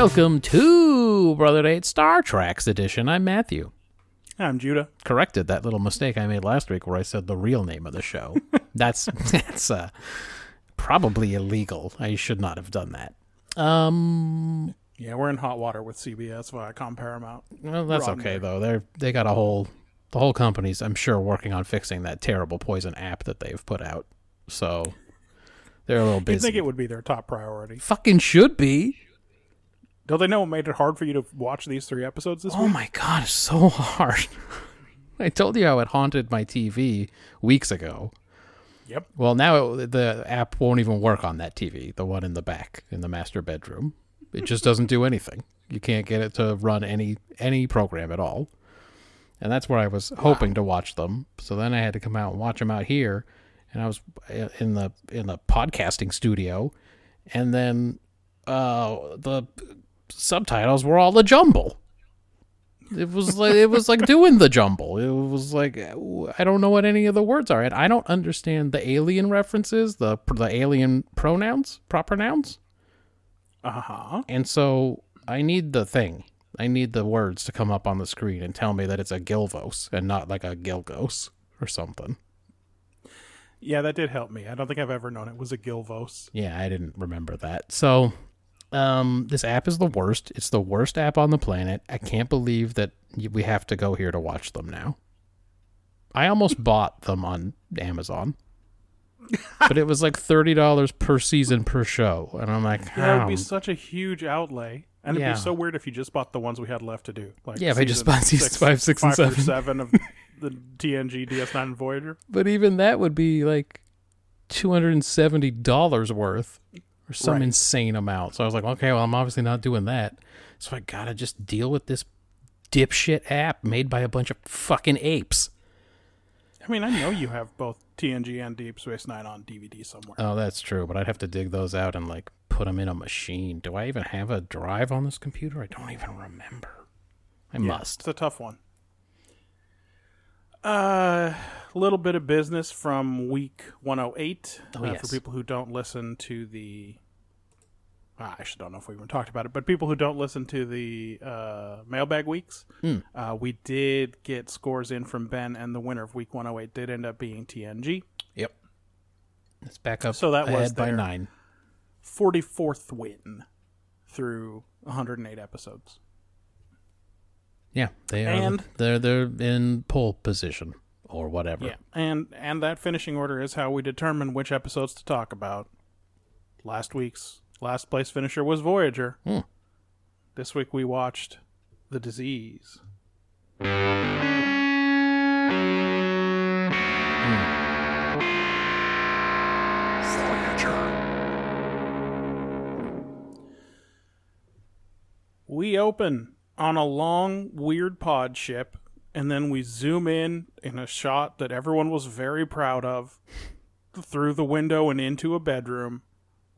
Welcome to Brother Date Star Treks edition. I'm Matthew. I'm Judah. Corrected that little mistake I made last week where I said the real name of the show. that's that's uh, probably illegal. I should not have done that. Um, Yeah, we're in hot water with CBS, Viacom, Paramount. well, that's okay though. They're they got a whole the whole company's I'm sure working on fixing that terrible poison app that they've put out. So they're a little You'd think it would be their top priority. Fucking should be. Don't they know what made it hard for you to watch these three episodes this Oh week? my god, it's so hard. I told you how it haunted my TV weeks ago. Yep. Well, now it, the app won't even work on that TV, the one in the back in the master bedroom. It just doesn't do anything. You can't get it to run any any program at all. And that's where I was hoping to watch them. So then I had to come out and watch them out here, and I was uh, in the in the podcasting studio, and then uh, the subtitles were all a jumble. It was like it was like doing the jumble. It was like I don't know what any of the words are, and I don't understand the alien references, the the alien pronouns, proper nouns, Uh huh. and so I need the thing. I need the words to come up on the screen and tell me that it's a Gilvos and not like a Gilgos or something. Yeah, that did help me. I don't think I've ever known it was a Gilvos. Yeah, I didn't remember that. So, um, this app is the worst. It's the worst app on the planet. I can't believe that we have to go here to watch them now. I almost bought them on Amazon, but it was like thirty dollars per season per show, and I'm like, Yeah, that would be such a huge outlay. And it'd Yeah. be so weird if you just bought the ones we had left to do. Like Yeah, if I just bought seasons five, six, and seven. seven of the TNG, DS9, and Voyager. but even that would be like two hundred and seventy dollars worth, or some Right. insane amount. So I was like, okay, well, I'm obviously not doing that. So I gotta just deal with this dipshit app made by a bunch of fucking apes. I mean, I know you have both TNG and Deep Space Nine on DVD somewhere. Oh, that's true, but I'd have to dig those out and like put them in a machine. Do I even have a drive on this computer? I don't even remember. I Yeah, must. It's a tough one. A little bit of business from week 108 Oh, uh, yes. for people who don't listen to the. I actually don't know if we even talked about it, but people who don't listen to the uh, mailbag weeks, Hmm. uh, we did get scores in from Ben, and the winner of week 108 did end up being TNG. Yep. Let's back up. So that was by nine. 44th win through 108 episodes. Yeah, they are. And- they're they're in pole position or whatever. Yeah, and and that finishing order is how we determine which episodes to talk about. Last week's last place finisher was Voyager. Hmm. This week we watched The Disease. We open on a long, weird pod ship, and then we zoom in in a shot that everyone was very proud of through the window and into a bedroom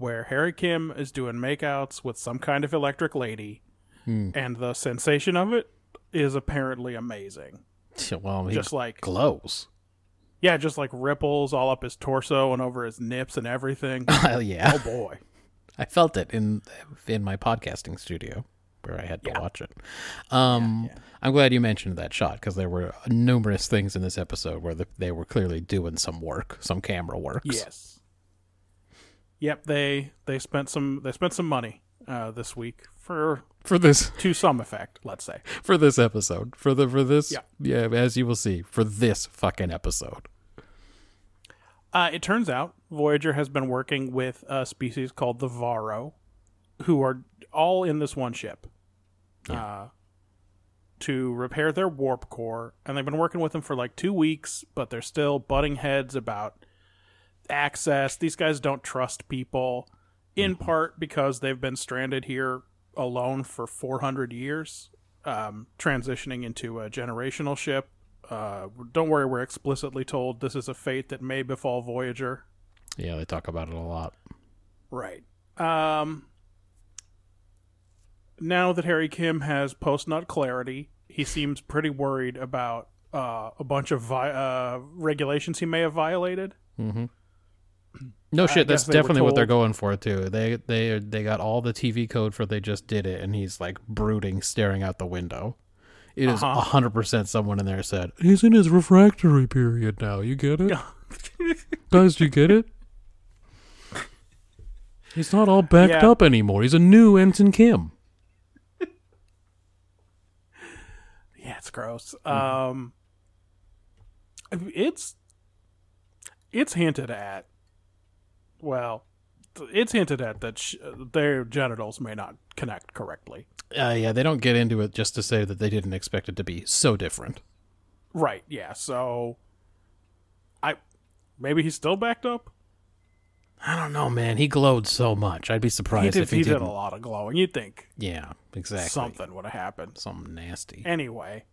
where Harry Kim is doing makeouts with some kind of electric lady, and the sensation of it is apparently amazing. Well, he Just like glows. yeah, just like ripples all up his torso and over his nips and everything. Well, yeah, oh boy. I felt it in in my podcasting studio where I had to Yeah. watch it. Um, I'm glad you mentioned that shot because there were numerous things in this episode where the, they were clearly doing some work, some camera works. Yes. Yep, they they spent some they spent some money uh, this week for For this to some effect, let's say. for this episode, for the for this, Yeah. yeah, as you will see, for this fucking episode. Uh, it turns out Voyager has been working with a species called the Varro, who are all in this one ship. Uh, to repair their warp core, and they've been working with them for like two weeks, but they're still butting heads about access. These guys don't trust people, in part because they've been stranded here alone for 400 years, um, transitioning into a generational ship. Uh, don't worry, we're explicitly told this is a fate that may befall Voyager. Yeah, they talk about it a lot. Right. Um, now that Harry Kim has post nut clarity, he seems pretty worried about uh, a bunch of vi- uh, regulations he may have violated. No shit, guess that's they were definitely what they're going for too. They they they got all the TV code for they just did it, and he's like brooding, staring out the window. It is Uh-huh. a hundred percent someone in there said he's in his refractory period now. You get it, guys? Do you get it? He's not all backed Yeah. up anymore. He's a new Ensign Kim. Yeah, it's gross. Um, it's it's hinted at. Well, it's hinted at that sh- their genitals may not connect correctly. Uh, yeah, they don't get into it just to say that they didn't expect it to be so different. Right. Yeah. So, I maybe he's still backed up. I don't know, man. He glowed so much. I'd be He surprised did. if he, He, did a lot of glowing. You'd think Yeah, exactly. something would have happened. Something nasty. Anyway,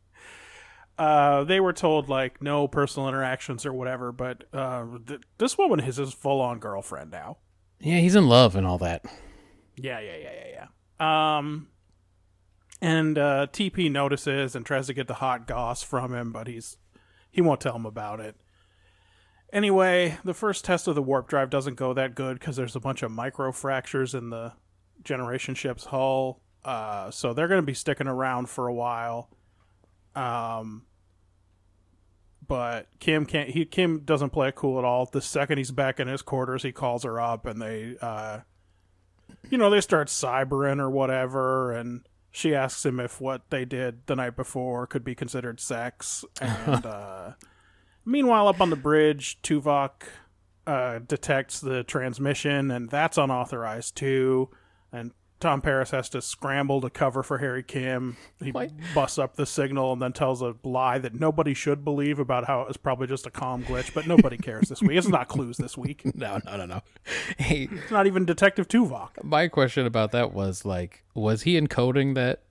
uh, they were told like no personal interactions or whatever, but uh, th- this woman is his full-on girlfriend now. Yeah, he's in love and all that. Yeah, yeah, yeah, yeah, yeah. Um, and uh, TP notices and tries to get the hot goss from him, but he's he won't tell him about it. Anyway, the first test of the warp drive doesn't go that good because there's a bunch of micro fractures in the generation ship's hull. Uh, so they're going to be sticking around for a while. Um, but Kim can't. He Kim doesn't play it cool at all. The second he's back in his quarters, he calls her up and they, uh, you know, they start cybering or whatever, and she asks him if what they did the night before could be considered sex. And uh, meanwhile, up on the bridge, Tuvok uh, detects the transmission, and that's unauthorized too. And Tom Paris has to scramble to cover for Harry Kim. He What? busts up the signal and then tells a lie that nobody should believe about how it was probably just a comm glitch, but nobody cares this week. It's not clues this week. No, no, no, no. Hey, It's not even Detective Tuvok. my question about that was like, was he encoding that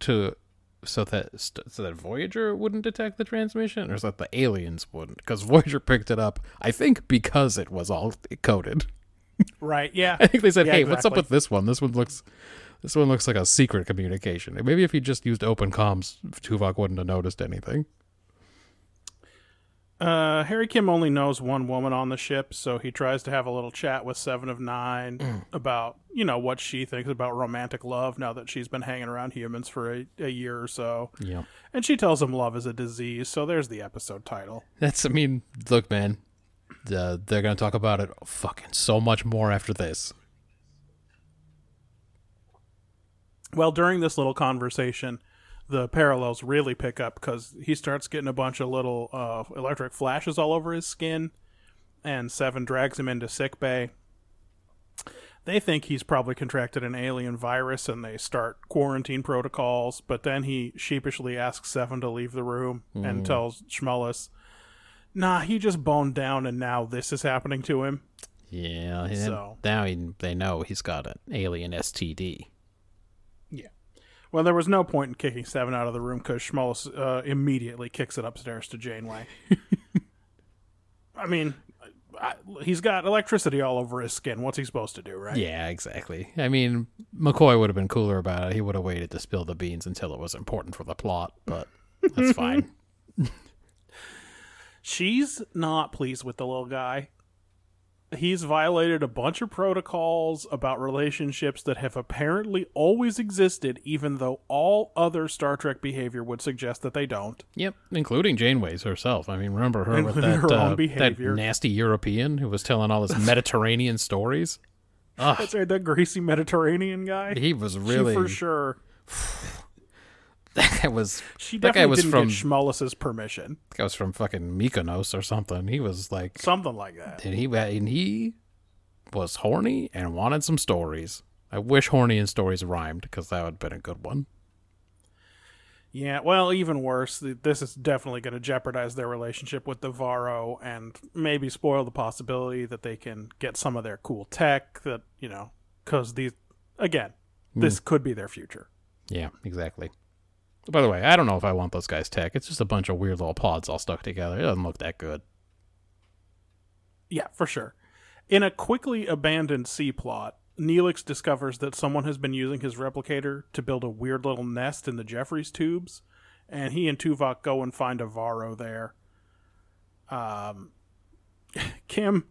to so that so that Voyager wouldn't detect the transmission, or so that the aliens wouldn't? Because Voyager picked it up, I think, because it was all coded. Right, yeah. I think they said, Yeah, "Hey, what's up with this one? This one looks." This one looks like a secret communication. Maybe if he just used open comms, Tuvok wouldn't have noticed anything. Uh, Harry Kim only knows one woman on the ship, so he tries to have a little chat with Seven of Nine about, you know, what she thinks about romantic love now that she's been hanging around humans for a, a year or so. Yeah. And she tells him love is a disease, so there's the episode title. That's, I mean, look, man, uh, they're going to talk about it fucking so much more after this. Well, during this little conversation, the parallels really pick up because he starts getting a bunch of little uh, electric flashes all over his skin, and Seven drags him into sick bay. They think he's probably contracted an alien virus, and they start quarantine protocols. But then he sheepishly asks Seven to leave the room and tells Schmullis, "Nah, he just boned down, and now this is happening to him." Yeah, So- now he, they know he's got an alien STD. Yeah. Well, there was no point in kicking Seven out of the room because Schmullis uh, immediately kicks it upstairs to Janeway. I mean, I, he's got electricity all over his skin. What's he supposed to do, right? Yeah, exactly. I mean, McCoy would have been cooler about it. He would have waited to spill the beans until it was important for the plot, but that's fine. She's not pleased with the little guy. He's violated a bunch of protocols about relationships that have apparently always existed, even though all other Star Trek behavior would suggest that they don't. Yep, including Janeway's herself. I mean, remember her with that, her own uh, that nasty European who was telling all his Mediterranean stories? Ugh, That's right, that greasy Mediterranean guy. he was She really for sure. that guy was She that definitely was didn't from get Schmullis's permission. that guy was from fucking Mykonos or something. He was like Something like that. and he and he was horny and wanted some stories. I wish horny and stories rhymed because that would have been a good one. Yeah, well, even worse, this is definitely going to jeopardize their relationship with the Varro and maybe spoil the possibility that they can get some of their cool tech that, you know, because these, again, this hmm. could be their future. Yeah, exactly. By the way, I don't know if I want those guys' tech. It's just a bunch of weird little pods all stuck together. It doesn't look that good. Yeah, for sure. In a quickly abandoned C plot, Neelix discovers that someone has been using his replicator to build a weird little nest in the Jefferies tubes, and he and Tuvok go and find a Varro there. Um, Kim,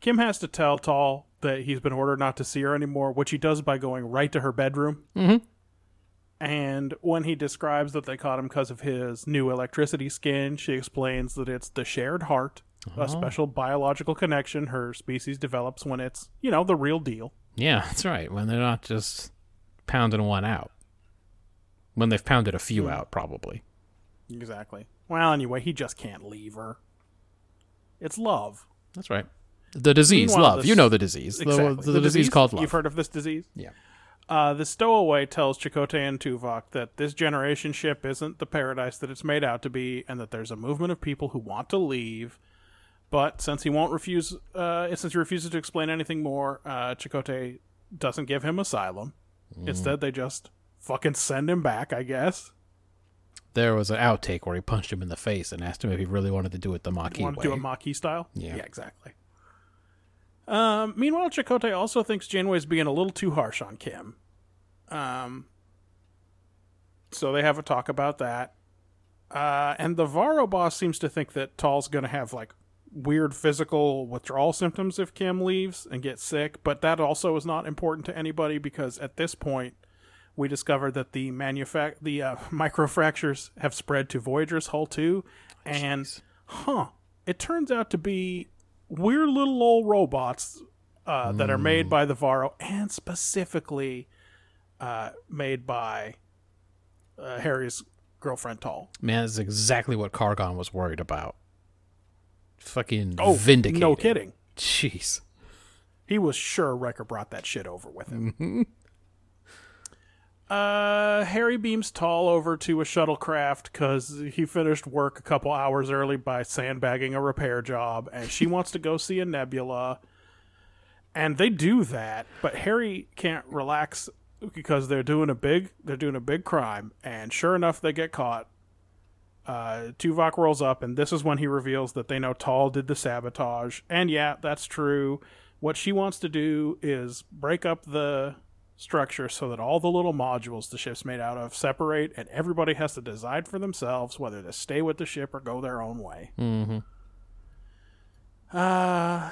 Kim has to tell Tall that he's been ordered not to see her anymore, which he does by going right to her bedroom. Mhm. And when he describes that they caught him because of his new electricity skin, she explains that it's the shared heart, a oh. special biological connection her species develops when it's, you know, the real deal. Yeah, that's right. When they're not just pounding one out. When they've pounded a few hmm. out, probably. Exactly. Well, anyway, he just can't leave her. It's love. That's right. The disease, Meanwhile, love. this- You know the disease. The- Exactly. The, disease, called love. You've heard of this disease? yeah. Uh, the stowaway tells Chakotay and Tuvok that this generation ship isn't the paradise that it's made out to be, and that there's a movement of people who want to leave. But since he won't refuse, uh, since he refuses to explain anything more, uh, Chakotay doesn't give him asylum. Instead, they just fucking send him back, I guess. There was an outtake where he punched him in the face and asked him if he really wanted to do it the Maquis Want to way. do a Maquis style? Yeah. exactly. Um, meanwhile, Chakotay also thinks Janeway's being a little too harsh on Kim. Um, so they have a talk about that. Uh, and the Varro boss seems to think that Tall's going to have like weird physical withdrawal symptoms if Kim leaves and gets sick, but that also is not important to anybody because at this point we discovered that the manufac- the uh, microfractures have spread to Voyager's hull too, and huh, it turns out to be weird little old robots uh, that are made by the Varro and specifically uh, made by uh, Harry's girlfriend Tall. Man, that's exactly what Cargon was worried about. Fucking Oh, vindicated. no kidding. Jeez. He was sure Wrecker brought that shit over with him. Uh, Harry beams Tall over to a shuttlecraft because he finished work a couple hours early by sandbagging a repair job, and she wants to go see a nebula. And they do that, but Harry can't relax because they're doing a big they're doing a big crime, and sure enough, they get caught. Uh, Tuvok rolls up, and this is when he reveals that they know Tall did the sabotage. And yeah, that's true. What she wants to do is break up the structure so that all the little modules the ship's made out of separate, and everybody has to decide for themselves whether to stay with the ship or go their own way. Mm-hmm. Uh,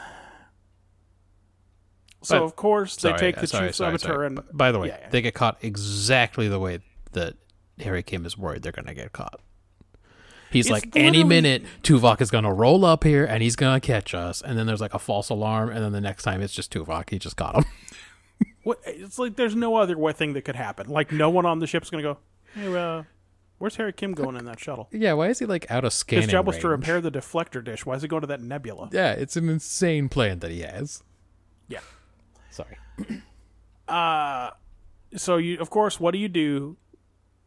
so But- of course they take uh, the sorry, chief sorry, saboteur sorry. and By the way, Yeah, yeah. they get caught exactly the way that Harry Kim is worried they're going to get caught. He's It's like, any minute, Tuvok is going to roll up here and he's going to catch us. And then there's like a false alarm. And then the next time it's just Tuvok. He just got him. What, it's like there's no other thing that could happen. Like no one on the ship's gonna go. Hey, uh, where's Harry Kim going in that shuttle? yeah, why is he like out of scanning His job was to repair the deflector dish. Why is he going to that nebula? Yeah, it's an insane plan that he has. Yeah. Sorry. Uh, so you, of course, what do you do?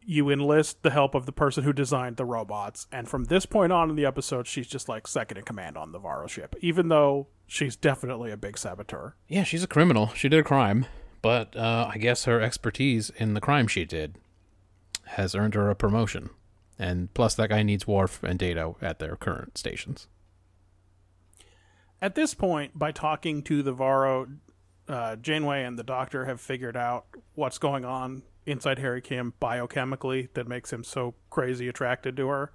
You enlist the help of the person who designed the robots, and from this point on in the episode, she's just like second in command on the Varro ship, even though she's definitely a big saboteur. Yeah, she's a criminal. She did a crime. But uh, I guess her expertise in the crime she did has earned her a promotion. And plus, that guy needs Worf and Data at their current stations. At this point, by talking to the Varro, uh, Janeway and the Doctor have figured out what's going on inside Harry Kim biochemically that makes him so crazy attracted to her.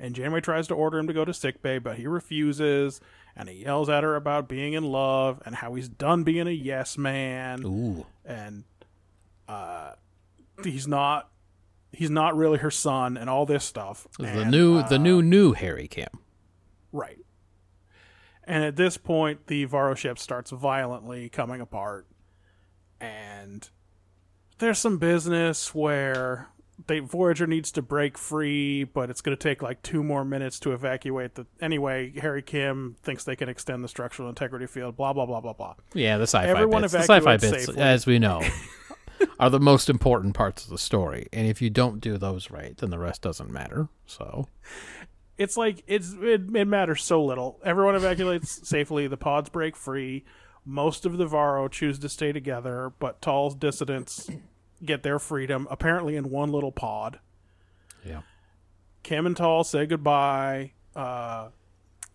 And Janeway tries to order him to go to sickbay, but he refuses. And he yells at her about being in love and how he's done being a yes man. Ooh. and uh, he's not he's not really her son and all this stuff. The And, new, uh, the new, new Harry Kim. right. And at this point, the Varro ship starts violently coming apart, and there's some business where they Voyager needs to break free, but it's going to take like two more minutes to evacuate the. Anyway, Harry Kim thinks they can extend the structural integrity field. Blah blah blah blah blah. Yeah, the sci-fi Everyone bits. The sci-fi bits, safely. as we know, are the most important parts of the story. And if you don't do those right, then the rest doesn't matter. So it's like it's it, it matters so little. Everyone evacuates safely. The pods break free. Most of the Varro choose to stay together, but Tall's dissidents get their freedom apparently in one little pod. yeah, Kim and Tall say goodbye. Uh,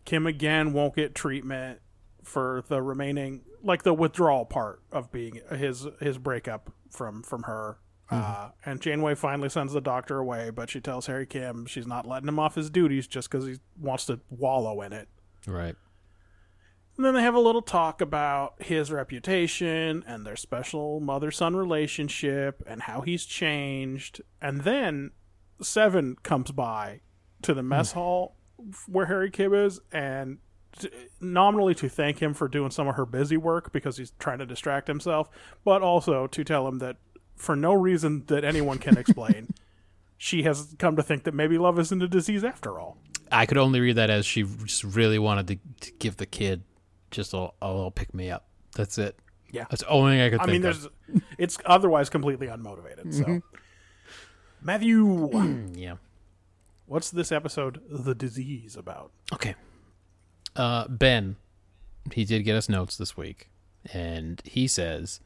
Kim again won't get treatment for the remaining, like the withdrawal part of being his his breakup from from her. Uh, and Janeway finally sends the doctor away, but she tells Harry Kim she's not letting him off his duties just because he wants to wallow in it. right. And then they have a little talk about his reputation and their special mother son relationship and how he's changed. And then Seven comes by to the mess hmm. hall where Harry Kim is and t- nominally to thank him for doing some of her busy work because he's trying to distract himself, but also to tell him that for no reason that anyone can explain, she has come to think that maybe love isn't a disease after all. I could only read that as she just really wanted to, to give the kid just a, a little pick me up. That's it. Yeah. That's the only thing I could I think mean, of. there's it's otherwise completely unmotivated. So, Matthew, Yeah. what's this episode, "The Disease," about? Okay. Uh, ben, he did get us notes this week, and he says,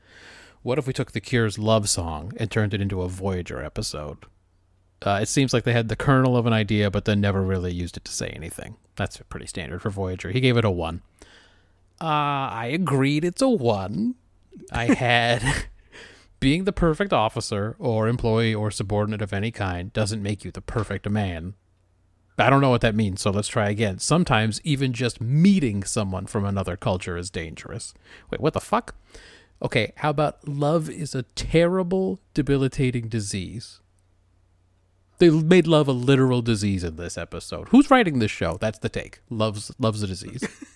"What if we took the Cure's love song and turned it into a Voyager episode?" Uh, it seems like they had the kernel of an idea, but then never really used it to say anything. That's pretty standard for Voyager. He gave it a one. Uh, I agreed. It's a one. I had being the perfect officer or employee or subordinate of any kind doesn't make you the perfect man. I don't know what that means, so let's try again. Sometimes even just meeting someone from another culture is dangerous. Wait, what the fuck? Okay, how about love is a terrible, debilitating disease? They made love a literal disease in this episode. Who's writing this show? That's the take. Love's love's a disease.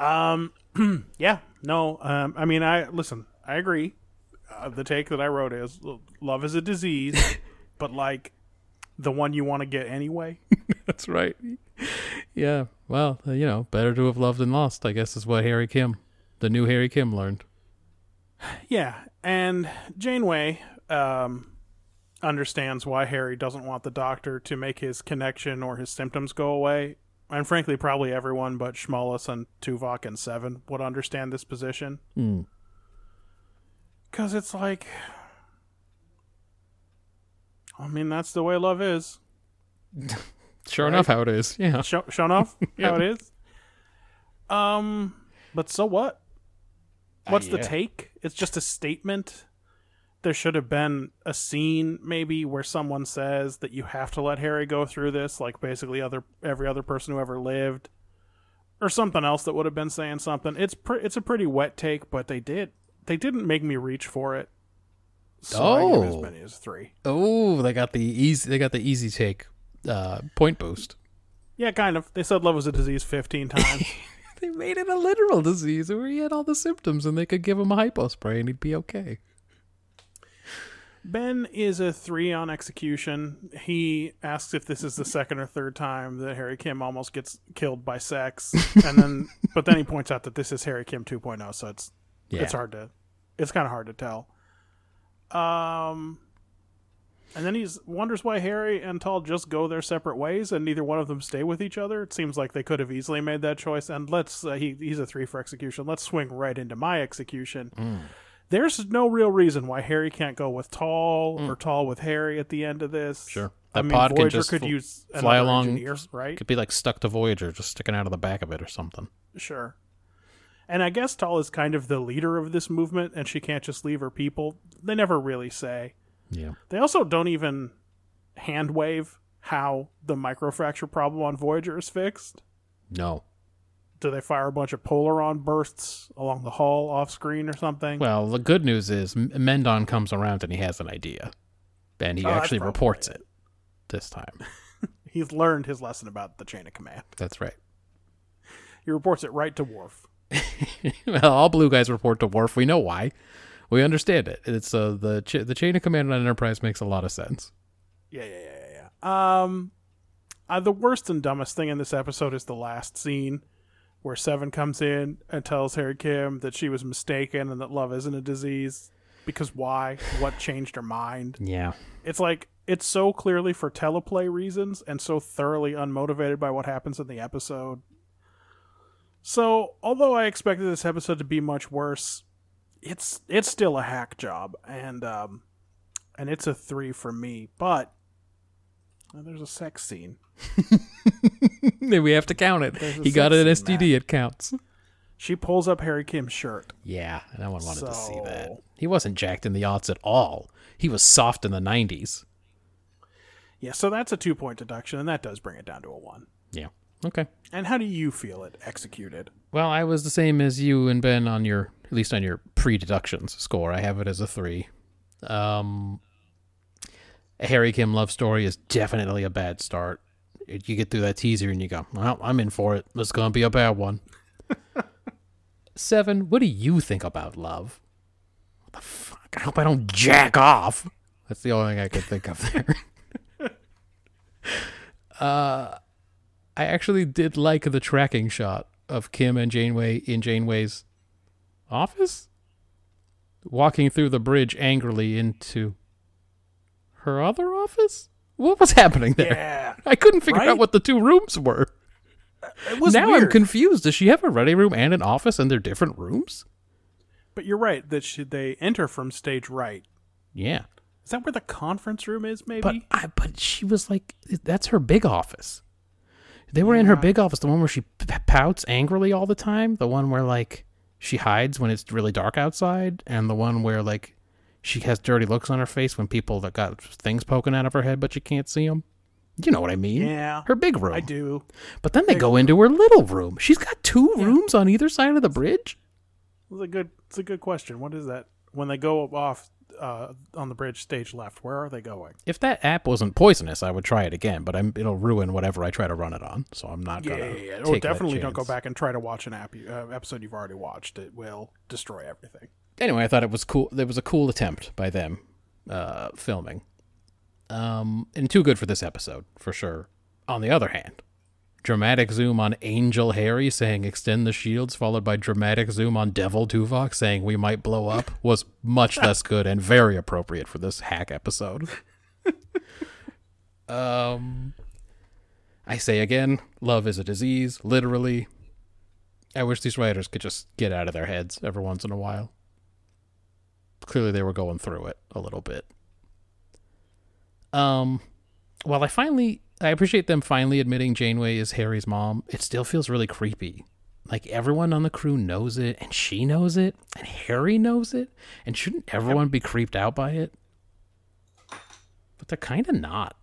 Um, yeah, no, um, I mean, I listen. I agree. Uh, the take that I wrote is love is a disease, but like the one you want to get anyway. That's right. Yeah. Well, uh, you know, better to have loved than lost. I guess is what Harry Kim, the new Harry Kim, learned. Yeah, and Janeway um, understands why Harry doesn't want the doctor to make his connection or his symptoms go away. And frankly, probably everyone but Schmollis and Tuvok and Seven would understand this position. Mm. Because it's like. I mean, that's the way love is. Sure Right. enough, how it is. Yeah. Show, shown off how it is. Um, but so what? What's the yeah. take? It's just a statement. There should have been a scene maybe where someone says that you have to let Harry go through this, like basically other every other person who ever lived, or something else that would have been saying something. It's pre- it's a pretty wet take, but they did they didn't make me reach for it. So give as Oh. many as three. Oh, they got the easy. They got the easy take uh, point boost. Yeah, kind of. They said love was a disease fifteen times. They made it a literal disease where he had all the symptoms, and they could give him a hypo spray, and he'd be okay. Ben is a three on execution. He asks if this is the second or third time that Harry Kim almost gets killed by sex, and then but then he points out that this is Harry Kim 2.0, so it's Yeah. it's hard to it's kind of hard to tell. Um, and then he wonders why Harry and Tall just go their separate ways, and neither one of them stay with each other. It seems like they could have easily made that choice. And let's uh, he he's a three for execution. Let's swing right into my execution. There's no real reason why Harry can't go with Tall or mm. Tall with Harry at the end of this. Sure. I That mean, pod can Voyager just could fl- use fly along- engineer, right? Could be like stuck to Voyager, just sticking out of the back of it or something. Sure. And I guess Tall is kind of the leader of this movement, and she can't just leave her people. They never really say. Yeah. They also don't even hand wave how the microfracture problem on Voyager is fixed. No. Do they fire a bunch of polaron bursts along the hull off screen or something? Well, the good news is Mendon comes around and he has an idea, and he Oh, actually reports it. it this time. He's learned his lesson about the chain of command. That's right. He reports it right to Worf. well, all blue guys report to Worf. We know why. We understand it. It's uh, the ch- the chain of command on Enterprise makes a lot of sense. Yeah, yeah, yeah, yeah. yeah. Um, uh, the worst and dumbest thing in this episode is the last scene where Seven comes in and tells Harry Kim that she was mistaken and that love isn't a disease. because why? What changed her mind? Yeah. It's like it's so clearly for teleplay reasons and so thoroughly unmotivated by what happens in the episode. So, although I expected this episode to be much worse, it's it's still a hack job and um and it's a 3 for me, but uh, there's a sex scene. we have to count it. He got an STD. It counts. She pulls up Harry Kim's shirt. Yeah, no one wanted to see that. He wasn't jacked in the aughts at all. He was soft in the 90s. Yeah, so that's a 2 point deduction and that does bring it down to a 1. Yeah. Okay. And how do you feel it executed? Well, I was the same as you and Ben on your, at least on your pre-deductions score. I have it as a three. Um, a Harry Kim love story is definitely a bad start. You get through that teaser and you go, well, I'm in for it. It's gonna be a bad one. Seven. What do you think about love? What the fuck? I hope I don't jack off. That's the only thing I could think of there. uh, I actually did like the tracking shot of Kim and Janeway in Janeway's office, walking through the bridge angrily into her other office. What was happening there? Yeah. I couldn't figure out what the two rooms were. It was now I'm confused. Does she have a ready room and an office, and they're different rooms? But you're right that should they enter from stage right. Yeah, Is that where the conference room is? Maybe. but I but she was like, that's her big office. They were in her big office, the one where she p- pouts angrily all the time, the one where like she hides when it's really dark outside, and the one where like she has dirty looks on her face when people that got things poking out of her head, but you can't see them. You know what I mean? yeah, Her big room. I do. But then they go into her little room. She's got two rooms on either side of the bridge. It's a good. It's a good question. What is that? When they go off uh, on the bridge, stage left, where are they going? If that app wasn't poisonous, I would try it again, but I'm, it'll ruin whatever I try to run it on. So I'm not Yeah, gonna. yeah, yeah. Oh, definitely don't go back and try to watch an app you, uh, episode you've already watched. It will destroy everything. Anyway, I thought it was cool. There was a cool attempt by them uh, filming, um, and too good for this episode for sure. On the other hand, dramatic zoom on Angel Harry saying "extend the shields," followed by dramatic zoom on Devil Tuvok saying "we might blow up," was much less good and very appropriate for this hack episode. um, I say again, love is a disease, literally. I wish these writers could just get out of their heads every once in a while. Clearly, they were going through it a little bit. Um, while I finally, I appreciate them finally admitting Janeway is Harry's mom. It still feels really creepy. Like everyone on the crew knows it, and she knows it, and Harry knows it, and shouldn't everyone be creeped out by it? But they're kind of not.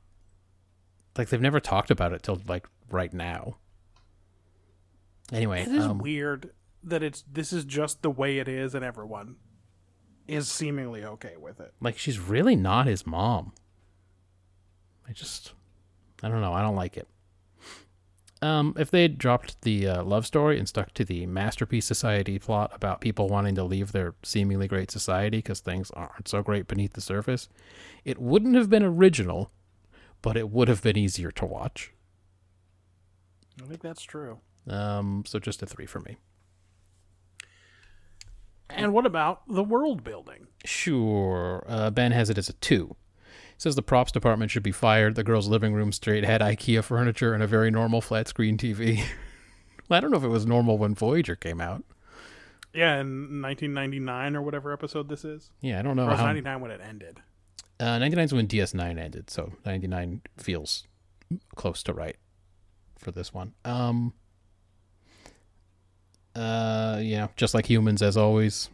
Like they've never talked about it till like right now. Anyway, It is um, weird that it's this is just the way it is, and everyone is seemingly okay with it. like she's really not his mom. I just, I don't know. I don't like it. Um, if they had dropped the uh, love story and stuck to the masterpiece society plot about people wanting to leave their seemingly great society because things aren't so great beneath the surface, it wouldn't have been original, but it would have been easier to watch. I think that's true. Um, so just a three for me. And what about the world building? Sure. Uh, ben has it as a two. He Says the props department should be fired. The girl's living room straight had IKEA furniture and a very normal flat screen TV. well, I don't know if it was normal when Voyager came out. Yeah, in 1999 or whatever episode this is. Yeah, I don't know Or was how. 99 when it ended? Uh, 99 is when DS9 ended, so 99 feels close to right for this one. Um. Uh, yeah, just like humans, as always.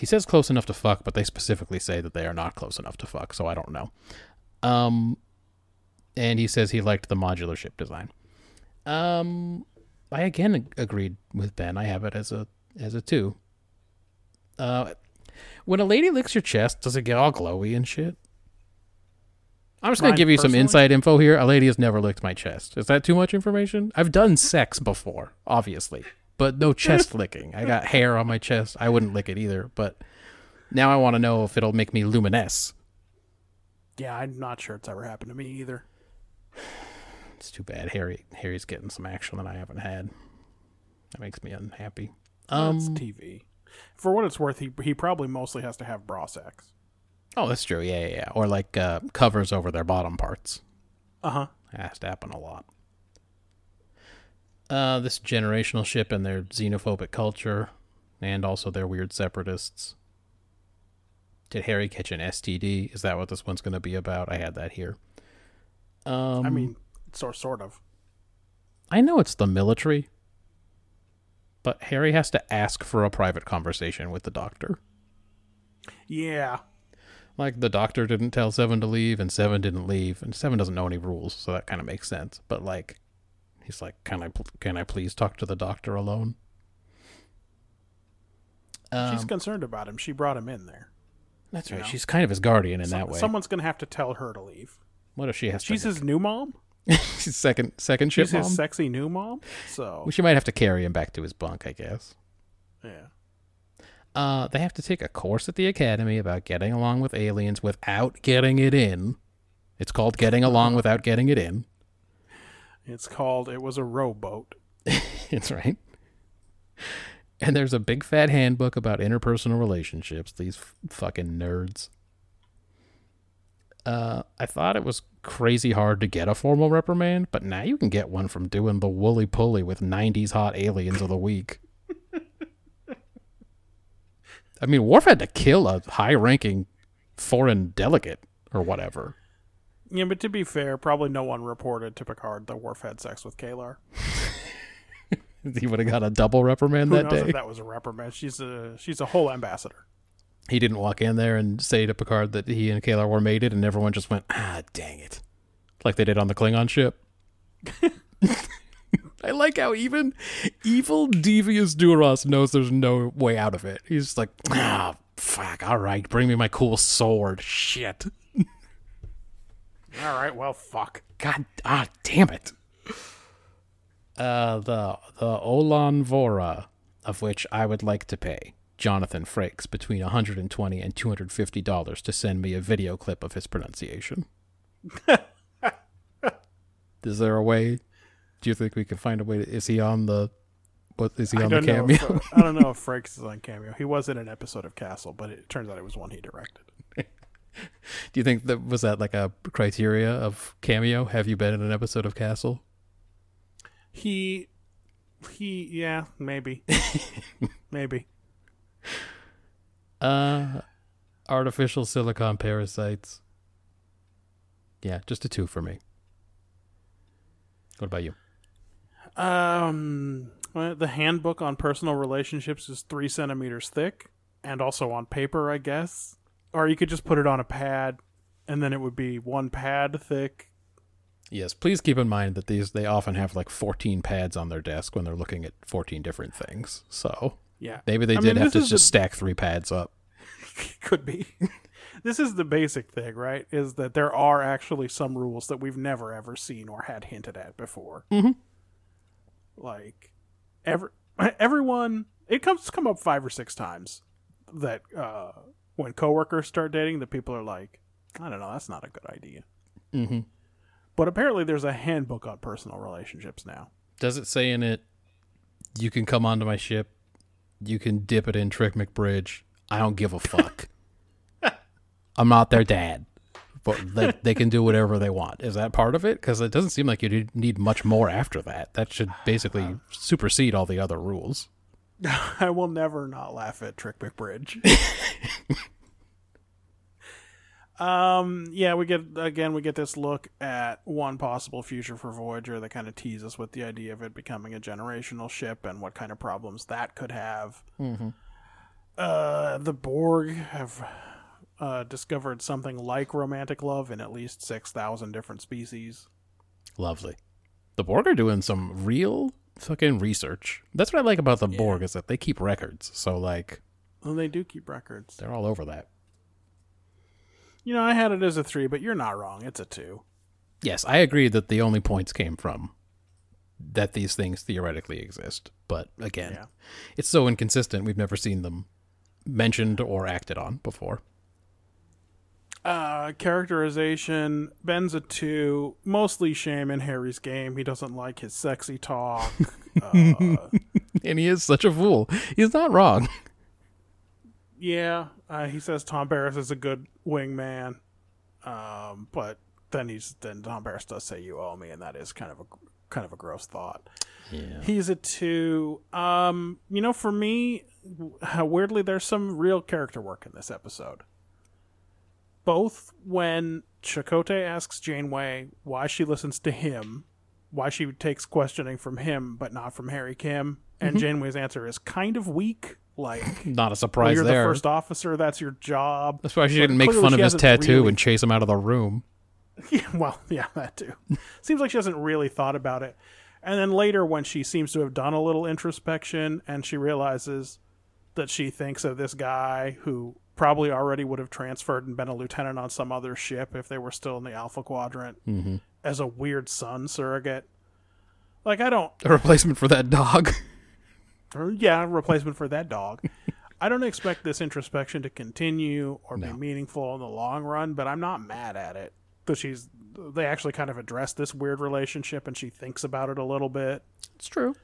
He says close enough to fuck, but they specifically say that they are not close enough to fuck, so I don't know. Um, and he says he liked the modular ship design. Um, I again ag- agreed with Ben. I have it as a as a two. Uh, when a lady licks your chest, does it get all glowy and shit? I'm just gonna give you some inside info here. A lady has never licked my chest. Is that too much information? I've done sex before, obviously, but no chest licking. I got hair on my chest. I wouldn't lick it either, but now I want to know if it'll make me luminesce. Yeah, I'm not sure it's ever happened to me either. It's too bad. Harry Harry's getting some action that I haven't had. That makes me unhappy. That's Um, TV. For what it's worth, he he probably mostly has to have bra sex. Oh, that's true. Yeah, yeah, yeah. Or like uh, covers over their bottom parts. Uh huh. That has to happen a lot. Uh, this generational ship and their xenophobic culture, and also their weird separatists. Did Harry catch an STD? Is that what this one's going to be about? I had that here. Um, I mean, sort sort of. I know it's the military, but Harry has to ask for a private conversation with the doctor. Yeah. Like the doctor didn't tell Seven to leave, and Seven didn't leave, and Seven doesn't know any rules, so that kind of makes sense. But like, he's like, "Can I, pl- can I please talk to the doctor alone?" She's Um, concerned about him. She brought him in there. that's right. know. She's kind of his guardian in Some- that way. Someone's gonna have to tell her to leave. what if she has She's his new mom. she's second second ship She's mom. his sexy new mom. So Well, she might have to carry him back to his bunk, I guess. yeah. Uh, they have to take a course at the academy about getting along with aliens without getting it in. It's called getting along without getting it in. It's called. It was a rowboat. it's right. And there's a big fat handbook about interpersonal relationships. These f- fucking nerds. Uh, I thought it was crazy hard to get a formal reprimand, but now you can get one from doing the woolly pulley with 90s hot aliens of the week. I mean, Worf had to kill a high ranking foreign delegate or whatever. Yeah, but to be fair, probably no one reported to Picard that Worf had sex with K'Ehleyr. He would have got a double reprimand Who that day. if that was a reprimand? She's a she's a whole ambassador. he didn't walk in there and say to Picard that he and K'Ehleyr were mated, and everyone just went, ah, dang it. Like they did on the Klingon ship. I like how even evil, devious Duras knows there's no way out of it. He's just like, ah, fuck, all right, bring me my cool sword. Shit. All right, well, fuck. God, ah, damn it. Uh, the the Olan Vora, of which I would like to pay Jonathan Frakes between 120 and 250 dollars to send me a video clip of his pronunciation. is there a way? Do you think we can find a way? To, is he on the? What is he on the cameo? If, I don't know if Frakes is on cameo. He was in an episode of Castle, but it turns out it was one he directed. Do you think that was that like a criteria of cameo? Have you been in an episode of Castle? He, he, yeah, maybe, maybe. Uh, artificial silicon parasites. Yeah, just a two for me. What about you? Um, well, the handbook on personal relationships is three centimeters thick, and also on paper, I guess. Or you could just put it on a pad, and then it would be one pad thick. Yes, please keep in mind that these they often have like 14 pads on their desk when they're looking at 14 different things. So Yeah, maybe they I did mean, have to just stack three pads up. could be. this is the basic thing, right? Is that there are actually some rules that we've never ever seen or had hinted at before. Mhm. Like every everyone, it comes come up five or six times that uh, when coworkers start dating, the people are like, I don't know, that's not a good idea. Mm-hmm. But apparently, there's a handbook on personal relationships now. Does it say in it, you can come onto my ship, you can dip it in Trick McBridge. I don't give a fuck. I'm not their dad, but they, they can do whatever they want. Is that part of it? Because it doesn't seem like you need- much more after that. That should basically supersede all the other rules. I will never not laugh at Trick McBridge. um, yeah, we get again we get this look at one possible future for Voyager that kind of teases us with the idea of it becoming a generational ship and what kind of problems that could have. Mm-hmm. Uh, the Borg have uh, discovered something like romantic love in at least six thousand different species. Lovely. The Borg are doing some real fucking research. That's what I like about the Yeah. Borg is that they keep records. So like And they do keep records. they're all over that. You know, I had it as a three, but you're not wrong. It's a two. Yes, I agree that the only points came from that these things theoretically exist. But again, Yeah. it's so inconsistent. We've never seen them mentioned or acted on before. Uh, characterization Ben's a two, mostly shame in Harry's game. He doesn't like his sexy talk. uh, And he is such a fool. He's not wrong. yeah, uh, he says Tom Paris is a good wingman, um, but then he's then Tom Paris does say you owe me, and that is kind of a kind of a gross thought. Yeah. He's a two. Um, you know, for me, weirdly, there's some real character work in this episode. Both when Chakotay asks Janeway why she listens to him, why she takes questioning from him but not from Harry Kim, and mm-hmm. Janeway's answer is kind of weak. Like, Not a well, surprise you're there. the first officer, that's your job. That's why she But didn't make fun of his tattoo really- and chase him out of the room. Yeah, well, yeah, that too. Seems like she hasn't really thought about it. And then later, when she seems to have done a little introspection and she realizes that she thinks of this guy who probably already would have transferred and been a lieutenant on some other ship if they were still in the Alpha Quadrant mm-hmm. as a weird son surrogate. Like, I don't. A replacement for that dog. yeah, replacement for that dog. I don't expect this introspection to continue or be meaningful in the long run, but I'm not mad at it. Because she's, they actually kind of address this weird relationship and she thinks about it a little bit. It's true.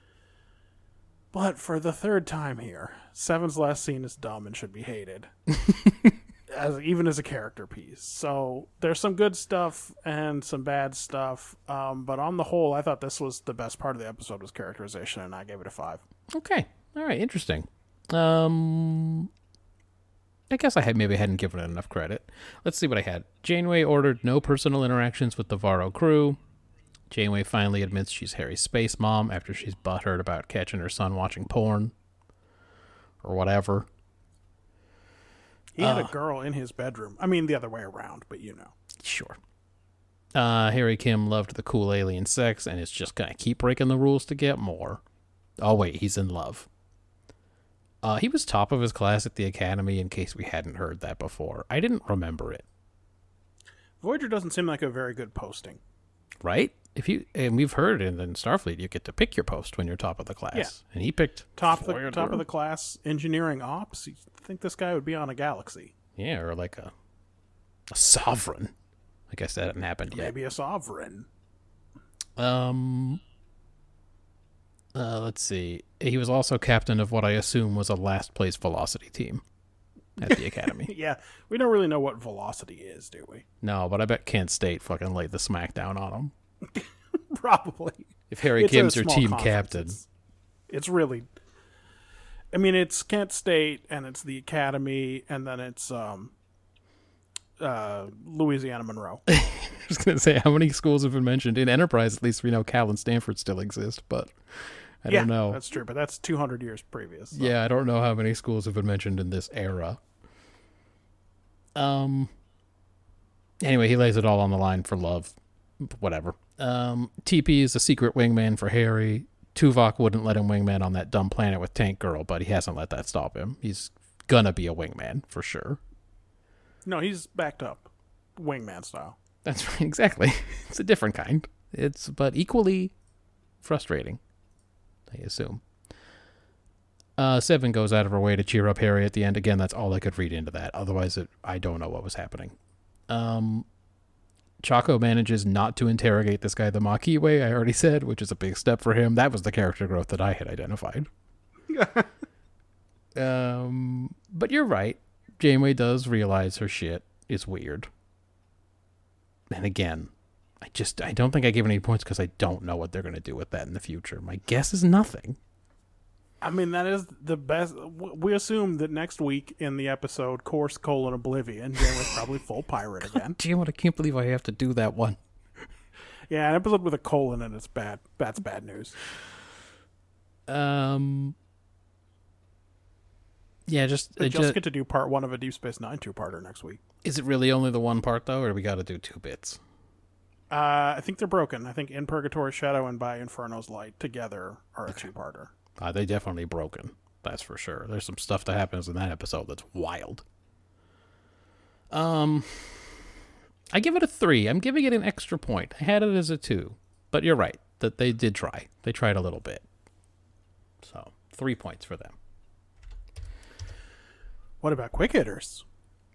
But for the third time here, Seven's last scene is dumb and should be hated. as even as a character piece. So there's some good stuff and some bad stuff. Um, but on the whole, I thought this was the best part of the episode was characterization, and I gave it a five. Okay. All right. Interesting. Um, I guess I had maybe hadn't given it enough credit. Let's see what I had. Janeway ordered no personal interactions with the Varro crew. Janeway finally admits she's Harry's space mom after she's butthurt about catching her son watching porn or whatever. He had a girl in his bedroom. I mean, the other way around, but you know. Sure. Uh, Harry Kim loved the cool alien sex and is just gonna keep breaking the rules to get more. Oh wait, he's in love. Uh, he was top of his class at the academy. In case we hadn't heard that before, I didn't remember it. Voyager doesn't seem like a very good posting. Right? If you and we've heard in, in Starfleet, you get to pick your post when you're top of the class, Yeah. and he picked Top of the top of the class engineering ops. You think this guy would be on a galaxy? yeah, or like a a sovereign. I guess that hadn't happened yet. Maybe a sovereign. Um. Uh, let's see. He was also captain of what I assume was a last place velocity team at the academy. Yeah, we don't really know what velocity is, do we? no, but I bet Kent State fucking laid the smackdown on him. Probably. If Harry It's Kim's your team conference. captain, It's, it's really. I mean, it's Kent State, and it's the Academy, and then it's um, uh, Louisiana Monroe. I was gonna say how many schools have been mentioned in Enterprise. At least we know Cal and Stanford still exist, but I yeah, don't know. that's true, but that's two hundred years previous. so- Yeah, I don't know how many schools have been mentioned in this era. Um. Anyway, he lays it all on the line for love. Whatever. Um, TP is a secret wingman for Harry. Tuvok wouldn't let him wingman on that dumb planet with Tank Girl, but he hasn't let that stop him. He's gonna be a wingman for sure. No, he's backed up, wingman style. That's right, exactly. It's a different kind. It's but equally frustrating, I assume. Uh, Seven goes out of her way to cheer up Harry at the end. Again, that's all I could read into that. Otherwise, it, I don't know what was happening. Um, Chaco manages not to interrogate this guy the Maquis way, I already said, which is a big step for him. That was the character growth that I had identified. um, but you're right. Janeway does realize her shit is weird. And again, I just I don't think I give any points because I don't know what they're going to do with that in the future. My guess is nothing. I mean, that is the best. We assume that next week in the episode, Course colon Oblivion, Janeway's probably full pirate again. Damn it! I can't believe I have to do that one. Yeah, an episode with a colon and it's bad. That's bad news. Um. Yeah, just, They just just get to do part one of a Deep Space Nine two-parter next week. is it really only the one part though, or do we got to do two bits? Uh, I think they're broken. I think In Purgatory Shadow and By Inferno's Light together are a two-parter. Uh, they definitely broken. That's for sure. There's some stuff that happens in that episode that's wild. Um, I give it a three. I'm giving it an extra point. I had it as a two, but you're right that they did try. They tried a little bit. So three points for them. What about quick hitters?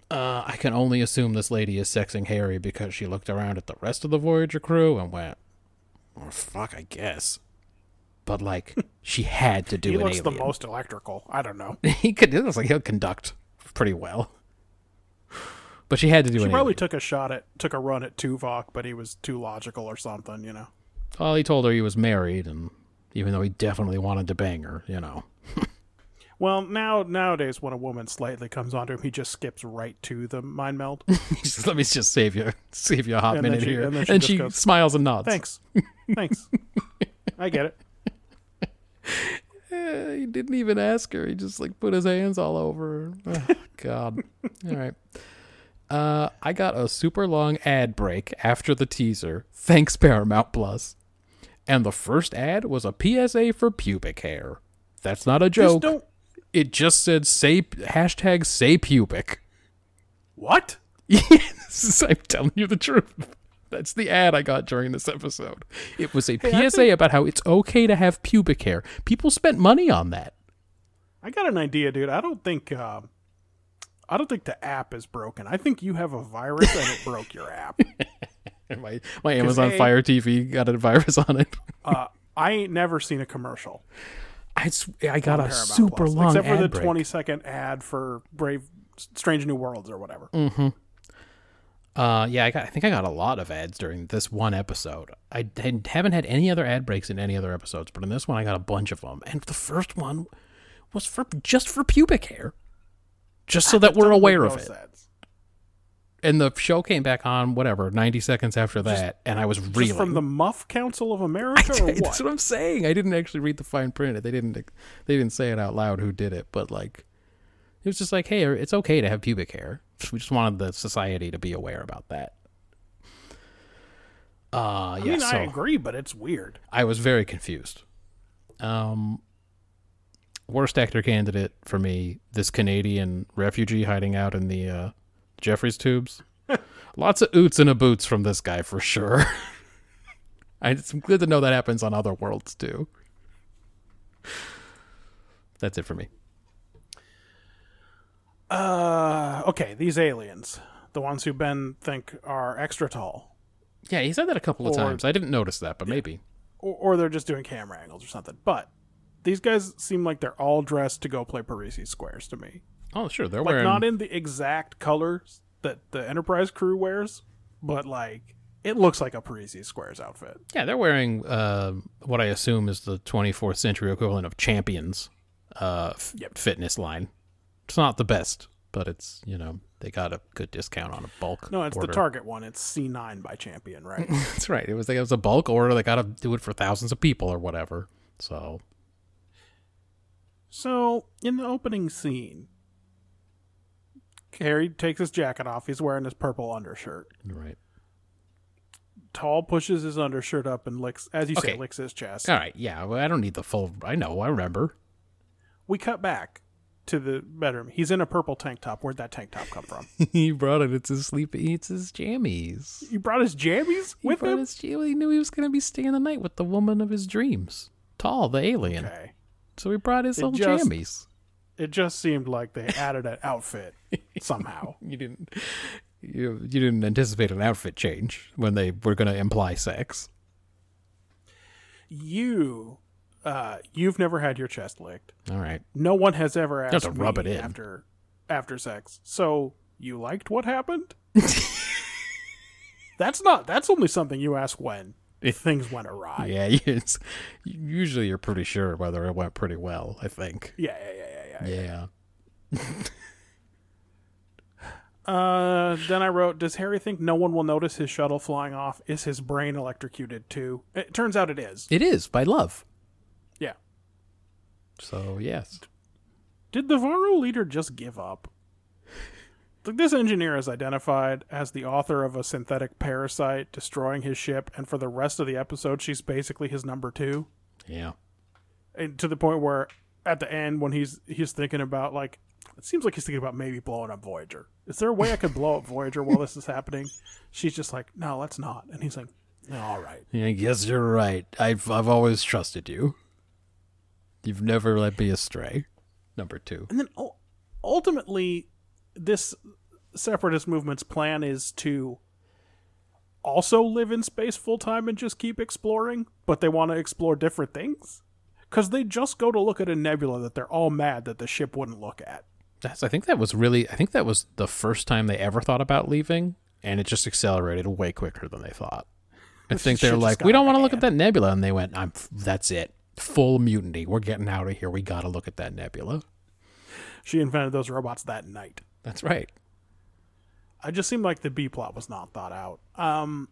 Uh, I can only assume this lady is sexing Harry because she looked around at the rest of the Voyager crew and went, "Oh fuck, I guess." But like, she had to do he looks the most electrical. I don't know. he could. It looks like he'll conduct pretty well. But she had to do She probably alien. took a shot at, took a run at Tuvok, but he was too logical or something, you know. Well, he told her he was married, and even though he definitely wanted to bang her, you know. Well, now nowadays, when a woman slightly comes onto him, he just skips right to the mind meld. He says, Let me just save you, save you a hot And minute she- here, and then and she she, goes, smiles and nods. Thanks, thanks. I get it. He didn't even ask her. He just like put his hands all over her. Oh, God. all right. Uh, I got a super long ad break after the teaser. Thanks, Paramount Plus. And the first ad was a PSA for pubic hair. That's not a Just joke. don't. It just said say hashtag say pubic. What? Yes, I'm telling you the truth. That's the ad I got during this episode. It was a I PSA about how it's okay to have pubic hair. People spent money on that. I got an idea, dude. I don't think. Um, I don't think the app is broken. I think you have a virus and it broke your app. My my Amazon A- Fire TV got a virus on it. Uh, I ain't never seen a commercial. I, s- I got a on Paramount super Plus, long except for the break. twenty second ad for Brave, Strange New Worlds or whatever. Uh, yeah, I got. I think I got a lot of ads during this one episode. I haven't had any other ad breaks in any other episodes, but in this one I got a bunch of them. And the first one was for just for pubic hair, just so that we're aware of it. Ads. And the show came back on whatever ninety seconds after that, and I was reeling. from the Muff Council of America, or what? That's what I'm saying. I didn't actually read the fine print. They didn't. They didn't say it out loud who did it, but like, it was just like, hey, it's okay to have pubic hair. We just wanted the society to be aware about that. Uh, I yeah. mean, so I agree, but it's weird. I was very confused. Um, worst actor candidate for me: this Canadian refugee hiding out in the uh, Jefferies tubes. Lots of oots and a boots from this guy for sure. I, it's good to know that happens on other worlds too. That's it for me. Uh, okay, these aliens, the ones who Ben think are extra tall, Yeah, he said that a couple of Or- times. I didn't notice that, but maybe. or, or they're just doing camera angles or something. But these guys seem like they're all dressed to go play Parrises squares to me. Oh, sure, they're Like wearing. not in the exact colors that the Enterprise crew wears, but like it looks like a Parrises squares outfit. Yeah, they're wearing uh, what I assume is the 24th century equivalent of Champions uh, f- Yep. fitness line. It's not the best, but it's you know they got a good discount on a bulk. No, it's order. the Target one. It's C9 by Champion, right? That's right. It was like it was a bulk order. They got to do it for thousands of people or whatever. So So, in the opening scene, Harry takes his jacket off. He's wearing his purple undershirt. right. Tal pushes his undershirt up and licks, as you say, licks his chest. All right. Yeah. Well, I don't need the full. I know. I remember. We cut back to the bedroom. He's in a purple tank top. Where'd that tank top come from? he brought it. It's his sleep. It's his jammies. he brought his jammies He with him? his He knew he was going to be staying the night with the woman of his dreams, Tal, the alien. Okay. So he brought his It little just- jammies. It just seemed like they added an outfit somehow. You didn't. You, you didn't anticipate an outfit change when they were going to imply sex. You, uh, you've never had your chest licked. All right. No one has ever asked to rub it in. after after sex. So you liked what happened? that's not. That's only something you ask when things went awry. Yeah, it's, usually you're pretty sure whether it went pretty well, I think. Yeah, yeah, yeah, yeah. yeah. Yeah. Uh, then I wrote, "Does Harry think no one will notice his shuttle flying off? Is his brain electrocuted too?" It turns out it is. It is by love. So, yes. Did the Varro leader just give up? Like this engineer is identified as the author of a synthetic parasite destroying his ship, and for the rest of the episode, she's basically his number two. Yeah. and to the point where at the end when he's he's thinking about like it seems like he's thinking about maybe blowing up Voyager. Is there a way I could blow up Voyager while this is happening? She's just like, no, let's not. And he's like, no, all right. Yeah, I guess you're right. I've I've always trusted you. You've never led me astray. Number two. And then ultimately, this separatist movement's plan is to also live in space full time and just keep exploring, but they want to explore different things. Because they just go to look at a nebula that they're all mad that the ship wouldn't look at. That's. I think that was really. I think that was the first time they ever thought about leaving, and it just accelerated way quicker than they thought. I think they're like, we don't want to look at that nebula, and they went, "I'm. That's it. Full mutiny. We're getting out of here. We got to look at that nebula." She invented those robots that night. That's right. I just seemed like the B plot was not thought out. Um,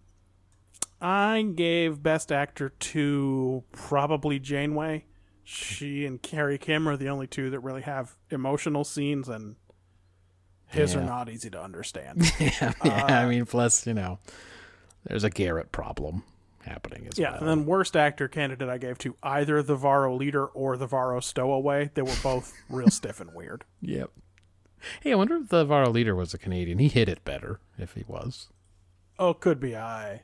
I gave Best Actor to probably Janeway. She and Harry Kim are the only two that really have emotional scenes, and his are not easy to understand. yeah, yeah. I mean, plus you know, there's a Garrett problem happening as well. yeah, well. and then worst actor candidate I gave to either the Varro leader or the Varro stowaway. They were both real stiff and weird. Yep. Hey, I wonder if the Varro leader was a Canadian. He hit it better if he was. Oh, could be I.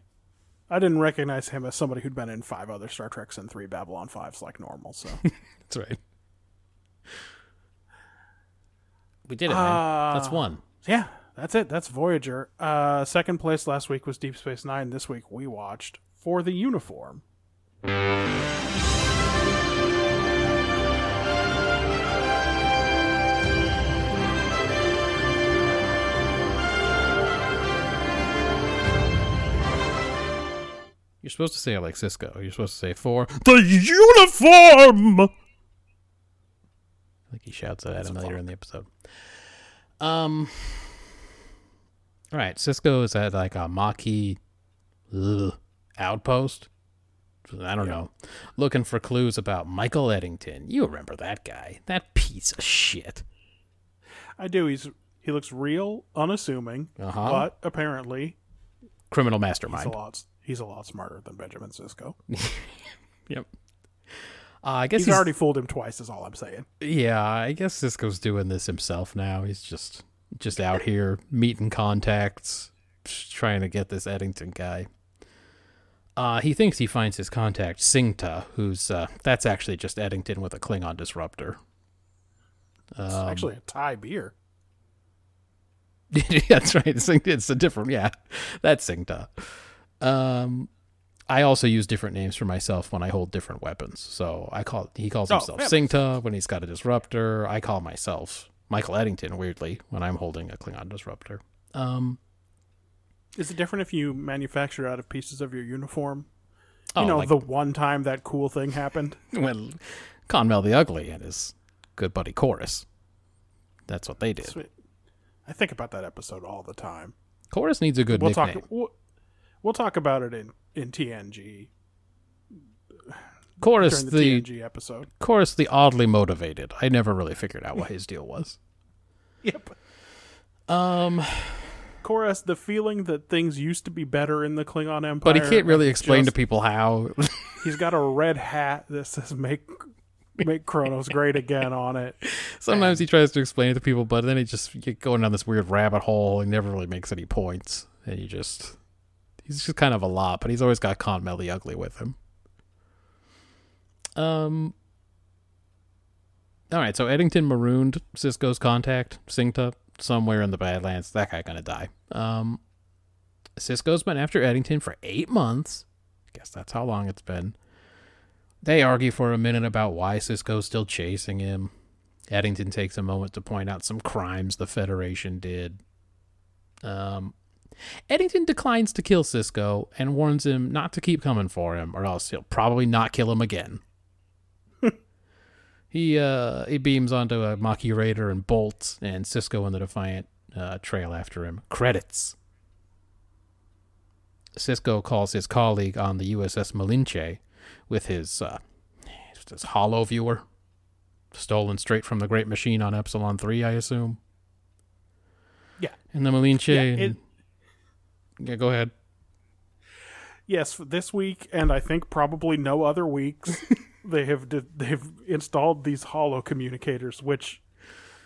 I didn't recognize him as somebody who'd been in five other Star Treks and three Babylon fives like normal. So That's right. We did it, man. That's Uh, one. yeah, that's it. That's Voyager. Uh, second place last week was Deep Space Nine. This week we watched For the Uniform. You're supposed to say it like Sisko. You're supposed to say for the uniform. I think he shouts that at him later in the episode. Um. All right, Sisko is at like a Maquis ugh, outpost. I don't know. Looking for clues about Michael Eddington. You remember that guy? That piece of shit. I do. He's he looks real, unassuming, Uh-huh. but apparently Criminal mastermind. he's a lot he's a lot smarter than Benjamin Sisko. Yep. Uh, I guess He's, he's, already fooled him twice. Is all I'm saying. Yeah, I guess Sisko's doing this himself now. He's just just out here meeting contacts, trying to get this Eddington guy. Uh, he thinks he finds his contact Singta, who's uh, that's actually just Eddington with a Klingon disruptor. It's Um, actually a Thai beer. that's right. Sing- It's a different, yeah. That's Singta. Um, I also use different names for myself when I hold different weapons. So I call he calls Oh, himself Singta when he's got a disruptor. I call myself Michael Eddington. Weirdly, when I'm holding a Klingon disruptor. Um, Is it different if you manufacture out of pieces of your uniform? You oh, know, like the one time that cool thing happened. when Konmel the Ugly and his good buddy Korris. That's what they did. Sweet. I think about that episode all the time. Korris needs a good We'll nickname. talk. We'll, we'll talk about it in in TNG Korris the, the TNG episode. Korris the oddly motivated. I never really figured out what his deal was. Yep. Um. Korris, the feeling that things used to be better in the Klingon Empire, But he can't really explain to people how. He's got a red hat that says "Make Make Kronos Great Again" on it. Sometimes he tries to explain it to people, but then he just you get going down this weird rabbit hole. He never really makes any points, and you just he's just kind of a lot. But he's always got Konmel the Ugly with him. Um. All right, so Eddington marooned Sisko's contact, Singta, somewhere in the Badlands. That guy gonna die. Um, Sisko's been after Eddington for eight months. Guess that's how long it's been. They argue for a minute about why Sisko's still chasing him. Eddington takes a moment to point out some crimes the Federation did. Um, Eddington declines to kill Sisko and warns him not to keep coming for him, or else he'll probably not kill him again. He uh, he beams onto a Maquis Raider and bolts, and Sisko and the Defiant uh, trail after him. Credits. Sisko calls his colleague on the USS Malinche with his uh, his holo viewer, stolen straight from the Great Machine on Epsilon Three, I assume. Yeah. And the Malinche. Yeah, and- yeah, go ahead. Yes, this week, and I think probably no other weeks, they have they've installed these holo communicators, which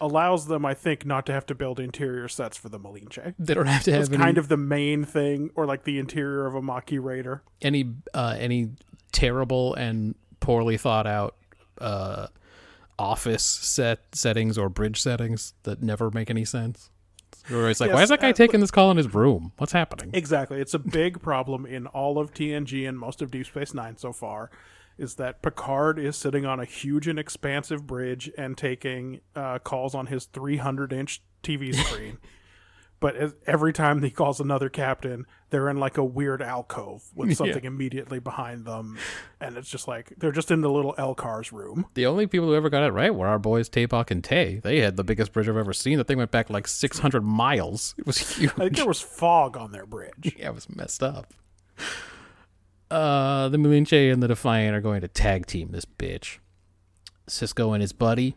allows them, I think, not to have to build interior sets for the Malinche. They don't have to It's have any, kind of the main thing, or like the interior of a Maquis Raider. any uh, any terrible and poorly thought out uh, office set settings or bridge settings that never make any sense. Where it's like, why is that guy uh, taking this call in his room? What's happening? Exactly. It's a big problem in all of TNG and most of Deep Space Nine so far. Is that Picard is sitting on a huge and expansive bridge and taking uh, calls on his 300 inch TV screen. but as, every time he calls another captain, they're in like a weird alcove with something immediately behind them, and it's just like they're just in the little Elcar's room. The only people who ever got it right were our boys Tabok and Tay. They had the biggest bridge I've ever seen. The thing went back like 600 miles. It was huge. I think there was fog on their bridge. yeah, it was messed up. Uh, the Malinche and the Defiant are going to tag team this bitch. Sisko and his buddy,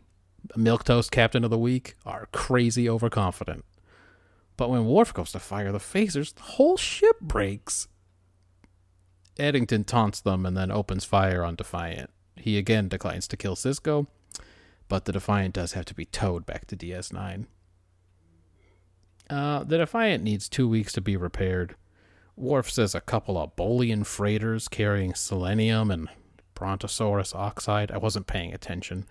Milk Toast Captain of the Week, are crazy overconfident. But when Worf goes to fire the phasers, the whole ship breaks. Eddington taunts them and then opens fire on Defiant. He again declines to kill Sisko, but the Defiant does have to be towed back to DS9. Uh, the Defiant needs two weeks to be repaired. Worf says a couple of Bolian freighters carrying selenium and Brontosaurus oxide. I wasn't paying attention.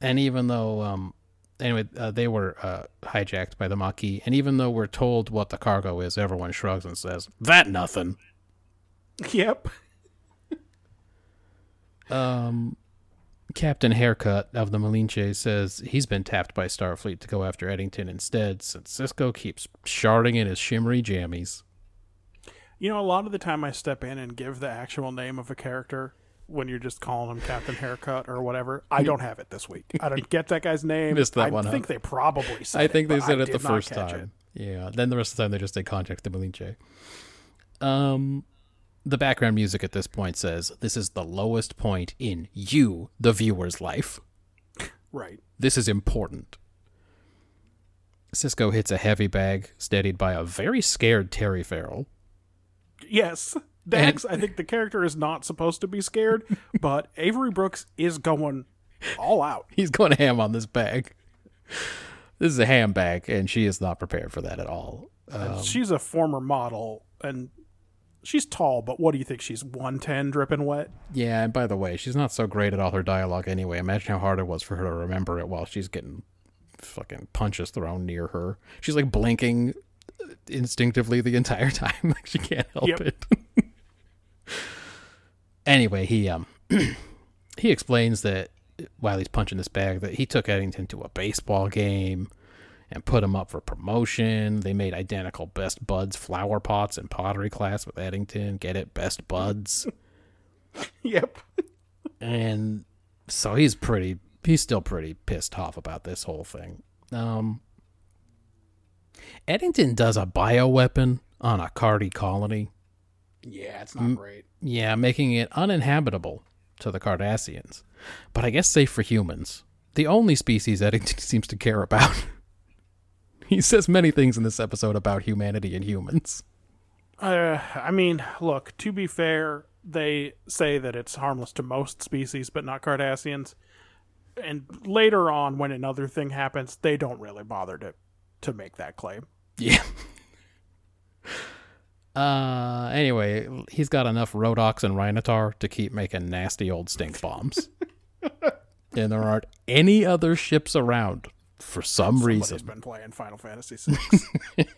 And even though, um, anyway, uh, they were uh, hijacked by the Maquis, and even though we're told what the cargo is, everyone shrugs and says, That nothing. Yep. Um, Captain Haircut of the Malinche says he's been tapped by Starfleet to go after Eddington instead, since Sisko keeps sharding in his shimmery jammies. You know, a lot of the time I step in and give the actual name of a character when you're just calling him Captain Haircut or whatever. I don't have it this week. I don't get that guy's name. Missed that I one, huh? think they probably said I think it, they said I it the first time. Yeah. Then the rest of the time they just say contact the Malinche. Um, the background music at this point says this is the lowest point in you, the viewer's life. Right. This is important. Sisko hits a heavy bag, steadied by a very scared Terry Farrell. Yes. Dax, I think the character is not supposed to be scared, but Avery Brooks is going all out. He's going ham on this bag. This is a ham bag, and she is not prepared for that at all. Uh, she's a former model and she's tall, but what do you think? She's 110 dripping wet? yeah, and by the way, she's not so great at all her dialogue anyway. Imagine how hard it was for her to remember it while she's getting fucking punches thrown near her. She's like blinking instinctively the entire time. like she can't help Yep. it. anyway, he um he explains that while he's punching this bag that he took Eddington to a baseball game and put him up for promotion. They made identical best buds flower pots in pottery class with Eddington. Get it, best buds. Yep. and so he's pretty he's still pretty pissed off about this whole thing. Um Eddington does a bioweapon on a Cardi colony. Yeah, it's not great. Yeah, making it uninhabitable to the Cardassians. But I guess safe for humans. The only species Eddington seems to care about. he says many things in this episode about humanity and humans. Uh, I mean, look, to be fair, they say that it's harmless to most species, but not Cardassians. And later on, when another thing happens, they don't really bother to, to make that claim. Yeah. Uh, anyway, he's got enough Rodox and Rhinotar to keep making nasty old stink bombs. and there aren't any other ships around for some Somebody's reason. been playing Final Fantasy VI.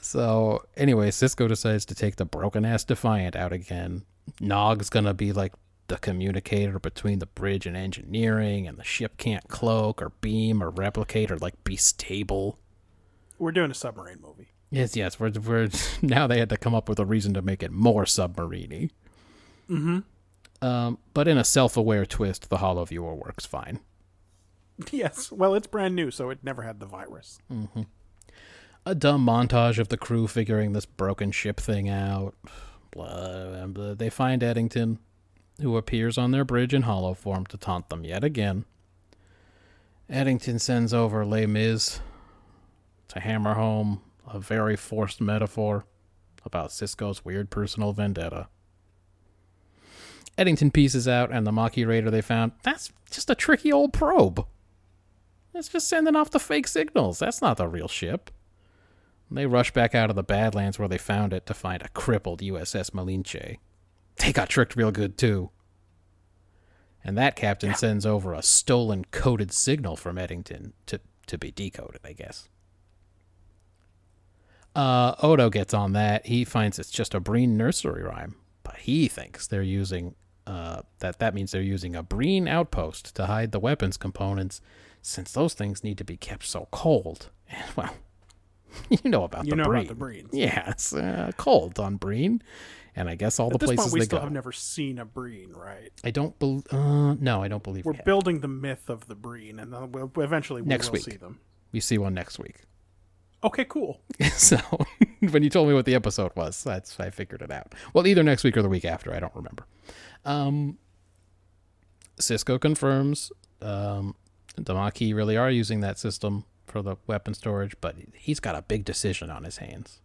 So, anyway, Sisko decides to take the broken ass Defiant out again. Nog's gonna be like the communicator between the bridge and engineering, and the ship can't cloak or beam or replicate or like be stable. We're doing a submarine movie. Yes, yes. We're, we're now they had to come up with a reason to make it more submariney. Mm-hmm. Um, but in a self-aware twist, the Holo Viewer works fine. Yes, well, it's brand new, so it never had the virus. Hmm. A dumb montage of the crew figuring this broken ship thing out. Blah, Blah, blah. They find Eddington, who appears on their bridge in holo form to taunt them yet again. Eddington sends over Les Mis to hammer home a very forced metaphor about Sisko's weird personal vendetta. Eddington pieces out, and the Maquis Raider they found, that's just a tricky old probe. It's just sending off the fake signals. That's not the real ship. They rush back out of the Badlands where they found it to find a crippled USS Malinche. They got tricked real good, too. And that captain sends over a stolen coded signal from Eddington to, to be decoded, I guess. Uh, Odo gets on that. He finds it's just a Breen nursery rhyme but he thinks they're using uh, that that means they're using a Breen outpost to hide the weapons components, since those things need to be kept so cold. And well, you know about You the know Breen. about the Breens. Yes, uh, cold on Breen, and I guess all At the this places point, we they still go. have never seen a Breen, right? I don't believe. Uh, no, I don't believe We're we building the myth of the Breen, and then we'll, eventually we Next will week. see them. We see one next week. Okay, cool. so when you told me what the episode was, that's I figured it out. Well, either next week or the week after, I don't remember. Um, Sisko confirms um, the Maquis really are using that system for the weapon storage, but he's got a big decision on his hands.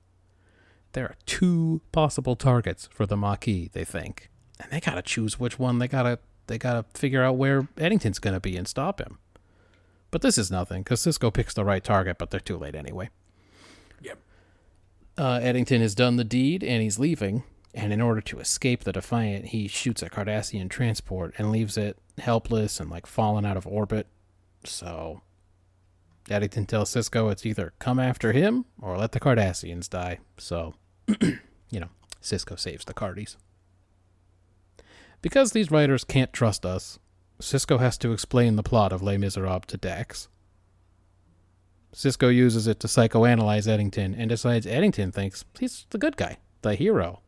There are two possible targets for the Maquis, they think, and they gotta choose which one. They gotta they gotta figure out where Eddington's gonna be and stop him. But this is nothing because Sisko picks the right target, but they're too late anyway Yep. uh, Eddington has done the deed and he's leaving. And in order to escape the Defiant, he shoots a Cardassian transport and leaves it helpless and like fallen out of orbit. So Eddington tells Sisko it's either come after him or let the Cardassians die. So, you know, Sisko saves the Cardies. Because these writers can't trust us, Sisko has to explain the plot of Les Miserables to Dax. Sisko uses it to psychoanalyze Eddington and decides Eddington thinks he's the good guy, the hero.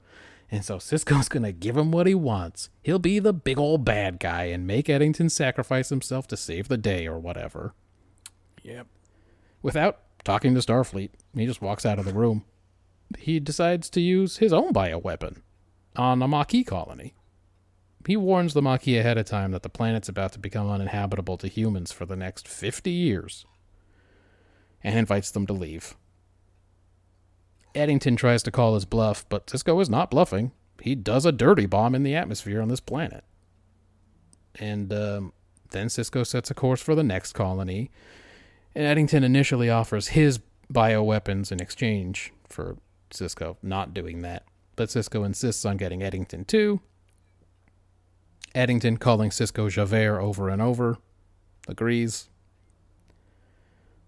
And so Sisko's going to give him what he wants. He'll be the big old bad guy and make Eddington sacrifice himself to save the day or whatever. Yep. Without talking to Starfleet, he just walks out of the room. He decides to use his own bioweapon on a Maquis colony. He warns the Maquis ahead of time that the planet's about to become uninhabitable to humans for the next 50 years and invites them to leave. Eddington tries to call his bluff, but Sisko is not bluffing. He does a dirty bomb in the atmosphere on this planet. And um, then Sisko sets a course for the next colony, and Eddington initially offers his bioweapons in exchange for Sisko not doing that. But Sisko insists on getting Eddington too. Eddington, calling Sisko Javert over and over, agrees.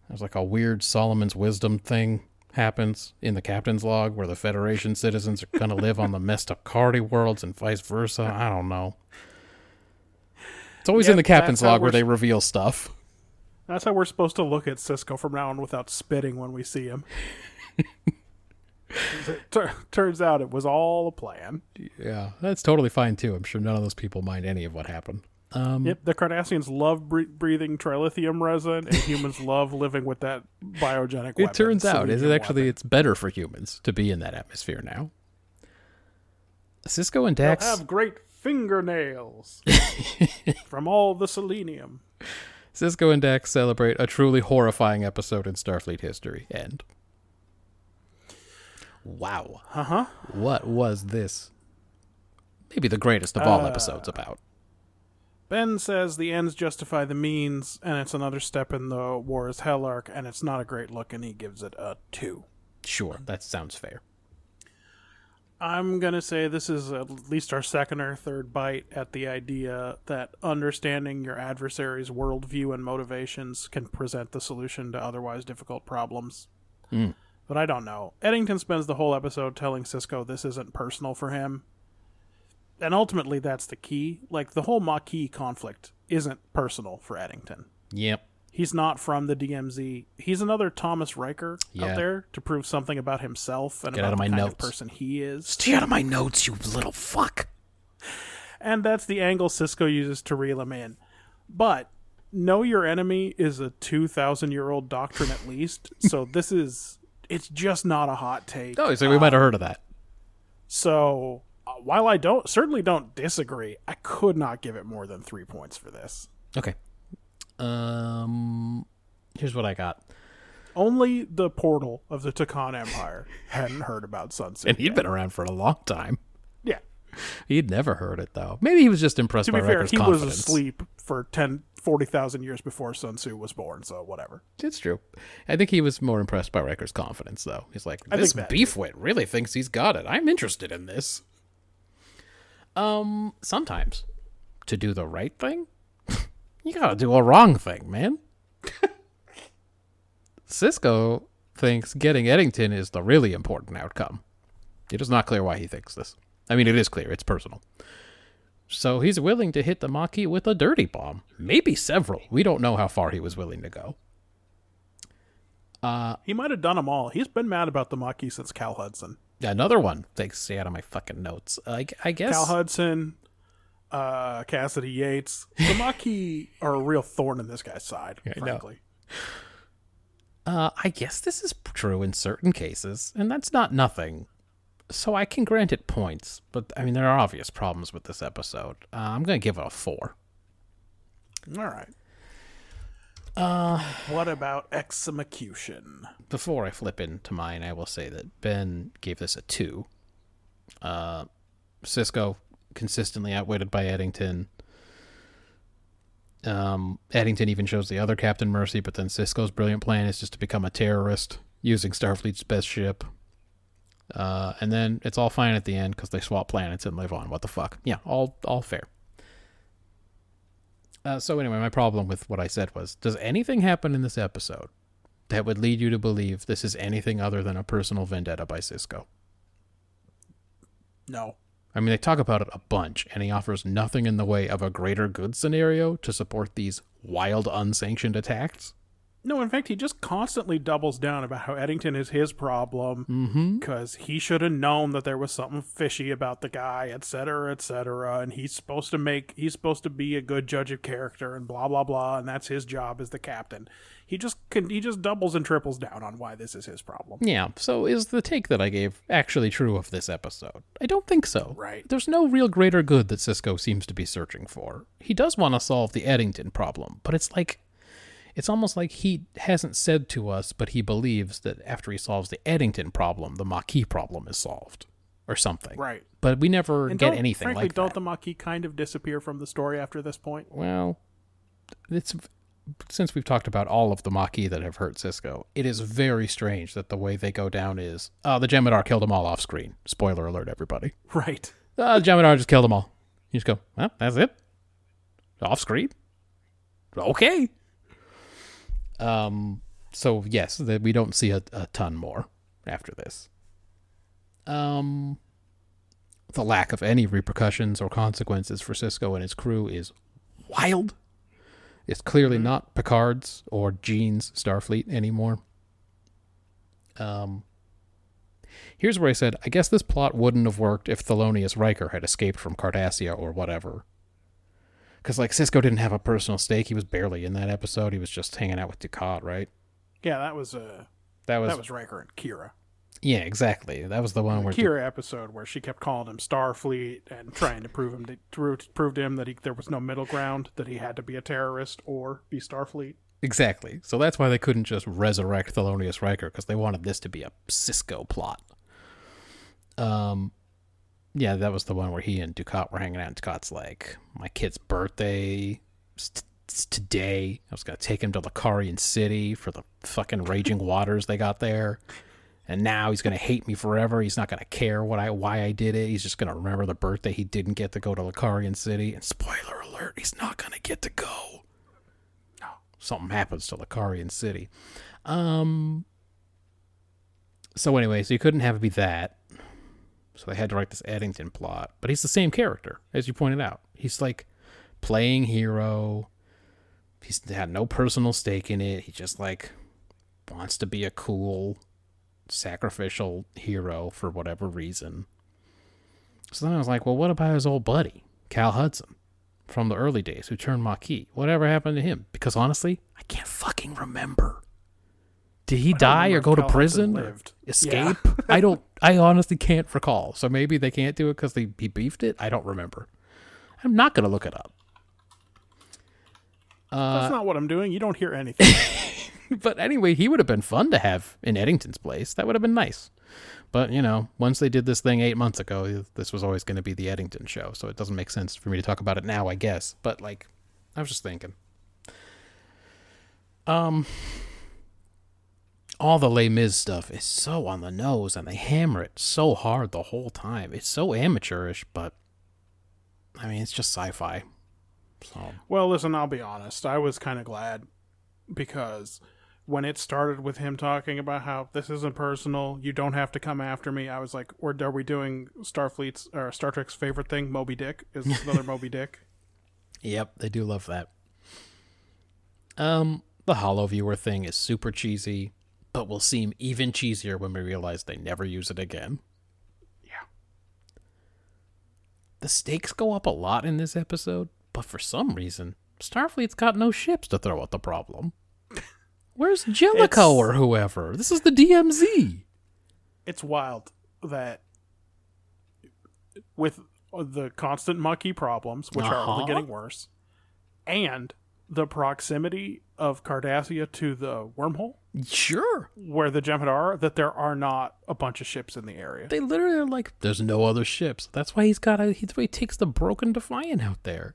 There's like a weird Solomon's wisdom thing happens in the captain's log where the Federation citizens are going to live on the messed up Cardi worlds and vice versa. I don't know. It's always in the captain's log where they reveal stuff. That's how we're supposed to look at Sisko from now on without spitting when we see him. Tur- turns out it was all a plan. Yeah, that's totally fine too. I'm sure none of those people mind any of what happened. Um, Yep, the Cardassians love bre- breathing trilithium resin, and humans love living with that biogenic weapon. it turns out is it actually weapon. it's better for humans to be in that atmosphere now. Sisko and They'll have great fingernails from all the selenium. Sisko and Dax celebrate a truly horrifying episode in Starfleet history. End. Wow. Uh huh. What was this? Maybe the greatest of all Uh, episodes about. Ben says the ends justify the means, and it's another step in the war is hell arc, and it's not a great look, and he gives it a two. Sure, that sounds fair. I'm gonna say this is at least our second or third bite at the idea that understanding your adversary's worldview and motivations can present the solution to otherwise difficult problems. Mm. But I don't know. Eddington spends the whole episode telling Sisko this isn't personal for him. And ultimately, that's the key. Like, the whole Maquis conflict isn't personal for Eddington. Yep. He's not from the DMZ. He's another Thomas Riker Yeah. out there to prove something about himself and Get about out of the my kind notes. of person he is. Stay out of my notes, you little fuck. And that's the angle Sisko uses to reel him in. But know your enemy is a 2,000 year old doctrine at least. so this is, it's just not a hot take. No, Oh, so we might have heard of that. So uh, while I don't, certainly don't disagree, I could not give it more than three points for this. Okay. Um, here's what I got. Only the portal of the Tkon Empire hadn't heard about Sun Tzu, And he'd yet. been around for a long time. Yeah. He'd never heard it though. Maybe he was just impressed To by be fair, he confidence. was asleep for 10, 40,000 years before Sun Tzu was born, so whatever. It's true. I think he was more impressed by Riker's confidence, though. He's like, this beefwit really thinks he's got it. I'm interested in this. Um, sometimes to do the right thing, you gotta do a wrong thing, man. Sisko thinks getting Eddington is the really important outcome. It is not clear why he thinks this. I mean, it is clear it's personal. So he's willing to hit the Maquis with a dirty bomb, maybe several. We don't know how far he was willing to go. He might have done them all. He's been mad about the Maquis since Cal Hudson. Another one. Thanks, stay out of my fucking notes. I, I guess. Cal Hudson, uh, Cassidy Yates. The Maquis are a real thorn in this guy's side, I know. frankly. Uh, I guess this is true in certain cases, and that's not nothing. So I can grant it points, but I mean there are obvious problems with this episode. Uh, I'm gonna give it a four. All right. Uh, what about execution? Before I flip into mine, I will say that Ben gave this a two. Uh, Sisko consistently outwitted by Eddington. Um, Eddington even shows the other Captain Mercy, but then Sisko's brilliant plan is just to become a terrorist using Starfleet's best ship. Uh, and then it's all fine at the end because they swap planets and live on. What the fuck? Yeah, all all fair. Uh, so anyway, my problem with what I said was: Does anything happen in this episode that would lead you to believe this is anything other than a personal vendetta by Sisko? No. I mean, they talk about it a bunch, and he offers nothing in the way of a greater good scenario to support these wild, unsanctioned attacks. No, in fact, he just constantly doubles down about how Eddington is his problem mm-hmm. because he should have known that there was something fishy about the guy, et cetera, et cetera. And he's supposed to make, he's supposed to be a good judge of character and blah, blah, blah. And that's his job as the captain. He just can, he just doubles and triples down on why this is his problem. Yeah, so is the take that I gave actually true of this episode? I don't think so. Right. There's no real greater good that Sisko seems to be searching for. He does want to solve the Eddington problem, but it's like it's almost like he hasn't said to us, but he believes that after he solves the Eddington problem, the Maquis problem is solved. Or something. Right. But we never And get anything frankly, like don't that. the Maquis kind of disappear from the story after this point? Well, it's since we've talked about all of the Maquis that have hurt Sisko, it is very strange that the way they go down is, oh, the Jem'Hadar killed them all off screen. Spoiler alert, everybody. Right. Uh, the Jem'Hadar just killed them all. You just go, well, that's it? Off screen? Okay. Um. So yes, that we don't see a, a ton more after this. Um. The lack of any repercussions or consequences for Sisko and his crew is wild. It's clearly not Picard's or Gene's Starfleet anymore. Um. Here's where I said, I guess this plot wouldn't have worked if Thelonious Riker had escaped from Cardassia or whatever. Because, like, Sisko didn't have a personal stake. He was barely in that episode. He was just hanging out with Dukat, right? Yeah, that was uh That was, that was Riker and Kira. yeah, exactly. That was the one where Kira episode where she kept calling him Starfleet and trying to prove him to, to prove to him that he, there was no middle ground, that he had to be a terrorist or be Starfleet. Exactly. So that's why they couldn't just resurrect Thelonious Riker because they wanted this to be a Sisko plot. Um, yeah, that was the one where he and Dukat were hanging out. And Dukat's like, "My kid's birthday it's today. I was gonna take him to Lakarian City for the fucking raging waters they got there." And now he's gonna hate me forever. He's not gonna care what I why I did it. He's just gonna remember the birthday he didn't get to go to Lakarian City. And spoiler alert, he's not gonna get to go No, something happens to Lakarian City. Um. So anyway, so you couldn't have it be that. So they had to write this Eddington plot, but he's the same character as you pointed out. He's like playing hero. He's had no personal stake in it. He just like wants to be a cool, sacrificial hero for whatever reason. So then I was like, well, what about his old buddy, Cal Hudson? from the early days who turned Maquis. Whatever happened to him? Because honestly, I can't fucking remember. Did he die or go to prison escape? I don't. I honestly can't recall. So maybe they can't do it because they he beefed it. I don't remember. I'm not gonna look it up. Uh, That's not what I'm doing. You don't hear anything. But anyway, he would have been fun to have in Eddington's place. That would have been nice. But you know, once they did this thing eight months ago, this was always going to be the Eddington show, so it doesn't make sense for me to talk about it now, I guess. But like, I was just thinking. Um, all the Les Mis stuff is so on the nose, and they hammer it so hard the whole time. It's so amateurish, but I mean, it's just sci-fi. So Well, listen, I'll be honest. I was kind of glad because when it started with him talking about how this isn't personal, you don't have to come after me, I was like, or are we doing Starfleet's or Star Trek's favorite thing, Moby Dick? Is another Moby Dick? Yep, they do love that. Um, the Holo Viewer thing is super cheesy, but will seem even cheesier when we realize they never use it again. Yeah. The stakes go up a lot in this episode, but for some reason, Starfleet's got no ships to throw at the problem. Where's Jellicoe or whoever? This is the DMZ. It's wild that with the constant Maquis problems, which are Uh-huh. only getting worse, and the proximity of Cardassia to the wormhole Sure. where the Jem'Hadar are, that there are not a bunch of ships in the area. They literally are like, there's no other ships. That's why he's got a, that's why he takes the broken Defiant out there.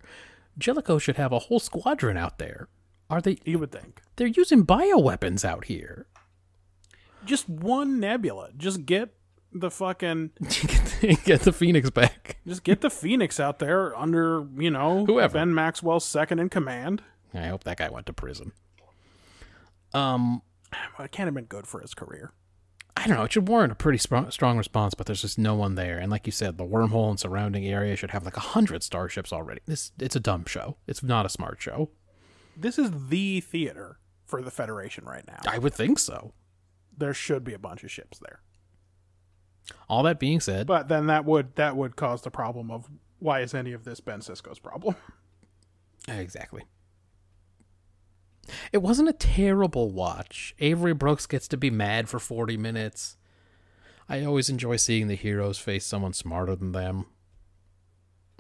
Jellico should have a whole squadron out there. Are they, you would think. they're using bioweapons out here. Just one nebula. Just get the fucking Get the Phoenix back. just get the Phoenix out there under, you know, Whoever. Ben Maxwell's second in command. I hope that guy went to prison. Um, It can't have been good for his career. I don't know. It should warrant a pretty strong, strong response, but there's just no one there. And like you said, the wormhole and surrounding area should have like a hundred starships already. This it's a dumb show. It's not a smart show. This is the theater for the Federation right now. I would think so. There should be a bunch of ships there. All that being said, But then that would that would cause the problem of why is any of this Ben Sisko's problem? Exactly. It wasn't a terrible watch. Avery Brooks gets to be mad for 40 minutes. I always enjoy seeing the heroes face someone smarter than them.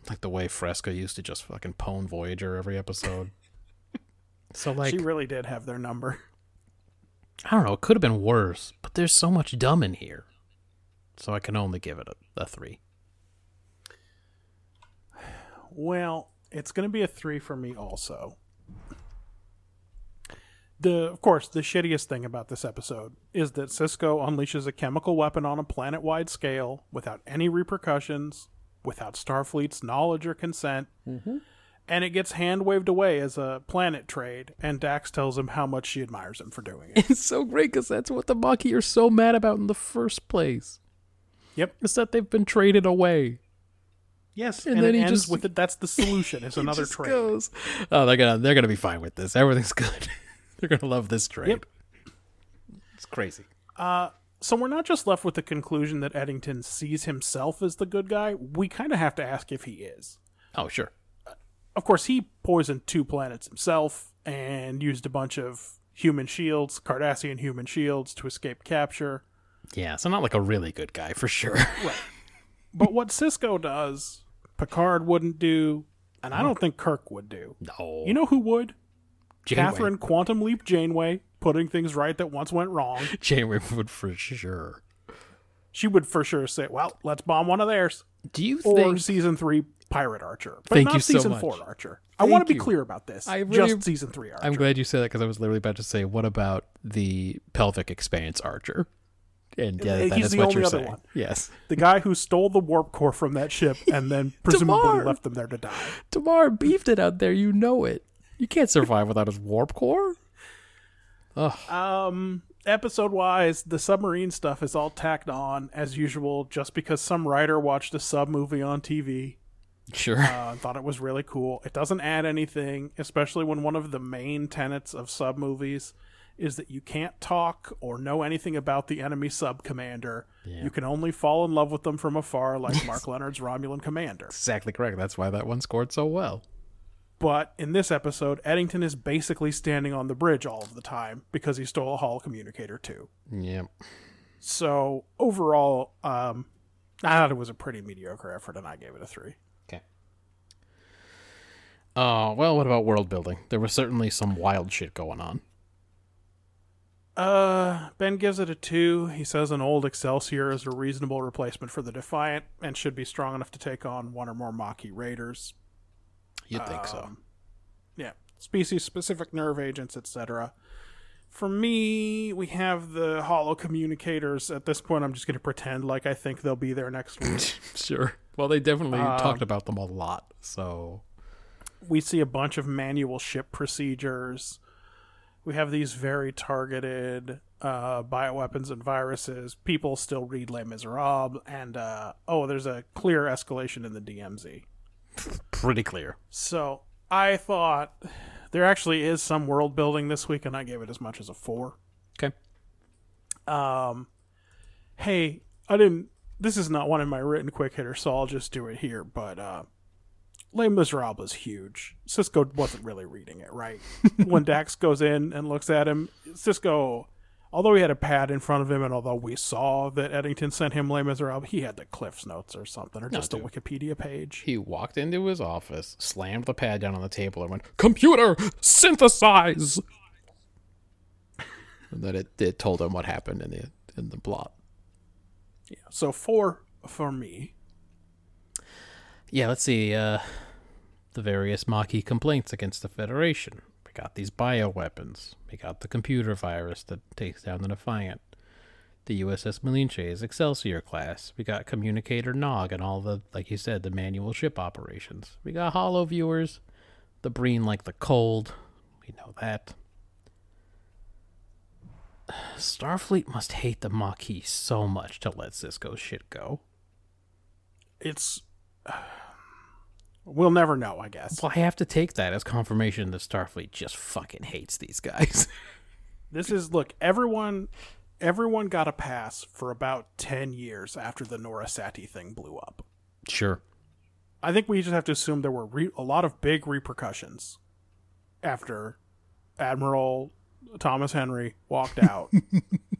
Like the way Seska used to just fucking pwn Voyager every episode. so, like, she really did have their number. I don't know, it could have been worse, but there's so much dumb in here. So I can only give it a, a three. Well, it's going to be a three for me also. The of course the shittiest thing about this episode is that Sisko unleashes a chemical weapon on a planet-wide scale without any repercussions, without Starfleet's knowledge or consent, mm-hmm. and it gets hand waved away as a planet trade. And Dax tells him how much she admires him for doing it. It's so great because that's what the Maquis are so mad about in the first place. Yep. Is that they've been traded away. Yes, And and, then it he ends just- with it. That's the solution. It's another trade. goes, oh, they're gonna they're gonna be fine with this. Everything's good. They're gonna love this trade. Yep. It's crazy. Uh, so we're not just left with the conclusion that Eddington sees himself as the good guy. We kind of have to ask if he is. Oh, sure. Uh, of course, he poisoned two planets himself and used a bunch of human shields, Cardassian human shields, to escape capture. Yeah, so not like a really good guy for sure. Right. But what Sisko does, Picard wouldn't do, and I don't mm. think Kirk would do. no. You know who would? Janeway. Kathryn Quantum Leap Janeway, putting things right that once went wrong. Janeway would for sure. She would for sure say, "Well, let's bomb one of theirs." Do you Or think season three Pirate Archer, but Thank not so season four Archer. I want to be clear about this. I really- just season three Archer. I'm glad you said that because I was literally about to say, what about the Delphic Expanse archer? And yeah, that he's is the what only you're other saying. one. Yes. the guy who stole the warp core from that ship and then presumably Damar. left them there to die. Tamar beefed it out there. You know it. You can't survive without his warp core. Ugh. Um, episode wise, the submarine stuff is all tacked on as usual, just because some writer watched a sub movie on TV Sure. uh, and thought it was really cool. It doesn't add anything, especially when one of the main tenets of sub movies is that you can't talk or know anything about the enemy sub commander. Yeah. You can only fall in love with them from afar, like Mark Lenard's Romulan commander. exactly correct. That's why that one scored so well. But in this episode, Eddington is basically standing on the bridge all of the time because he stole a holo communicator too. Yep. So overall, um, I thought it was a pretty mediocre effort, and I gave it a three. Okay. Uh, well, what about world building? There was certainly some wild shit going on. Uh, Ben gives it a two. He says an old Excelsior is a reasonable replacement for the Defiant and should be strong enough to take on one or more Maquis raiders. You'd think so. Um, Yeah, species specific nerve agents, etc. For me, we have the holo communicators. At this point, I'm just going to pretend like I think they'll be there next week. Sure. Well, they definitely Um, talked about them a lot. So we see a bunch of manual ship procedures. we have these very targeted uh, bioweapons and viruses. People still read Les Miserables, and uh, oh, there's a clear escalation in the DMZ. Pretty clear. So I thought there actually is some world building this week, and I gave it as much as a four. Okay. Um, hey, I didn't. This is not one of my written quick hitters, so I'll just do it here. But uh, Les Miserables is huge. Sisko wasn't really reading it right. when Dax goes in and looks at him, Sisko, although he had a pad in front of him, and although we saw that Eddington sent him Les Miserables, he had the Cliff's Notes or something, or No, just a. Wikipedia page. He walked into his office, slammed the pad down on the table, and went, Computer, synthesize! and then it, it told him what happened in the in the plot. Yeah. So four for me. Yeah, let's see. Uh, the various Maquis complaints against the Federation. We got these bioweapons. We got the computer virus that takes down the Defiant. The USS Malinche's Excelsior class. We got Communicator Nog and all the, like you said, the manual ship operations. We got Holo Viewers. The Breen like the cold. We know that. Starfleet must hate the Maquis so much to let Sisko's shit go. It's we'll never know, I guess. Well, I have to take that as confirmation that Starfleet just fucking hates these guys. This is look, everyone everyone got a pass for about 10 years after the Norah Satie thing blew up. sure. I think we just have to assume there were re- a lot of big repercussions after Admiral Thomas Henry walked out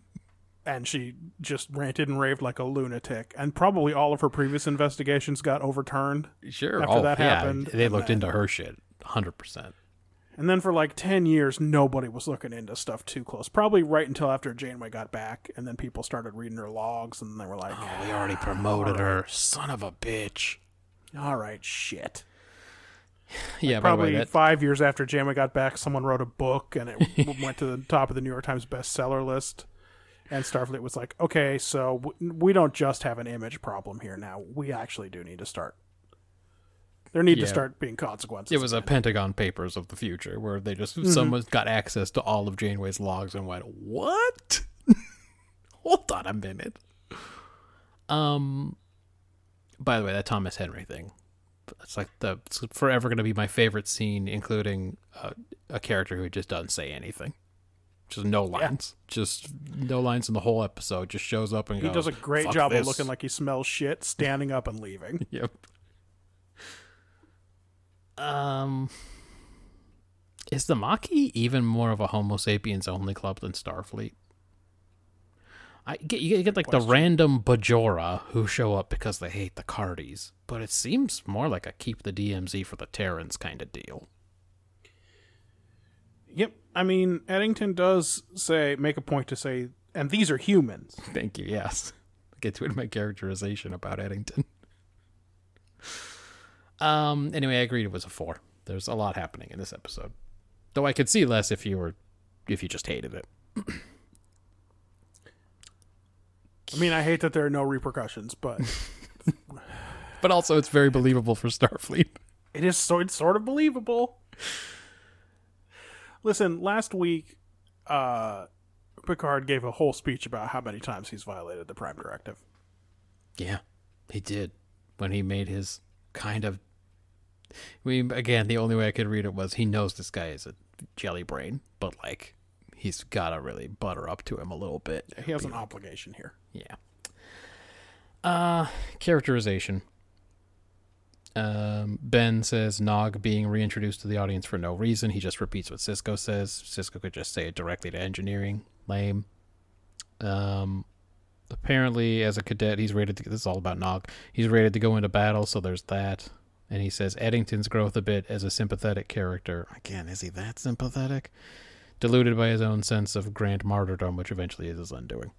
and she just ranted and raved like a lunatic and probably all of her previous investigations got overturned Sure. After oh, that yeah, happened, They looked then- into her shit 100%. And then for like 10 years, nobody was looking into stuff too close. Probably right until after Janeway got back. And then people started reading her logs and they were like, Oh, we already promoted her. Son of a bitch. all right, shit. Yeah, the Probably way, that, five years after Janeway got back, someone wrote a book and it went to the top of the New York Times bestseller list. And Starfleet was like, okay, so w- we don't just have an image problem here now. We actually do need to start. There need Yeah. to start being consequences. it was a. Pentagon Papers of the future where they just, Mm-hmm. someone got access to all of Janeway's logs and went, what? Hold on a minute. Um, by the way, that Thomas Henry thing, it's like the it's forever going to be my favorite scene, including uh, a character who just doesn't say anything, just no lines, just no lines in the whole episode. Just shows up and He goes. does a great job this." of looking like he smells shit, standing up and leaving. Yep. Um, is the Maquis even more of a Homo sapiens only club than Starfleet? I get you get like the random Bajora who show up because they hate the Cardis, but it seems more like a keep the DMZ for the Terrans kind of deal. Yep. I mean, Eddington does say make a point to say, and these are humans. Thank you. Yes, get to it in my characterization about Eddington. Um. Anyway, I agreed it was a four. There's a lot happening in this episode, though I could see less if you were, if you just hated it. I mean, I hate that there are no repercussions, but But also, it's very believable for Starfleet. it is so it's sort of believable. Listen, last week, uh, Picard gave a whole speech about how many times he's violated the Prime Directive. Yeah, he did when he made his kind of. I mean, again, the only way I could read it was he knows this guy is a jelly brain, but like he's got to really butter up to him a little bit. He has an obligation here. Yeah. Uh, characterization. Um, ben says Nog being reintroduced to the audience for no reason. He just repeats what Sisko says. Sisko could just say it directly to engineering. Lame. Um, apparently, as a cadet, he's rated to. This is all about Nog. He's rated to go into battle, so there's that. And he says Eddington's growth a bit as a sympathetic character. Again, is he that sympathetic? Deluded by his own sense of grand martyrdom, which eventually is his undoing.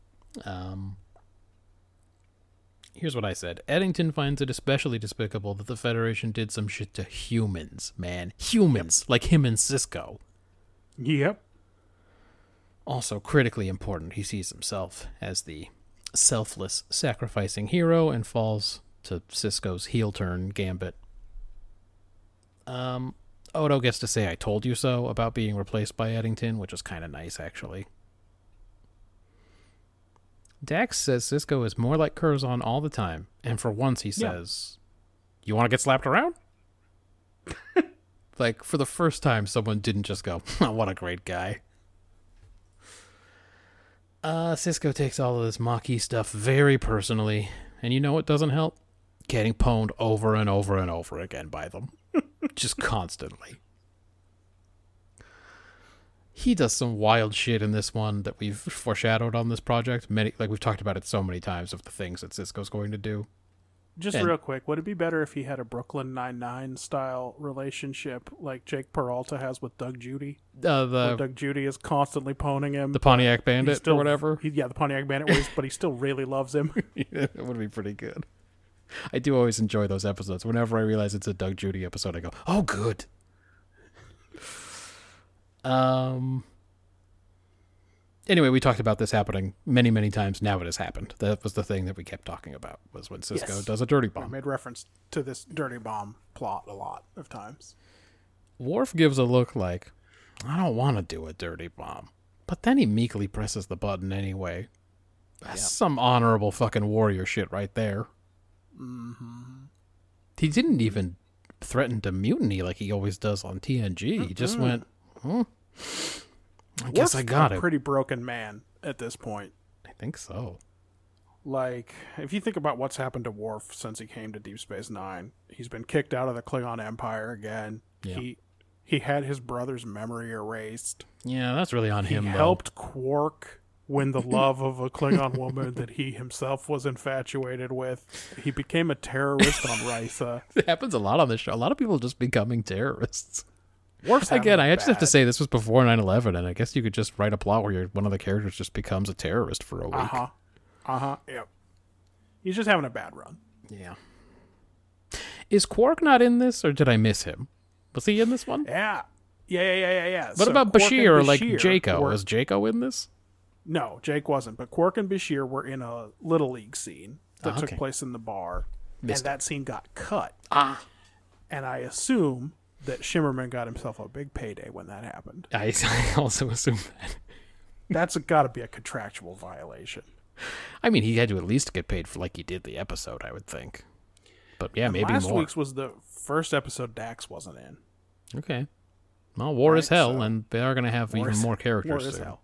Um, here's what I said Eddington finds it especially despicable that the Federation did some shit to humans, man. Humans, like him and Sisko. Yep. Also, critically important, he sees himself as the selfless, sacrificing hero and falls to Sisko's heel turn gambit. Um, Odo gets to say "I told you so" about being replaced by Eddington, which is kind of nice, actually. Dax says Sisko is more like Curzon all the time, and for once he Yeah. says, "You want to get slapped around?" like for the first time, someone didn't just go, "What a great guy." Uh, Sisko takes all of this Maquis stuff very personally, and you know what doesn't help? Getting pwned over and over and over again by them. Just constantly. He does some wild shit in this one that we've foreshadowed on this project. Many like we've talked about it so many times of the things that Sisko's going to do. Just And- real quick, would it be better if he had a Brooklyn Nine Nine style relationship like Jake Peralta has with Doug Judy? Uh, the Doug Judy is constantly poning him. the Pontiac Bandit still, or whatever. He, yeah, the Pontiac Bandit, but he still really loves him. it would be pretty good. I do always enjoy those episodes. Whenever I realize it's a Doug Judy episode, I go, "Oh, good." Um. Anyway, we talked about this happening many, many times. Now it has happened. That was the thing that we kept talking about. Was when Sisko Yes. does a dirty I bomb. made reference to this dirty bomb plot a lot of times. Worf gives a look like, "I don't want to do a dirty bomb," but then he meekly presses the button anyway. That's some honorable fucking warrior shit right there. Mm-hmm. He didn't even threaten to mutiny like he always does on TNG. He just went, hmm. I guess Worf's I got a it. pretty broken man at this point. I think so. Like, if you think about what's happened to Worf since he came to Deep Space Nine, he's been kicked out of the Klingon Empire again. Yeah. He he had his brother's memory erased. Yeah, that's really on He him. though. helped Quark win the love of a Klingon woman that he himself was infatuated with. He became a terrorist on Risa. It happens a lot on this show. A lot of people just becoming terrorists. Again, I just have to say this was before 9/11, and I guess you could just write a plot where one of the characters just becomes a terrorist for a week. Uh huh. Uh huh. Yep. He's just having a bad run. Yeah. Is Quark not in this, or did I miss him? Was he in this one? Yeah. Yeah, yeah, yeah, yeah, yeah. What So about Bashir or like Jaco? were- Was Jaco in this? No, Jake wasn't. But Quark and Bashir were in a little league scene that Ah, took place in the bar, Missed and that scene got cut. Ah. And I assume that Shimerman got himself a big payday when that happened. I, I also assume that. That's got to be a contractual violation. I mean, he had to at least get paid for like he did the episode, I would think. But yeah, And maybe last more. week's was the first episode Dax wasn't in. Okay. Well, war is hell, so- and they are going to have even more War characters is soon. hell.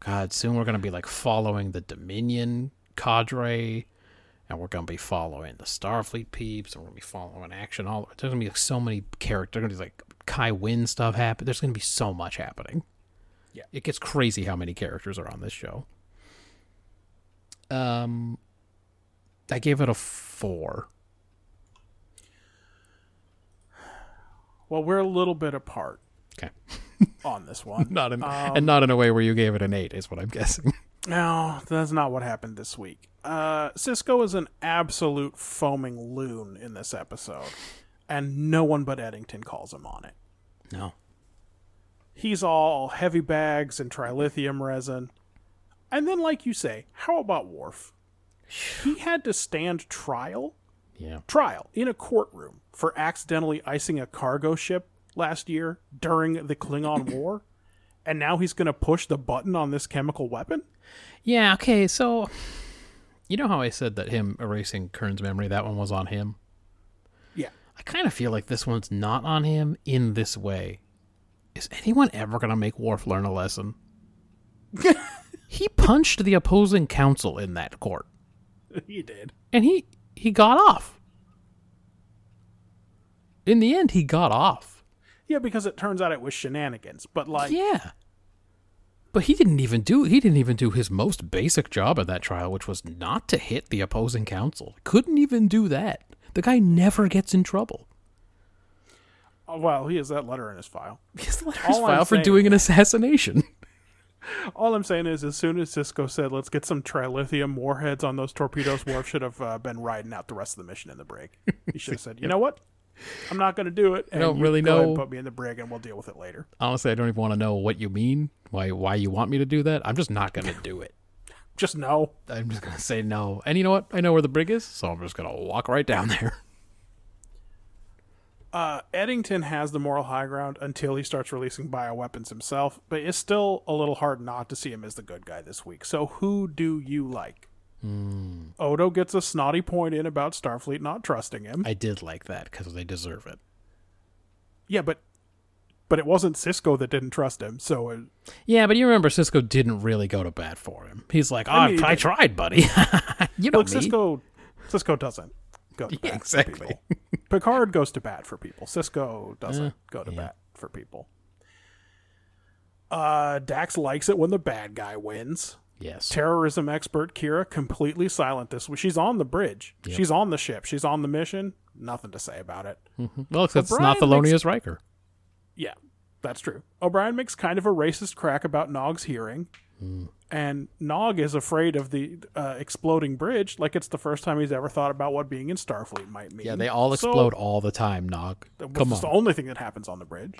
God, soon we're going to be like following the Dominion cadre, and we're going to be following the Starfleet peeps, and we're going to be following action. All there's going to be like, so many characters. There's going to be like Kai Wynn stuff happen. There's going to be so much happening. Yeah. it gets crazy how many characters are on this show. Um, I gave it a four. Well, we're a little bit apart Okay, on this one. not in Um, and not in a way where you gave it an eight, is what I'm guessing. No, that's not what happened this week. Uh, Sisko is an absolute foaming loon in this episode, and no one but Eddington calls him on it. no, He's all heavy bags and trilithium resin. And then, like you say, how about Worf? He had to stand trial, yeah, trial in a courtroom for accidentally icing a cargo ship last year during the Klingon War, and now he's going to push the button on this chemical weapon. Yeah, okay, so you know how I said that him erasing Kurn's memory, that one was on him? Yeah. I kind of feel like this one's not on him in this way. Is anyone ever going to make Worf learn a lesson? he punched the opposing counsel in that court, he did. and he he got off. In the end, he got off. Yeah, because it turns out it was shenanigans. But like, yeah. But he didn't even do he didn't even do his most basic job at that trial, which was not to hit the opposing counsel. Couldn't even do that. The guy never gets in trouble. oh, well, he has that letter in his file. He has the letters All I'm filed for saying- doing an assassination. All I'm saying is, as soon as Sisko said, "Let's get some trilithium warheads on those torpedoes," Worf should have uh, been riding out the rest of the mission in the break. He should have said, "You know what? I'm not going to do it. And don't really go ahead and know- put me in the brig, and we'll deal with it later." Honestly, I don't even want to know what you mean. Why why you want me to do that? I'm just not gonna do it. Just no. I'm just gonna say no. And you know what? I know where the brig is, so I'm just gonna walk right down there. uh, Eddington has the moral high ground until he starts releasing bioweapons himself, but it's still a little hard not to see him as the good guy this week. So, who do you like? Odo gets a snotty point in about Starfleet not trusting him. I did like that because they deserve it. yeah, but but it wasn't Sisko that didn't trust him. So, uh, Yeah, but you remember Sisko didn't really go to bat for him. He's like, oh, I mean, I tried, buddy. you know look, me. Sisko Sisko doesn't go to bat Yeah, for exactly. people. Picard goes to bat for people. Sisko doesn't Uh, go to yeah. bat for people. Uh, Dax likes it when the bad guy wins. Yes. terrorism expert Kira completely silent this week. She's on the bridge. Yep. She's on the ship. She's on the mission. Nothing to say about it. well, except it's not O'Brien makes- Thelonious Riker. Yeah, that's true. O'Brien makes kind of a racist crack about Nog's hearing. Hmm. And Nog is afraid of the uh, exploding bridge, like it's the first time he's ever thought about what being in Starfleet might mean. Yeah, they all So- explode all the time, Nog. Come is the only thing that happens on the bridge.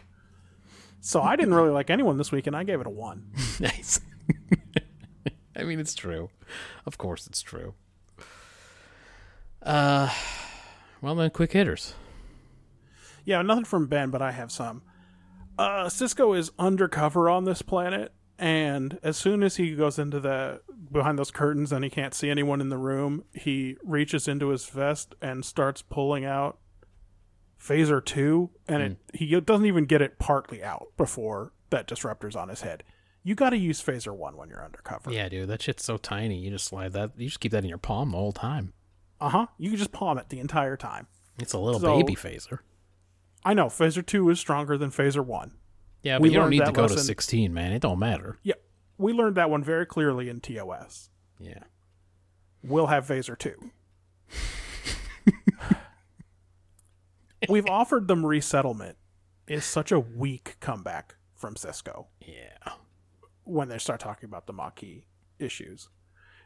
So I didn't really like anyone this week, and I gave it a one. nice. I mean, it's true. Of course, it's true. Uh, well then, quick hitters. Yeah, nothing from Ben, but I have some. Uh, Sisko is undercover on this planet, and as soon as he goes into the behind those curtains and he can't see anyone in the room, he reaches into his vest and starts pulling out Phaser Two, and it he doesn't even get it partly out before that disruptor's on his head. You got to use Phaser One when you're undercover. Yeah, dude, that shit's so tiny. You just slide that. You just keep that in your palm the whole time. Uh huh. You can just palm it the entire time. It's a little So- baby phaser. I know Phaser Two is stronger than Phaser One. Yeah, we you don't need to go to 16, man. It don't matter. Yeah, we learned that one very clearly in TOS. Yeah. We'll have Phaser 2. We've offered them resettlement is such a weak comeback from Sisko Yeah. When they start talking about the Maquis issues.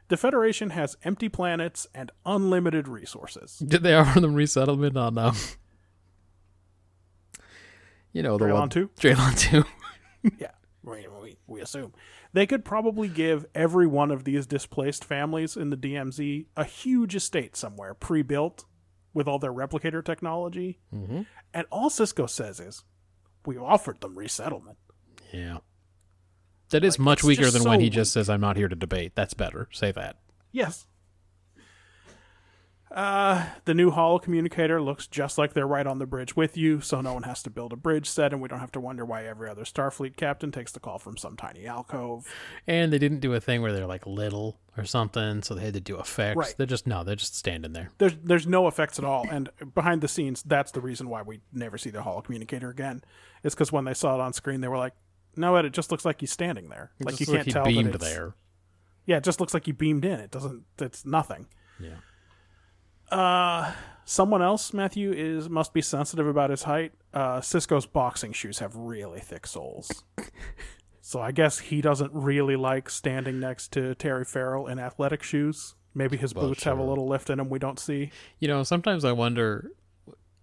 The Federation has empty planets and unlimited resources. Did they offer them resettlement on um You know the Draylon one 2? Draylon 2. yeah, we, we, we assume. They could probably give every one of these displaced families in the DMZ a huge estate somewhere, pre built, with all their replicator technology. mm-hmm. And all Sisko says is, we offered them resettlement. Yeah. That is Like, much weaker than so when he weak. just says I'm not here to debate. That's better. Say that. Yes. Uh, the new holo communicator looks just like they're right on the bridge with you, so no one has to build a bridge set, and we don't have to wonder why every other Starfleet captain takes the call from some tiny alcove. And they didn't do a thing where they're like little or something, so they had to do effects. Right. They're just no, they're just standing there. There's there's no effects at all, and behind the scenes, that's the reason why we never see the holo communicator again. It's because when they saw it on screen, they were like, "No, Ed, it just looks like he's standing there. It like you can't he tell beamed that it's, there. Yeah, it just looks like he beamed in. It doesn't. It's nothing. Yeah. Uh, someone else, Matthew, is must be sensitive about his height. Uh, Sisko's boxing shoes have really thick soles. so I guess he doesn't really like standing next to Terry Farrell in athletic shoes. Maybe his Well, boots have a little lift in them we don't see. You know, sometimes I wonder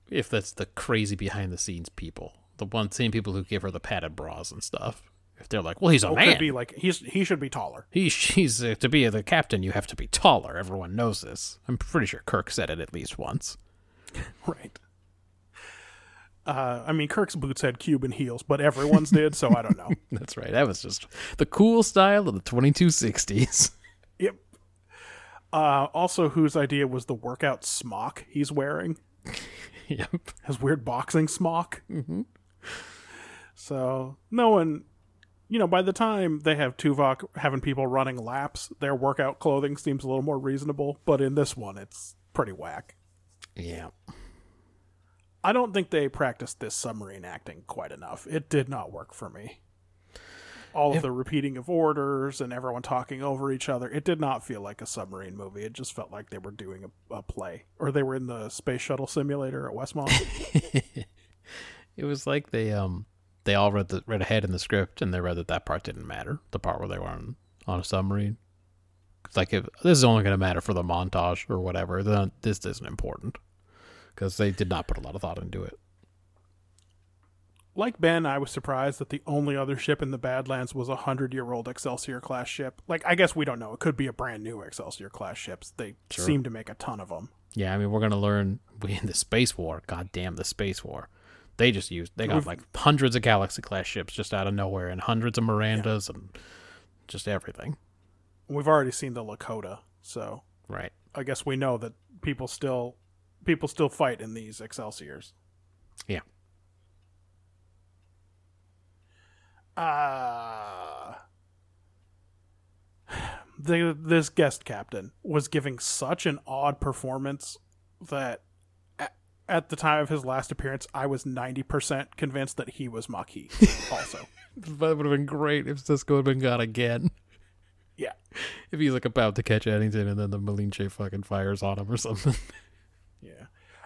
if that's the crazy behind the scenes people. The one same people who give her the padded bras and stuff. If they're like, well, he's a Oh, man. could be like he's he should be taller. He, she's uh, to be the captain. You have to be taller. Everyone knows this. I'm pretty sure Kirk said it at least once. Right. Uh, I mean, Kirk's boots had Cuban heels, but everyone's did, so I don't know. That's right. That was just the cool style of the 2260s. Yep. Uh, also, whose idea was the workout smock he's wearing? yep. His weird boxing smock. Mm-hmm. So no one, you know, by the time they have Tuvok having people running laps, their workout clothing seems a little more reasonable. But in this one, it's pretty whack. Yeah. I don't think they practiced this submarine acting quite enough. It did not work for me. All of the repeating of orders and everyone talking over each other, it did not feel like a submarine movie. It just felt like they were doing a, a play. Or they were in the space shuttle simulator at Westmont. It was like they um they all read the read ahead in the script and they read that that part didn't matter. The part where they were on on a submarine. It's like if this is only going to matter for the montage or whatever, then this isn't important because they did not put a lot of thought into it. like Ben, I was surprised that the only other ship in the Badlands was a hundred year old Excelsior class ship. Like, I guess we don't know. It could be a brand new Excelsior class ships. They Sure. seem to make a ton of them. Yeah, I mean, we're gonna learn we in the space war. God damn the space war. They just used they got like hundreds of galaxy class ships just out of nowhere, and hundreds of Mirandas and just everything. We've already seen the Lakota, so Right. I guess we know that people still people still fight in these Excelsiors. Yeah. Uh the, this guest captain was giving such an odd performance that at, the time of his last appearance, I was 90% convinced that he was Maquis also. That would have been great if Sisko had been gone again. Yeah. If he's like about to catch Eddington and then the Malinche fucking fires on him or something. Yeah.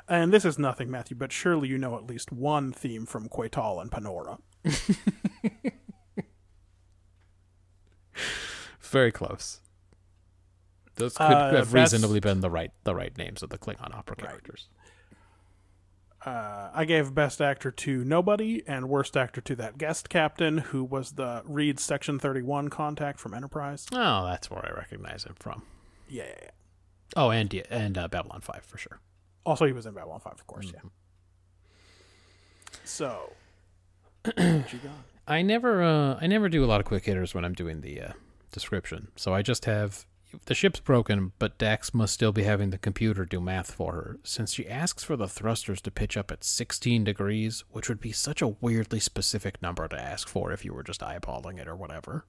And this is nothing, Matthew, but surely you know at least one theme from Quetal and Panora. Very close. Those could Uh, have reasonably been the right the right names of the Klingon opera characters. Uh, I gave Best Actor to Nobody and Worst Actor to that guest captain who was the Reed Section 31 contact from Enterprise. Oh, that's where I recognize him from. Yeah, yeah, yeah. Oh, and yeah, and uh, Babylon Five for sure. Also, he was in Babylon 5, of course, Mm-hmm. yeah. So, what you got? I never uh I never do a lot of quick hitters when I'm doing the uh, description. So I just have the ship's broken, but Dax must still be having the computer do math for her since she asks for the thrusters to pitch up at 16 degrees, which would be such a weirdly specific number to ask for if you were just eyeballing it or whatever.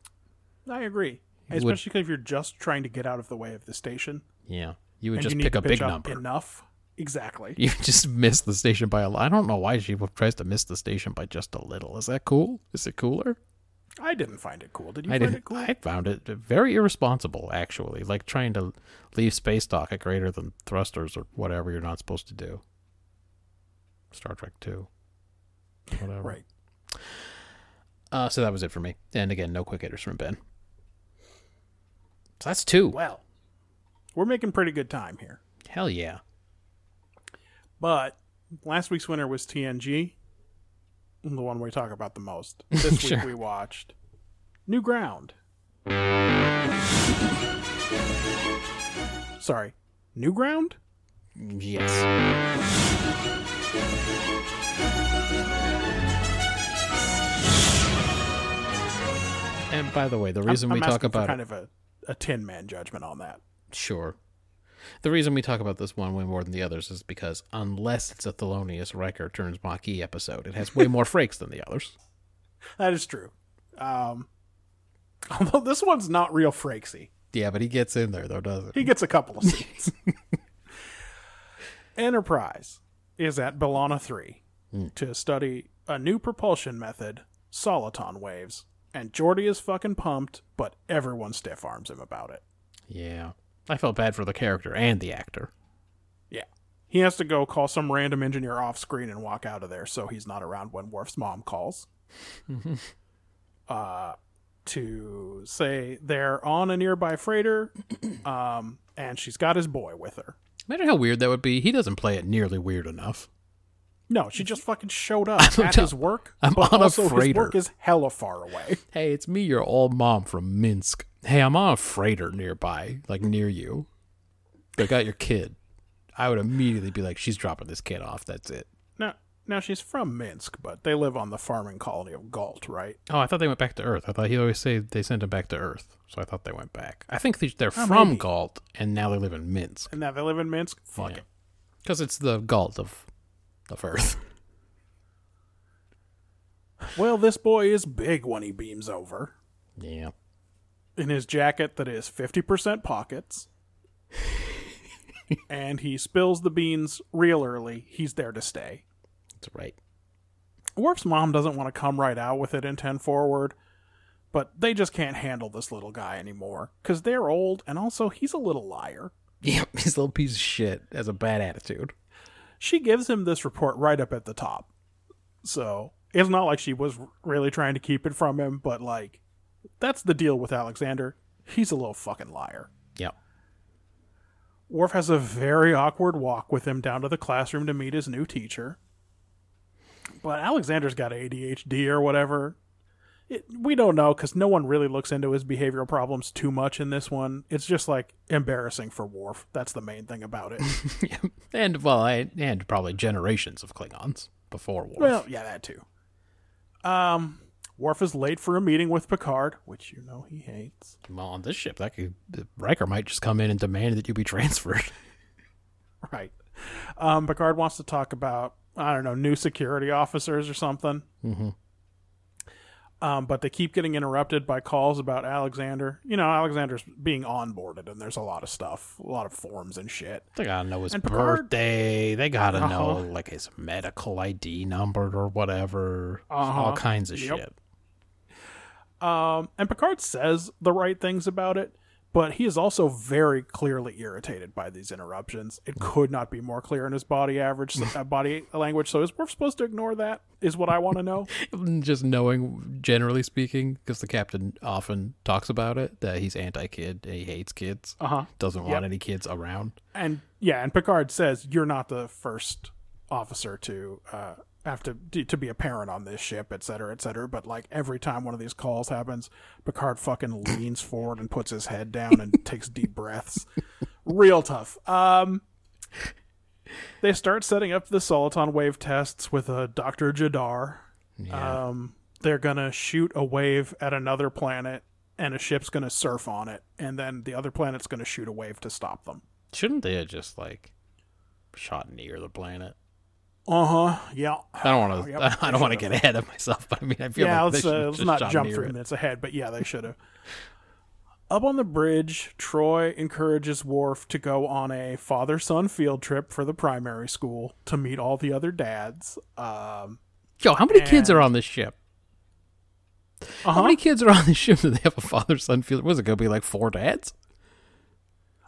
I agree. Would- Especially if you're just trying to get out of the way of the station. Yeah, you would just pick a big number. Enough. Exactly. You just miss the station by a lot. I don't know why she tries to miss the station by just a little. Is that cool? Is it cooler? I didn't find it cool. Did you I find didn't. it cool? I found it very irresponsible, actually. Like trying to leave space dock at greater than thrusters or whatever you're not supposed to do. Star Trek Two. Whatever. Right. Uh, so that was it for me. And again, no quick hitters from Ben. So that's two. Well, we're making pretty good time here. Hell yeah. But last week's winner was TNG, the one we talk about the most. This Sure. week we watched New Ground. Sorry, New Ground? Yes. And by the way, the reason I'm, we I'm talk about kind it, of a, a Tin Man judgment on that. sure. The reason we talk about this one way more than the others is because unless it's a Thelonious Riker turns Maquis episode, it has way more frakes than the others. That is true. Um, although this one's not real frakesy. Yeah, but he gets in there though, doesn't He gets a couple of scenes. Enterprise is at Bilana 3 to study a new propulsion method, soliton waves, and Geordi is fucking pumped, but everyone stiff arms him about it. Yeah. I felt bad for the character and the actor. Yeah. He has to go call some random engineer off screen and walk out of there so he's not around when Worf's mom calls. uh, to say they're on a nearby freighter, um, and she's got his boy with her. Imagine how weird that would be. He doesn't play it nearly weird enough. No, she just fucking showed up at his work, I'm but on a also his work is hella far away. Hey, it's me, your old mom from Minsk. Hey, I'm on a freighter nearby, like near you. They got your kid. I would immediately be like, she's dropping this kid off. That's it. Now, now she's from Minsk, but they live on the farming colony of Galt, right? Oh, I thought they went back to Earth. I thought he always said they sent him back to Earth. So I thought they went back. I think they- they're Oh, from maybe. Galt, and now they live in Minsk. And now they live in Minsk. Fuck Yeah. it. Because it's the Galt of, of Earth. Well, this boy is big when he beams over. yeah. in his jacket that is 50% pockets. and he spills the beans real early. He's there to stay. That's right. Worf's mom doesn't want to come right out with it in 10 forward, but they just can't handle this little guy anymore because they're old and also he's a little liar. Yeah, he's a little piece of shit. Has a bad attitude. She gives him this report right up at the top. So it's not like she was really trying to keep it from him, but like, that's the deal with Alexander. He's a little fucking liar. Yep. Worf has a very awkward walk with him down to the classroom to meet his new teacher. But Alexander's got ADHD or whatever. It, we don't know because no one really looks into his behavioral problems too much in this one. It's just like embarrassing for Worf. That's the main thing about it. yeah. And well, I, and probably generations of Klingons before Worf. well, yeah, that too. Um, Worf is late for a meeting with Picard, which you know he hates. well, on this ship, that could Riker might just come in and demand that you be transferred. Right. Um, Picard wants to talk about I don't know new security officers or something. Mhm. Um, but they keep getting interrupted by calls about Alexander. You know, Alexander's being onboarded, and there's a lot of stuff, a lot of forms and shit. They gotta know his And Picard- birthday. They gotta know Uh-huh. like his medical ID number or whatever. Uh-huh. All kinds of Yep. shit. Um, and Picard says the right things about it, but he is also very clearly irritated by these interruptions. It could not be more clear in his body average, uh, body language. So is Worf supposed to ignore that? Is what I want to know. Just knowing, generally speaking, because the captain often talks about it, that he's anti-kid, he hates kids, Uh huh. doesn't want Yep. any kids around. and yeah, and Picard says you're not the first officer to uh, have to to be a parent on this ship, et cetera, et cetera. But like every time one of these calls happens, Picard fucking leans forward and puts his head down and takes deep breaths. Real tough. Um, they start setting up the Soliton wave tests with a Doctor Ja'Dar. Yeah. Um, they're gonna shoot a wave at another planet, and a ship's gonna surf on it, and then the other planet's gonna shoot a wave to stop them. Shouldn't they have just like shot near the planet? Uh huh. Yeah. I don't want to. Yep, I don't want to get ahead of myself, but I mean, I feel Yeah. like let's they should uh, let's just not jump three it. minutes ahead, but yeah, they should have. Up on the bridge, Troi encourages Worf to go on a father-son field trip for the primary school to meet all the other dads. Um, Yo, how many kids are on this ship? How uh-huh. many kids are on this ship that they have a father-son field? Trip? Was it going to be like four dads?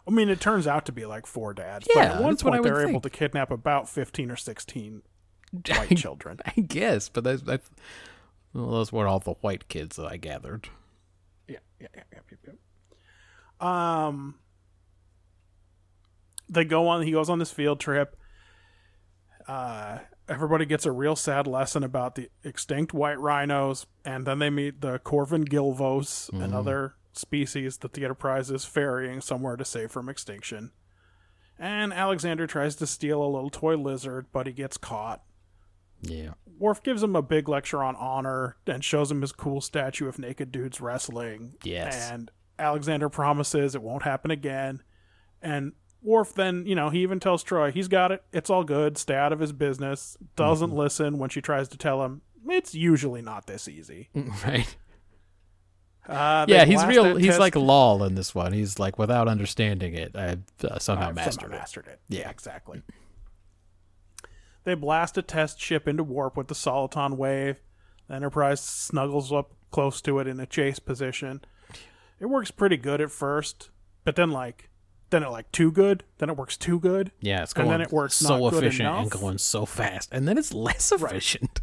I mean, it turns out to be like four dads. Yeah, but at one I point they're able think. to kidnap about fifteen or sixteen white children. I guess, but that's, that's well, those were all the white kids that I gathered. Yeah, yeah, yeah, yeah, yeah. Um, they go on. He goes on this field trip. Uh, everybody gets a real sad lesson about the extinct white rhinos, and then they meet the Corvan gilvos, another species that the Enterprise is ferrying somewhere to save from extinction. And Alexander tries to steal a little toy lizard, but he gets caught. Yeah, Worf gives him a big lecture on honor and shows him his cool statue of naked dudes wrestling. Yes. And Alexander promises it won't happen again. And Worf then, you know, he even tells Troi, he's got it. It's all good. Stay out of his business. Doesn't Mm-hmm. listen when she tries to tell him it's usually not this easy. right. Uh, Yeah, he's real. He's test- like Lol in this one. He's like without understanding it, I uh, somehow I've mastered somehow it. mastered it. Yeah. exactly. They blast a test ship into warp with the Soliton wave. The Enterprise snuggles up close to it in a chase position. It works pretty good at first, but then like then it like too good, then it works too good. Yeah, it's going And then it works so not good efficient and going so fast, and then it's less efficient.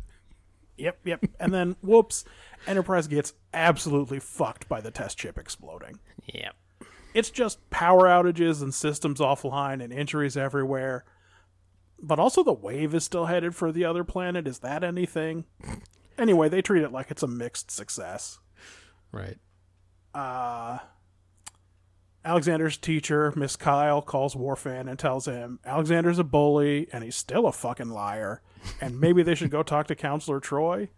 Yep, yep. and then whoops, Enterprise gets absolutely fucked by the test ship exploding. Yeah, it's just power outages and systems offline and injuries everywhere. But also the wave is still headed for the other planet. Is that anything? Anyway, they treat it like it's a mixed success. right. Uh Alexander's teacher, Miss Kyle, calls Worf in and tells him Alexander's a bully and he's still a fucking liar, and maybe they should go talk to Counselor Troi.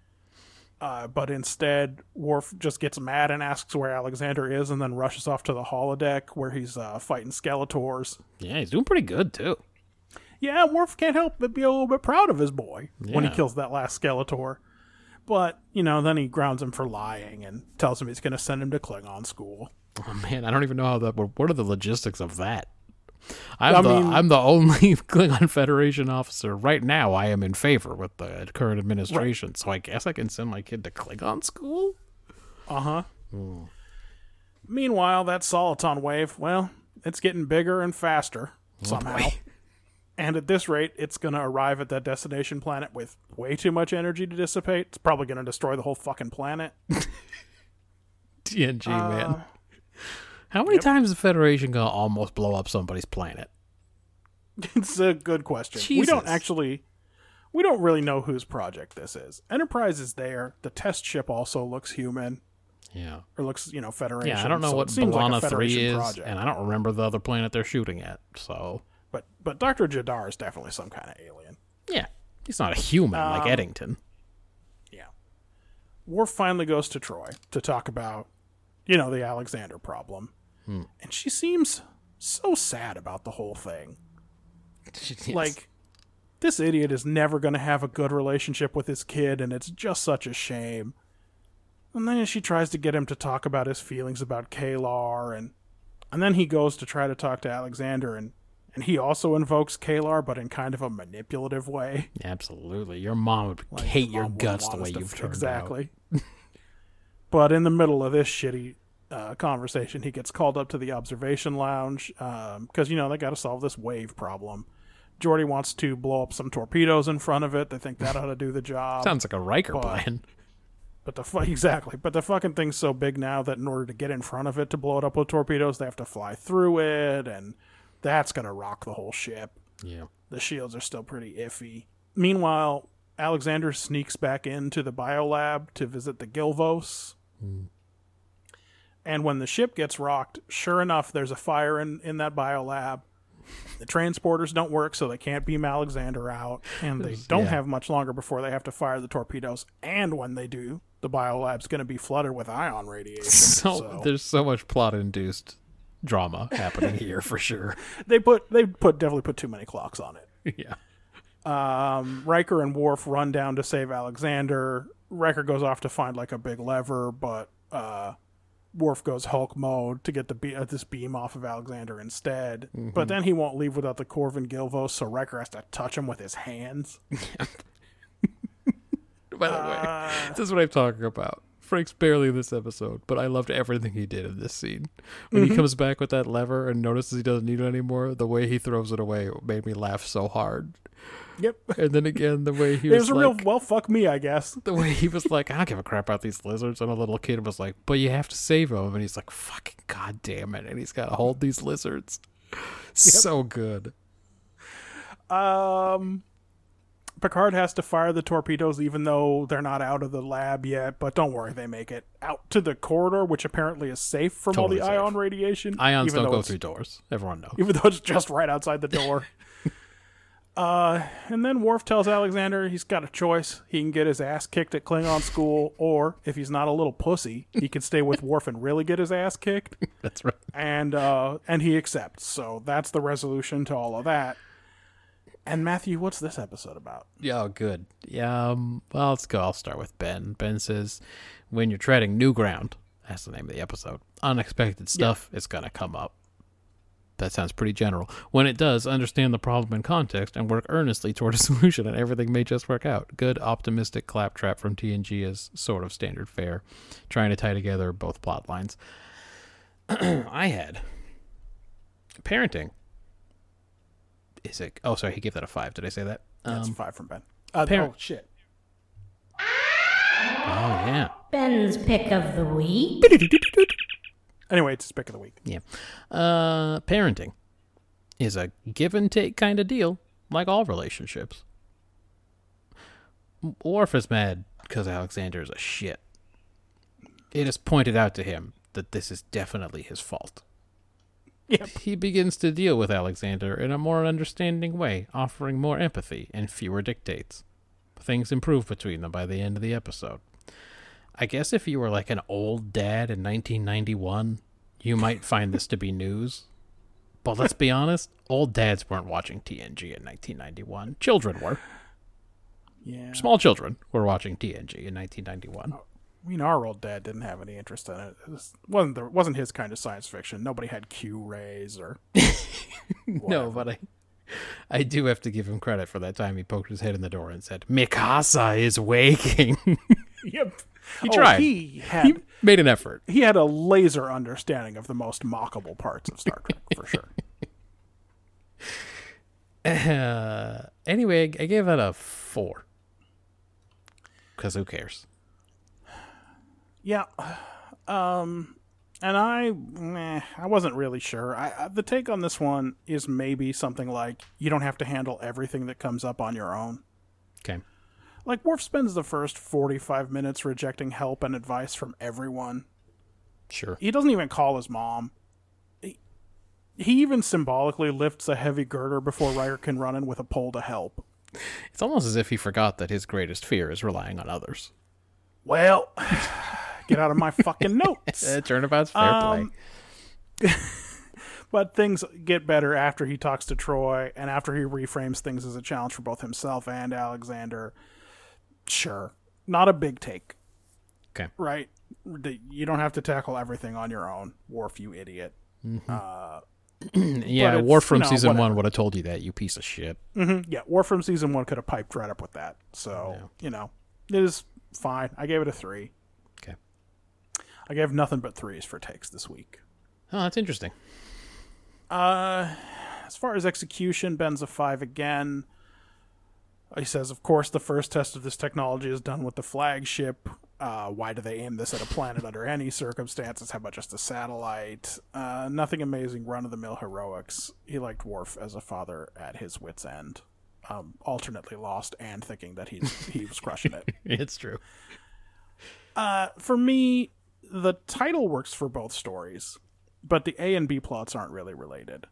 Uh, but instead, Worf just gets mad and asks where Alexander is, and then rushes off to the holodeck where he's uh, fighting Skeletors. Yeah, he's doing pretty good too. Yeah, Worf can't help but be a little bit proud of his boy when he kills that last Skeletor. But, you know, then he grounds him for lying and tells him he's going to send him to Klingon school. Oh man, I don't even know how that. What are the logistics of that? I'm I the mean- I'm the only Klingon Federation officer right now. I am in favor with the current administration, so I guess I can send my kid to Klingon school. Uh huh. Meanwhile, that Soliton wave, well, it's getting bigger and faster somehow. boy. and at this rate, it's going to arrive at that destination planet with way too much energy to dissipate. It's probably going to destroy the whole fucking planet. TNG Uh, man. How many times is the Federation gonna almost blow up somebody's planet? it's a good question. We don't actually we don't really know whose project this is. Enterprise is there. The test ship also looks human, Yeah. or looks, you know, Federation. Yeah, I don't know so what seems like a Bilana 3 Federation is, project. and I don't remember the other planet they're shooting at. So, But but Doctor Ja'Dar is definitely some kind of alien. yeah. He's not a human like Um, Eddington. Yeah. Worf finally goes to Troi to talk about, you know, the Alexander problem, Hmm. and she seems so sad about the whole thing. Like, this idiot is never going to have a good relationship with his kid, and it's just such a shame. And then she tries to get him to talk about his feelings about K'Ehleyr, and and then he goes to try to talk to Alexander, and and he also invokes K'Ehleyr, but in kind of a manipulative way. Absolutely. Your mom would Like, hate your guts the way you've turned out. exactly. but in the middle of this shitty uh, conversation, he gets called up to the observation lounge because you know they got to solve this wave problem. Geordi wants to blow up some torpedoes in front of it. They think that ought to do the job. Sounds like a Riker but- plan. But the fu- exactly, but the fucking thing's so big now that in order to get in front of it to blow it up with torpedoes, they have to fly through it, and that's gonna rock the whole ship. Yeah. The shields are still pretty iffy. Meanwhile, Alexander sneaks back into the biolab to visit the Gilvos. And when the ship gets rocked, sure enough, there's a fire in, in that biolab. The transporters don't work, so they can't beam Alexander out. And they don't Yeah. have much longer before they have to fire the torpedoes. And when they do, the biolab's going to be flooded with ion radiation. So, so there's so much plot induced drama happening here for sure. they put they put definitely put too many clocks on it. yeah. Um, Riker and Worf run down to save Alexander. Riker goes off to find like a big lever, but uh, Worf goes Hulk mode to get the be- uh, this beam off of Alexander instead. But mm-hmm. then he won't leave without the Corvan Gilvo, so Riker has to touch him with his hands. By the way, uh. this is what I'm talking about. Frank's barely in this episode, but I loved everything he did in this scene. When he mm-hmm. comes back with that lever and notices he doesn't need it anymore, the way he throws it away made me laugh so hard. Yep, And then again, the way he was, was a like, real well. Fuck me, I guess. the way he was like, I don't give a crap about these lizards. And a little kid was like, but you have to save them. And he's like, fucking goddamn it. And he's got to hold these lizards. So good. Um, Picard has to fire the torpedoes even though they're not out of the lab yet. But don't worry, they make it out to the corridor, which apparently is safe from Totally all the safe. ion radiation. Ions don't go through doors. Everyone knows. even though it's just right outside the door. uh, and then Worf tells Alexander he's got a choice. He can get his ass kicked at Klingon school, or if he's not a little pussy, he can stay with Worf and really get his ass kicked. That's right. And uh, and he accepts. So that's the resolution to all of that. And Matthew, what's this episode about? Yeah, oh, good. Yeah, um, well, let's go. I'll start with Ben. Ben says, when you're treading new ground, that's the name of the episode, unexpected stuff is going to come up. That sounds pretty general. When it does, understand the problem in context and work earnestly toward a solution, and everything may just work out. Good, optimistic claptrap from TNG is sort of standard fare, trying to tie together both plot lines. I had parenting. Is it? Oh, sorry, he gave that a five. Did I say that? That's Um, five from Ben. Uh, parent- oh shit! oh yeah. Ben's pick of the week. Anyway, it's his pick of the week. Yeah. Uh, parenting is a give and take kind of deal, like all relationships. Worf is mad because Alexander is a shit. It is pointed out to him that this is definitely his fault. Yep. He begins to deal with Alexander in a more understanding way, offering more empathy and fewer dictates. Things improve between them by the end of the episode. I guess if you were like an old dad in 1991, you might find this to be news. But let's be honest, old dads weren't watching TNG in 1991. Children were. Yeah. Small children were watching TNG in 1991. I mean, our old dad didn't have any interest in it. It was, wasn't wasn't his kind of science fiction. Nobody had Q rays or No, but I I do have to give him credit for that time he poked his head in the door and said, Mikasa is waking. He Oh, tried. he had he made an effort. he had a laser understanding of the most mockable parts of Star Trek for sure. Uh, anyway, I gave that a four. Because who cares? Yeah. Um and I I wasn't really sure. I, I the take on this one is maybe something like you don't have to handle everything that comes up on your own. Okay. Like Worf spends the first 45 minutes rejecting help and advice from everyone. Sure. He doesn't even call his mom. He, he even symbolically lifts a heavy girder before Riker can run in with a pole to help. It's almost as if he forgot that his greatest fear is relying on others. Well, get out of my fucking notes. Uh, turnabout's fair Um, play. But things get better after he talks to Troi and after he reframes things as a challenge for both himself and Alexander. Sure. Not a big take, Okay. right? You don't have to tackle everything on your own, Worf, you idiot. Mm-hmm. Uh, yeah, it's, War from you know, season one would have told you that, you piece of shit. Mm-hmm. Yeah, War from season one could have piped right up with that. So, you know, it is fine. I gave it a three. Okay. I gave nothing but threes for takes this week. Oh, that's interesting. Uh, as far as execution, Ben's a five again. He says, of course, the first test of this technology is done with the flagship. Uh, why do they aim this at a planet under any circumstances? How about just a satellite? Uh, nothing amazing, run of the mill heroics. He liked Worf as a father at his wits' end, um, alternately lost and thinking that he's he was crushing it. It's true. Uh, for me, the title works for both stories, but the A and B plots aren't really related.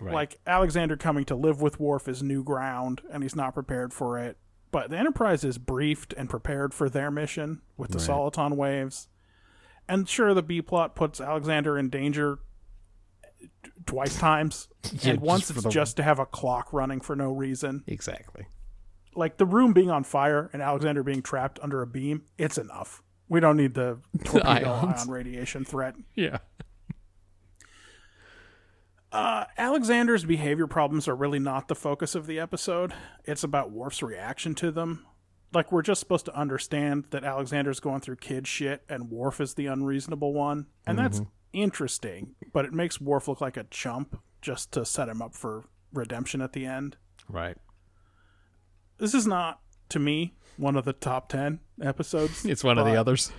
Right. Like Alexander coming to live with Worf is new ground, and he's not prepared for it. But the Enterprise is briefed and prepared for their mission with the Right. soliton waves. And sure, the B plot puts Alexander in danger twice times, Yeah, and once just it's the- just to have a clock running for no reason. exactly. Like the room being on fire and Alexander being trapped under a beam, it's enough. We don't need the torpedo ions. ion radiation threat. Yeah. Uh, Alexander's behavior problems are really not the focus of the episode. It's about Worf's reaction to them. Like, we're just supposed to understand that Alexander's going through kid shit and Worf is the unreasonable one. And that's interesting, but it makes Worf look like a chump just to set him up for redemption at the end. Right. This is not, to me, one of the top 10 episodes. It's one of the others.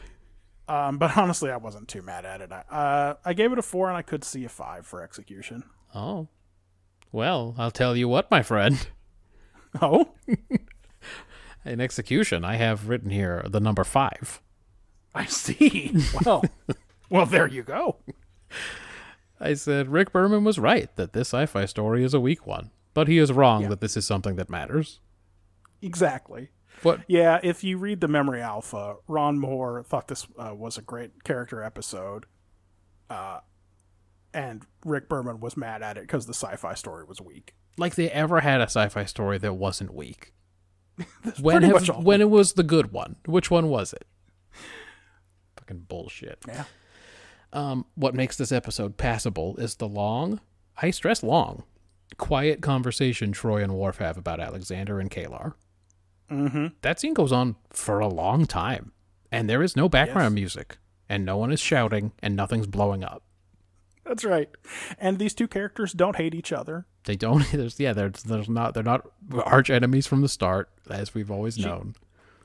Um, but honestly, I wasn't too mad at it. I, uh, I gave it a 4 and I could see a 5 for execution. Oh. Well, I'll tell you what, my friend. Oh? In execution, I have written here the number five. I see. Well, well, there you go. I said Rick Berman was right that this sci-fi story is a weak one, but he is wrong that this is something that matters. Exactly. What? Yeah, if you read the Memory Alpha, Ron Moore thought this uh, was a great character episode, uh, and Rick Berman was mad at it because the sci-fi story was weak. Like they ever had a sci-fi story that wasn't weak? when have- when it was the good one? Which one was it? Fucking bullshit. Yeah. Um, what makes this episode passable is the long, I stress long, quiet conversation Troi and Worf have about Alexander and K'Ehleyr. Mm-hmm. That scene goes on for a long time, and there is no background music, and no one is shouting, and nothing's blowing up. That's right. And these two characters don't hate each other. They don't. There's yeah. There's there's not. They're not arch enemies from the start, as we've always known.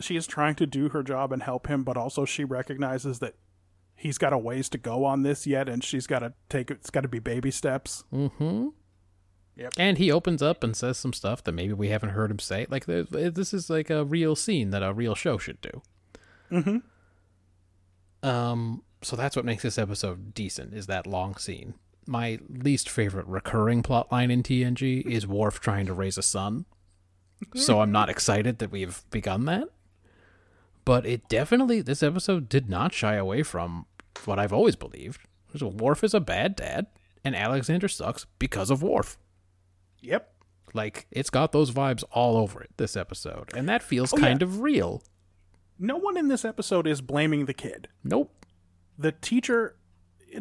She is trying to do her job and help him, but also she recognizes that he's got a ways to go on this yet, and she's got to take it. It's got to be baby steps. Mm-hmm. Yep. And he opens up and says some stuff that maybe we haven't heard him say. Like this is like a real scene that a real show should do. Mm-hmm. Um. So that's what makes this episode decent. Is that long scene? My least favorite recurring plot line in TNG is Worf trying to raise a son. So I'm not excited that we've begun that. But it definitely this episode did not shy away from what I've always believed. which is Worf is a bad dad, and Alexander sucks because of Worf. Yep. Like it's got those vibes all over it this episode, and that feels Oh, kind yeah. of real. No one in this episode is blaming the kid. Nope. The teacher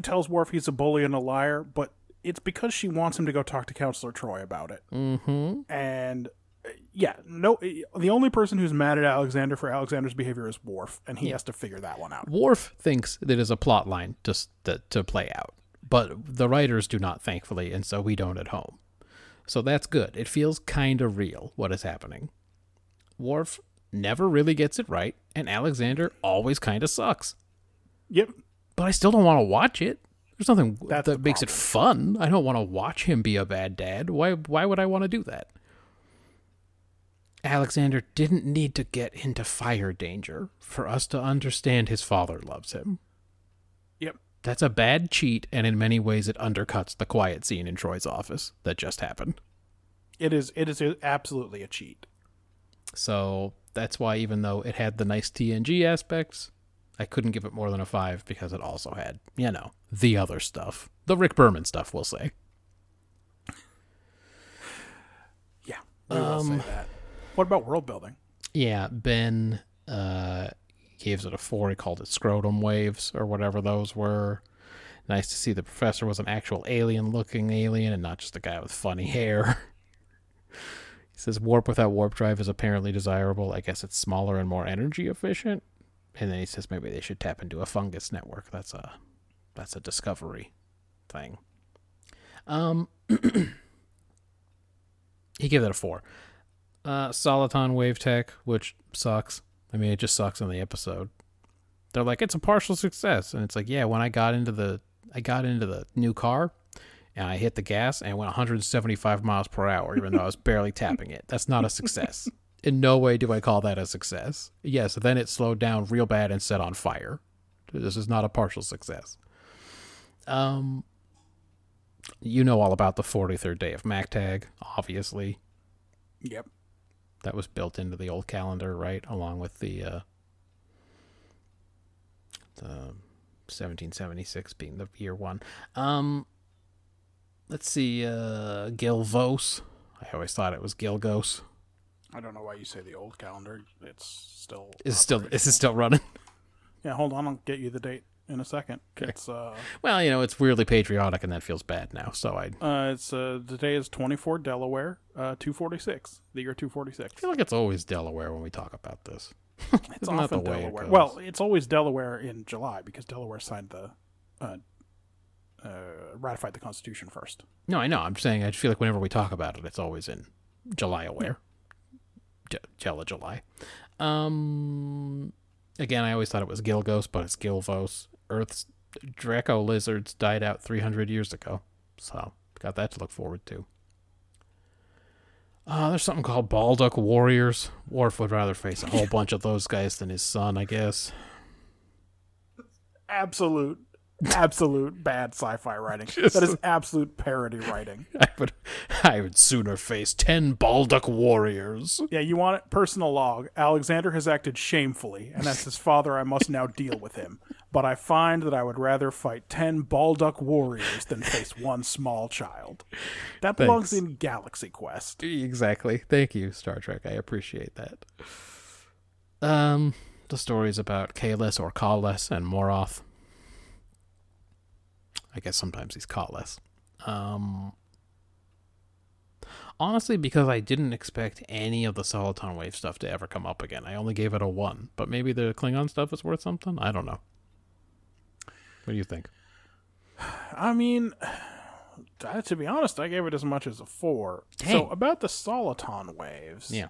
tells Worf he's a bully and a liar, but it's because she wants him to go talk to Counselor Troi about it. Mm-hmm. And uh, yeah, no, the only person who's mad at Alexander for Alexander's behavior is Worf, and he has to figure that one out. Worf thinks that is a plot line to, to to play out, but the writers do not, thankfully, and so we don't at home. So that's good. It feels kind of real what is happening. Worf never really gets it right, and Alexander always kind of sucks. Yep. But I still don't want to watch it. There's nothing That's that the makes it fun. I don't want to watch him be a bad dad. Why? Why would I want to do that? Alexander didn't need to get into fire danger for us to understand his father loves him. That's a bad cheat, and in many ways, it undercuts the quiet scene in Troi's office that just happened. It is it is absolutely a cheat. So that's why, even though it had the nice TNG aspects, I couldn't give it more than a five because it also had, you know, the other stuff. The Rick Berman stuff, we'll say. Yeah. We will Um, say that. What about world building? Yeah, Ben uh, gives it a four. He called it scrotum waves or whatever those were. Nice to see the professor was an actual alien looking alien and not just a guy with funny hair. he says warp without warp drive is apparently desirable. I guess it's smaller and more energy efficient. And then he says maybe they should tap into a fungus network. That's a that's a discovery thing. Um he gave that a four. Uh, Soliton Wave Tech, which sucks. I mean, it just sucks on the episode. They're like, it's a partial success, and it's like, yeah. When I got into the, I got into the new car, and I hit the gas and went 175 miles per hour, even though I was barely tapping it. That's not a success. In no way do I call that a success. Yes, then it slowed down real bad and set on fire. This is not a partial success. Um, you know all about the 43rd day of Maktag, obviously Yep. That was built into the old calendar, right? Along with the uh, the 1776 being the year one. Um, let's see, uh, Gilvos. I always thought it was Gilgos. I don't know why you say the old calendar. It's still Is still is it still running? Yeah, hold on. I'll get you the date in a second. It's uh, Well, you know, it's weirdly patriotic, and that feels bad now. So I uh, it's uh, today is twenty four Delaware, uh, two forty six, the year two forty six. I feel like it's always Delaware when we talk about this. It's Isn't the way it Delaware. Well, it's always Delaware in July because Delaware signed the uh, uh, ratified the Constitution first. No, I know. I'm saying I just feel like whenever we talk about it, it's always in July aware. J- July. Um, again, I always thought it was Gilgos, but it's Gilvos. Earth's Draco lizards died out 300 years ago, so got that to look forward to. Uh, there's something called Balduk Warriors. Worf would rather face a whole bunch of those guys than his son, I guess. Absolute, absolute bad sci-fi writing. that is absolute parody writing. I would, I would sooner face ten Balduk Warriors. Yeah, you want it? Personal log. Alexander has acted shamefully, and as his father, I must now deal with him. But I find that I would rather fight ten Balduk warriors than face one small child. That belongs Thanks. in Galaxy Quest. Exactly. Thank you, Star Trek. I appreciate that. Um, the stories about Kahless or Kahless and Morath. I guess sometimes he's Kahless. Um, honestly, because I didn't expect any of the Soliton Wave stuff to ever come up again. I only gave it a one, but maybe the Klingon stuff is worth something. I don't know. What do you think? I mean, to be honest, I gave it as much as a four. So about the Soliton waves, Yeah.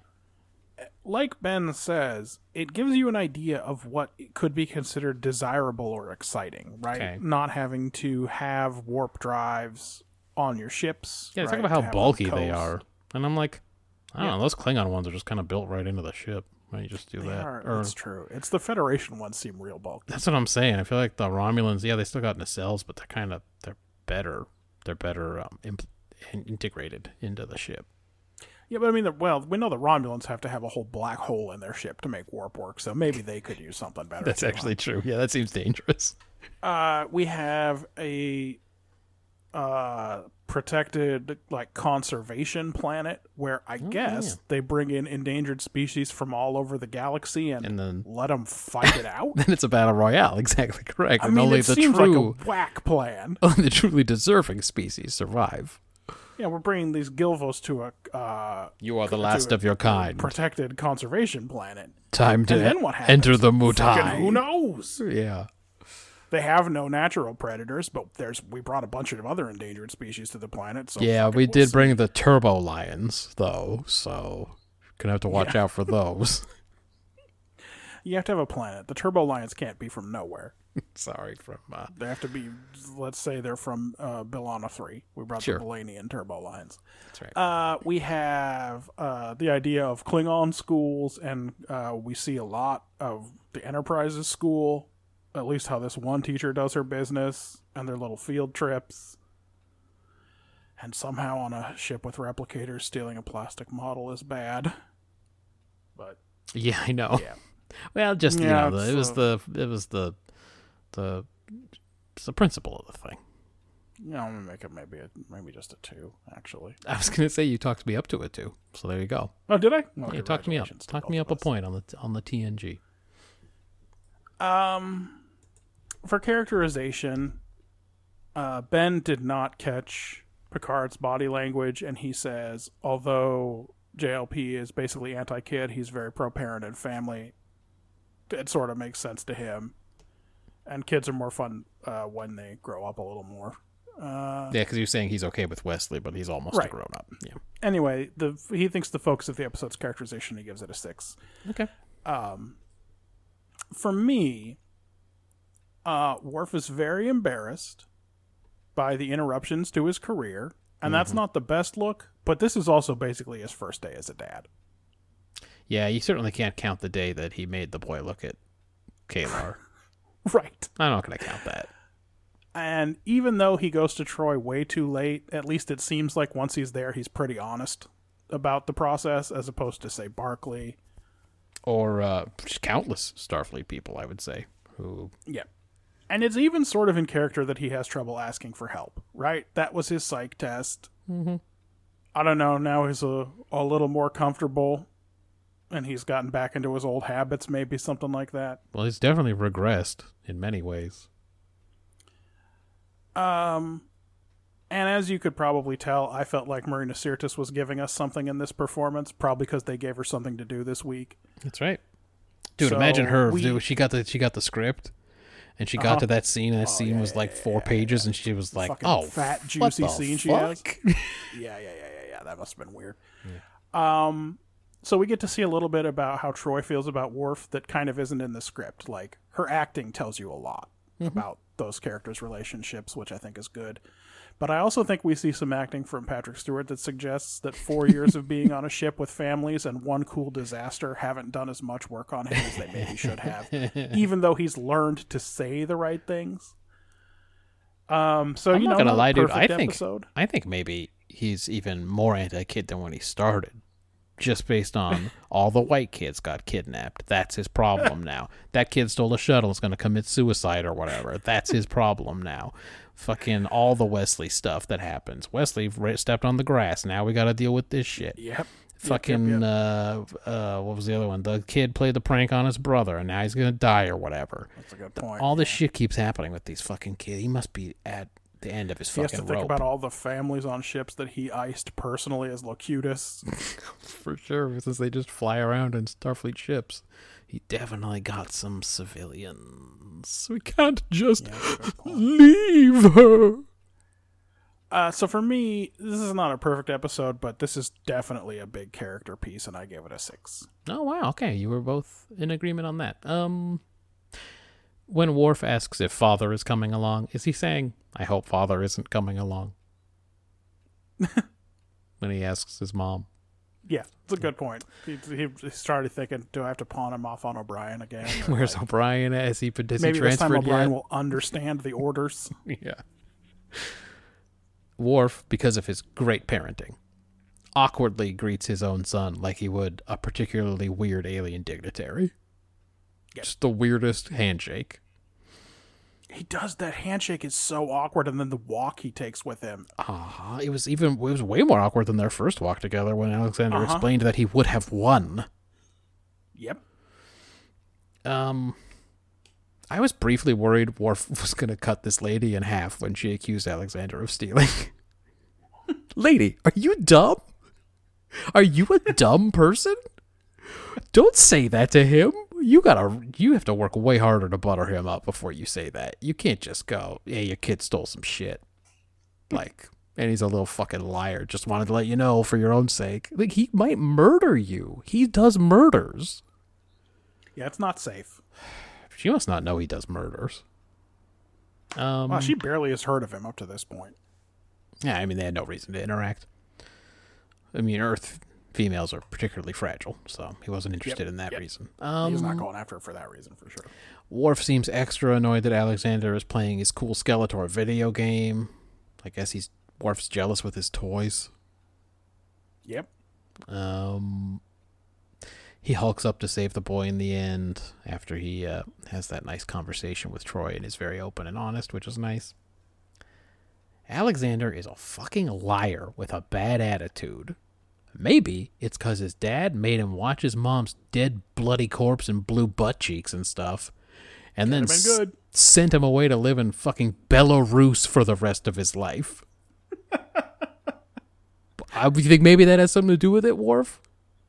Like Ben says, it gives you an idea of what could be considered desirable or exciting, right? Okay. Not having to have warp drives on your ships. Yeah, right? talk about how bulky they are. And I'm like, I don't Yeah. know, those Klingon ones are just kind of built right into the ship. Why don't you just do They that? are. Or, That's true. It's the Federation ones seem real bulky. that's what I'm saying. I feel like the Romulans, yeah, they still got nacelles, but they're kind of they're better. They're better um, imp- integrated into the ship. Yeah, but I mean, well, we know the Romulans have to have a whole black hole in their ship to make warp work, so maybe they could use something better. That's actually true. Yeah, that seems dangerous. Uh, we have a uh protected like conservation planet where I guess yeah. they bring in endangered species from all over the galaxy and, And then let them fight it out. then it's a battle royale. Exactly correct. I and mean, only it the seems true, like a whack plan. only the truly deserving species survive. Yeah, we're bringing these Gilvos to a uh, You are the last of your kind. protected conservation planet. Time to And then what enter the Fucking Mutai. who knows? Yeah. They have no natural predators, but there's we brought a bunch of other endangered species to the planet. So Yeah, we did see. bring the turbo lions though, so gonna have to watch out for those. You have to have a planet. The Turbo Lions can't be from nowhere. Sorry from uh, They have to be, let's say they're from uh, Bilana 3. We brought Sure. the Balanian Turbo Lions. that's right. Uh, we have uh, the idea of Klingon schools, and uh, we see a lot of the Enterprises school, at least how this one teacher does her business, and their little field trips. And somehow on a ship with replicators, stealing a plastic model is bad. But yeah, I know. yeah. Well, just you know, it was uh, the it was the the it's the principle of the thing. Yeah, I'm gonna make it maybe a, maybe just a two, actually. I was gonna say you talked me up to a two, So there you go. Oh, did I? Well, you talked me up. Talked me up a point on the on the TNG. Um, for characterization, uh, Ben did not catch Picard's body language, and he says, although JLP is basically anti-kid, he's very pro-parent and family. It sort of makes sense to him, and kids are more fun uh, when they grow up a little more. Uh, Yeah, because you're saying he's okay with Wesley, but he's almost a grown up. Yeah. anyway, the he thinks the focus of the episode's characterization. He gives it a six. Okay. um, for me, uh, Worf is very embarrassed by the interruptions to his career, and that's not the best look. But this is also basically his first day as a dad. Yeah, you certainly can't count the day that he made the boy look at K'Ehleyr. Right. I'm not gonna count that. And even though he goes to Troi way too late, at least it seems like once he's there, he's pretty honest about the process, as opposed to say Barclay. Or uh, countless Starfleet people, I would say, who Yeah. And it's even sort of in character that he has trouble asking for help, right? That was his psych test. Mm-hmm. I don't know. Now he's a, a little more comfortable and he's gotten back into his old habits, maybe something like that. well, he's definitely regressed in many ways. Um, and as you could probably tell, I felt like Marina Sirtis was giving us something in this performance, probably because they gave her something to do this week. That's right. Dude, So imagine her. we- dude, she got the she got the script, and she got Uh-huh. to that scene. And that scene yeah, was like four pages, and she was like, Fucking "Oh, fat, juicy the scene she fuck? has. Yeah, yeah, yeah, yeah, yeah. That must have been weird. Um, so we get to see a little bit about how Troi feels about Worf that kind of isn't in the script. Like her acting tells you a lot about those characters' relationships, which I think is good. But I also think we see some acting from Patrick Stewart that suggests that four years of being on a ship with families and one cool disaster haven't done as much work on him as they maybe should have, even though he's learned to say the right things. Um, so I'm you not know, gonna lie, dude. I think episode. I think maybe he's even more anti-kid than when he started, just based on all the white kids got kidnapped. That's his problem now. That kid stole a shuttle, is going to commit suicide or whatever. That's his problem now. Fucking all the Wesley stuff that happens. Wesley stepped on the grass. Now we got to deal with this shit. Yep. Fucking yep. uh uh what was the other one? The kid played the prank on his brother and now he's gonna die or whatever. That's a good point. All this shit keeps happening with these fucking kids. He must be at the end of his he has fucking to think rope. about all the families on ships that he iced personally as Locutus. For sure, since they just fly around in Starfleet ships. He definitely got some civilians. We can't just leave her. Uh, so for me, this is not a perfect episode, but this is definitely a big character piece, and I gave it a six. Oh wow, okay, you were both in agreement on that. Um when Worf asks if father is coming along, is he saying, I hope father isn't coming along? when he asks his mom. Yeah, it's a good point. He, he started thinking, do I have to pawn him off on O'Brien again? Where's like, O'Brien as he has he maybe this time transferred O'Brien yet? will understand the orders. yeah. Worf, because of his great parenting, awkwardly greets his own son like he would a particularly weird alien dignitary. Just the weirdest handshake. He does that handshake is so awkward, and then the walk he takes with him. Ah, it was even it was way more awkward than their first walk together when Alexander Uh-huh. explained that he would have won. Yep. Um, I was briefly worried Worf was going to cut this lady in half when she accused Alexander of stealing. lady, are you dumb? Are you a dumb person? Don't say that to him. You gotta, you have to work way harder to butter him up before you say that. You can't just go, "Yeah, your kid stole some shit," like, and he's a little fucking liar. Just wanted to let you know for your own sake. Like, he might murder you. He does murders. Yeah, it's not safe. She must not know he does murders. Um, Well, she barely has heard of him up to this point. yeah, I mean, they had no reason to interact. I mean, Earth females are particularly fragile, so he wasn't interested in that yep. reason. Um, He's not going after her for that reason, for sure. Worf seems extra annoyed that Alexander is playing his cool Skeletor video game. I guess he's Worf's jealous with his toys. Yep. Um, he hulks up to save the boy in the end after he uh, has that nice conversation with Troi and is very open and honest, which is nice. Alexander is a fucking liar with a bad attitude. Maybe it's because his dad made him watch his mom's dead, bloody corpse and blue butt cheeks and stuff, and then Could've been s- sent him away to live in fucking Belarus for the rest of his life. I you think maybe that has something to do with it, Worf?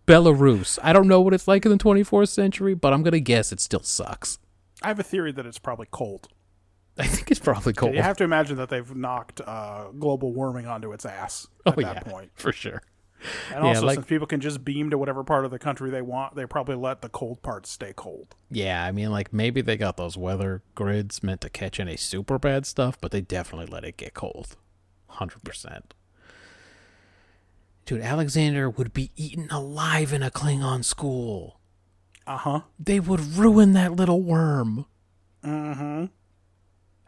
Belarus. I don't know what it's like in the 24th century, but I'm gonna guess it still sucks. I have a theory that it's probably cold. I think it's probably cold. You have to imagine that they've knocked uh, global warming onto its ass at oh that yeah, point. for sure. And Yeah, also, like- since people can just beam to whatever part of the country they want, they probably let the cold parts stay cold. Yeah, I mean, like maybe they got those weather grids meant to catch any super bad stuff, but they definitely let it get cold. 100%. Dude, Alexander would be eaten alive in a Klingon school. Uh huh. They would ruin that little worm. Uh huh.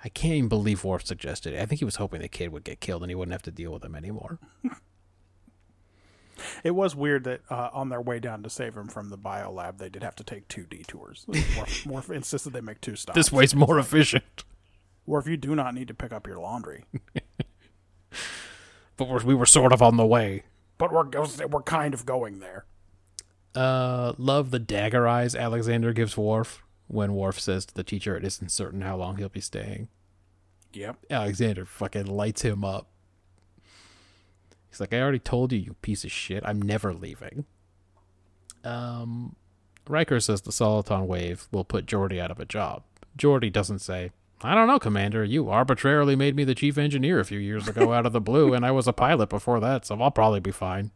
I can't even believe Worf suggested it. I think he was hoping the kid would get killed and he wouldn't have to deal with him anymore. It was weird that uh, on their way down to save him from the bio lab, they did have to take two detours. Worf, Worf insisted they make two stops. This way's more efficient. Worf, you do not need to pick up your laundry, But we're, we were sort of on the way. but we're we're kind of going there. Uh, love the dagger eyes Alexander gives Worf when Worf says to the teacher it isn't certain how long he'll be staying. Yep. Alexander fucking lights him up. He's like, I already told you, you piece of shit. I'm never leaving. Um, Riker says the Soliton wave will put Geordi out of a job. Geordi doesn't say, I don't know, Commander. You arbitrarily made me the chief engineer a few years ago out of the blue, and I was a pilot before that, so I'll probably be fine.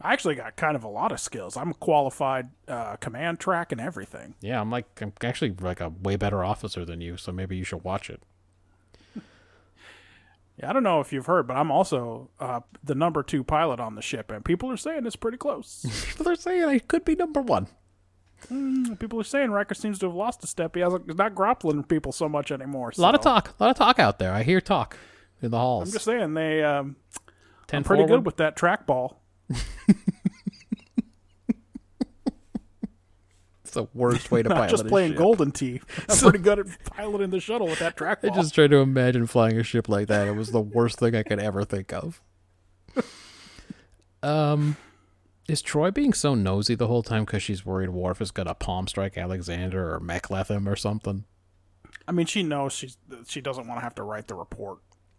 I actually got kind of a lot of skills. I'm a qualified uh, command track and everything. Yeah, I'm like, I'm actually like a way better officer than you, so maybe you should watch it. Yeah, I don't know if you've heard, but I'm also uh, the number two pilot on the ship, and people are saying it's pretty close. People are saying I could be number one. people are saying Riker seems to have lost a step. He hasn't, he's not grappling people so much anymore. A lot of talk, a lot of talk out there. I hear talk in the halls. I'm just saying they um, I'm pretty forward. good with that trackball. the worst way to Not pilot just playing ship. Golden Tee. I'm pretty good at piloting the shuttle with that track. I just tried to imagine flying a ship like that. It was the worst thing I could ever think of. Um, is Troi being so nosy the whole time because she's worried Worf is gonna palm strike Alexander or him or something? I mean, she knows she's she doesn't want to have to write the report.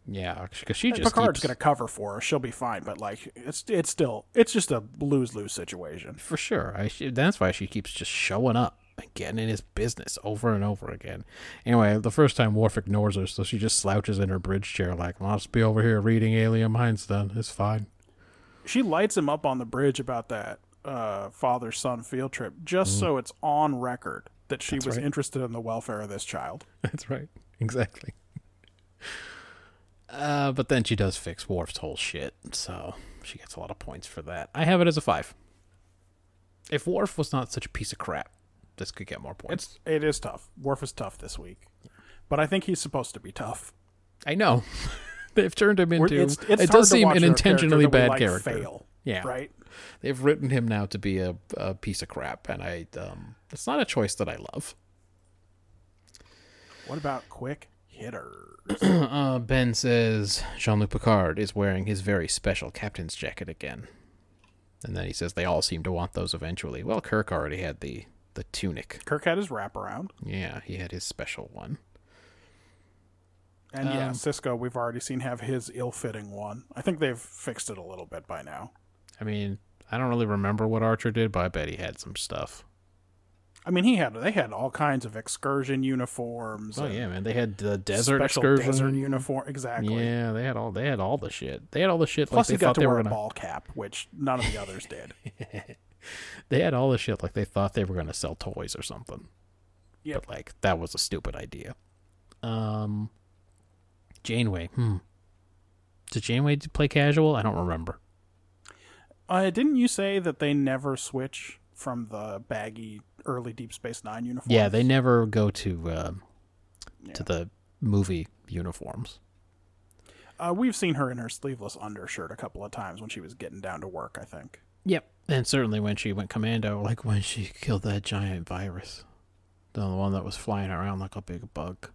Yeah, because she just Picard's keeps, going to cover for her. She'll be fine. But like, it's it's still it's just a lose lose situation. for sure. I that's why she keeps just showing up and getting in his business over and over again. Anyway, the first time Worf ignores her, so she just slouches in her bridge chair like, "I'll just be over here reading Alien Minds. Then it's fine." She lights him up on the bridge about that uh, father son field trip, just so it's on record that she Mm. That's was right. interested in the welfare of this child. That's right. Exactly. Uh, but then she does fix Worf's whole shit, so she gets a lot of points for that. I have it as a five. If Worf was not such a piece of crap, this could get more points. It's it is tough. Worf is tough this week, but I think he's supposed to be tough. I know. They've turned him into. it's, it's it does seem an intentionally character bad like character. Fail, Yeah. right. They've written him now to be a, a piece of crap, and I um, it's not a choice that I love. What about quick hitters? Uh, ben says Jean Luc Picard is wearing his very special captain's jacket again. And then he says they all seem to want those eventually. Well, Kirk already had the, the tunic. Kirk had his wraparound, Yeah, he had his special one. and yeah, Um, Sisko we've already seen have his ill-fitting one. I think they've fixed it a little bit by now. I mean, I don't really remember what Archer did, but I bet he had some stuff. I mean, he had they had all kinds of excursion uniforms. Oh yeah, man. They had the desert excursion. desert uniform. Exactly. Yeah, they had all they had all the shit. They had all the shit Plus, like he they got to wear a gonna. ball cap, which none of the others did. They had all the shit like they thought they were gonna sell toys or something. Yep. But like that was a stupid idea. Um, Janeway. Hmm. Did Janeway play casual? I don't remember. Uh, didn't you say that they never switch from the baggy early Deep Space Nine uniforms? Yeah, they never go to uh, Yeah. to the movie uniforms. Uh, we've seen her in her sleeveless undershirt a couple of times when she was getting down to work. I think. Yep. And certainly when she went commando, like when she killed that giant virus, the one that was flying around like a big bug.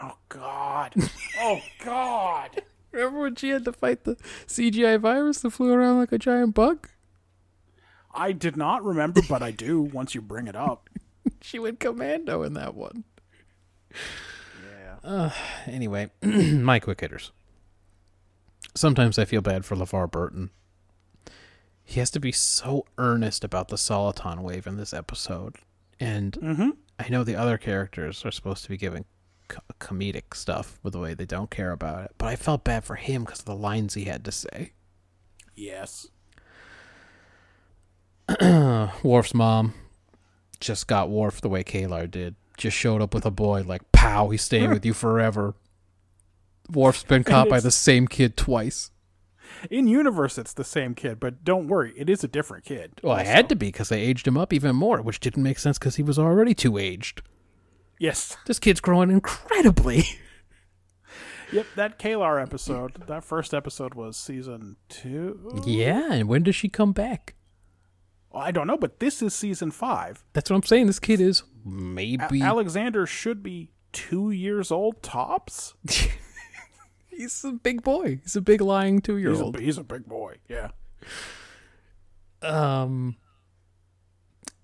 Oh God! oh God! Remember when she had to fight the CGI virus that flew around like a giant bug? I did not remember, but I do once you bring it up. She went commando in that one. Yeah. Anyway, my quick hitters. Sometimes I feel bad for LeVar Burton. He has to be so earnest about the Soliton wave in this episode. And Mm-hmm. I know the other characters are supposed to be giving co- comedic stuff with the way they don't care about it, but I felt bad for him because of the lines he had to say. Yes. Worf's mom just got Worf the way K'Ehleyr did. Just showed up with a boy like, pow, he's staying with you forever. Worf's been caught by the same kid twice. In universe, it's the same kid, but don't worry, it is a different kid. Well, I had to be because they aged him up even more, which didn't make sense because he was already too aged. Yes. This kid's growing incredibly. Yep. That K'Ehleyr episode, that first episode was season two. yeah, and when does she come back? I don't know, but this is season five. That's what I'm saying. This kid is A- maybe. Alexander should be two years old tops. he's a big boy. He's a big lying two year He's old. he's a big boy. Yeah. Um,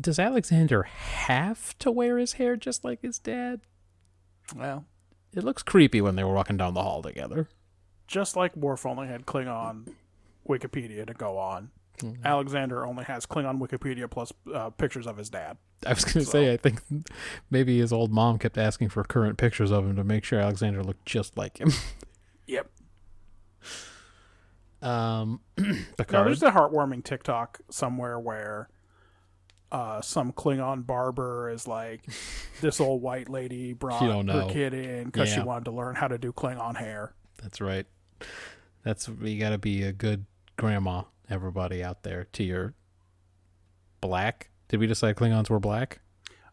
does Alexander have to wear his hair just like his dad? Well, It looks creepy when they were walking down the hall together. just like Worf only had Klingon Wikipedia to go on, Alexander only has Klingon Wikipedia plus uh, pictures of his dad. I was going to say, I think maybe his old mom kept asking for current pictures of him to make sure Alexander looked just like him. Yep. Um, Now, there's a heartwarming TikTok somewhere where uh, some Klingon barber is like, this old white lady brought her kid in because she wanted to learn how to do Klingon hair. That's right. That's you got to be a good grandma. Everybody out there to your black. Did we decide Klingons were black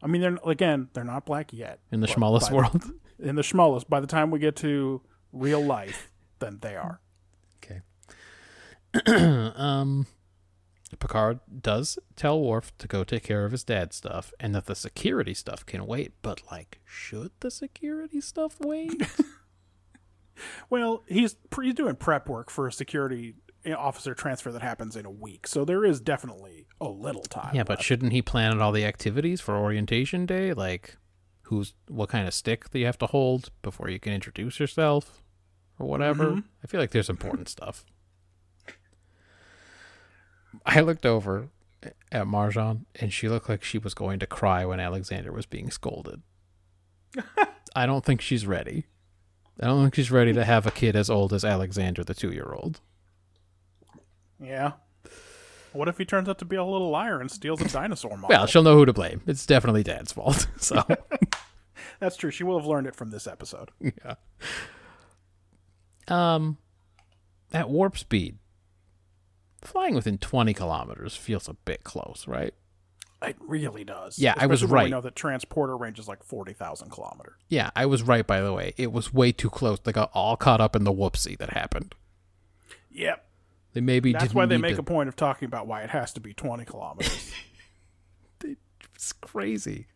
I mean, they're again, they're not black yet. in the by- world? In the smallest. By the time we get to real life, then they are. Okay. um, Picard does tell Worf to go take care of his dad stuff, and that the security stuff can wait. But like, should the security stuff wait? Well, he's he's doing prep work for a security officer transfer that happens in a week, so there is definitely a little time. yeah, but left. shouldn't he plan out all the activities for orientation day? Like, who's what kind of stick do you have to hold before you can introduce yourself, or whatever? Mm-hmm. I feel like there's important stuff. I looked over at Marjan, and she looked like she was going to cry when Alexander was being scolded. I don't think she's ready. I don't think she's ready to have a kid as old as Alexander, the two-year-old. Yeah. What if he turns out to be a little liar and steals a dinosaur model? Well, she'll know who to blame. It's definitely Dad's fault. So. That's true. She will have learned it from this episode. Yeah. Um, at warp speed, flying within 20 kilometers feels a bit close, right? It really does. Yeah, I was right. when we know that transporter range is like forty thousand kilometers. Yeah, I was right, by the way. It was way too close. They got all caught up in the whoopsie that happened. Yep. They maybe That's why they make to- a point of talking about why it has to be twenty kilometers. It's crazy.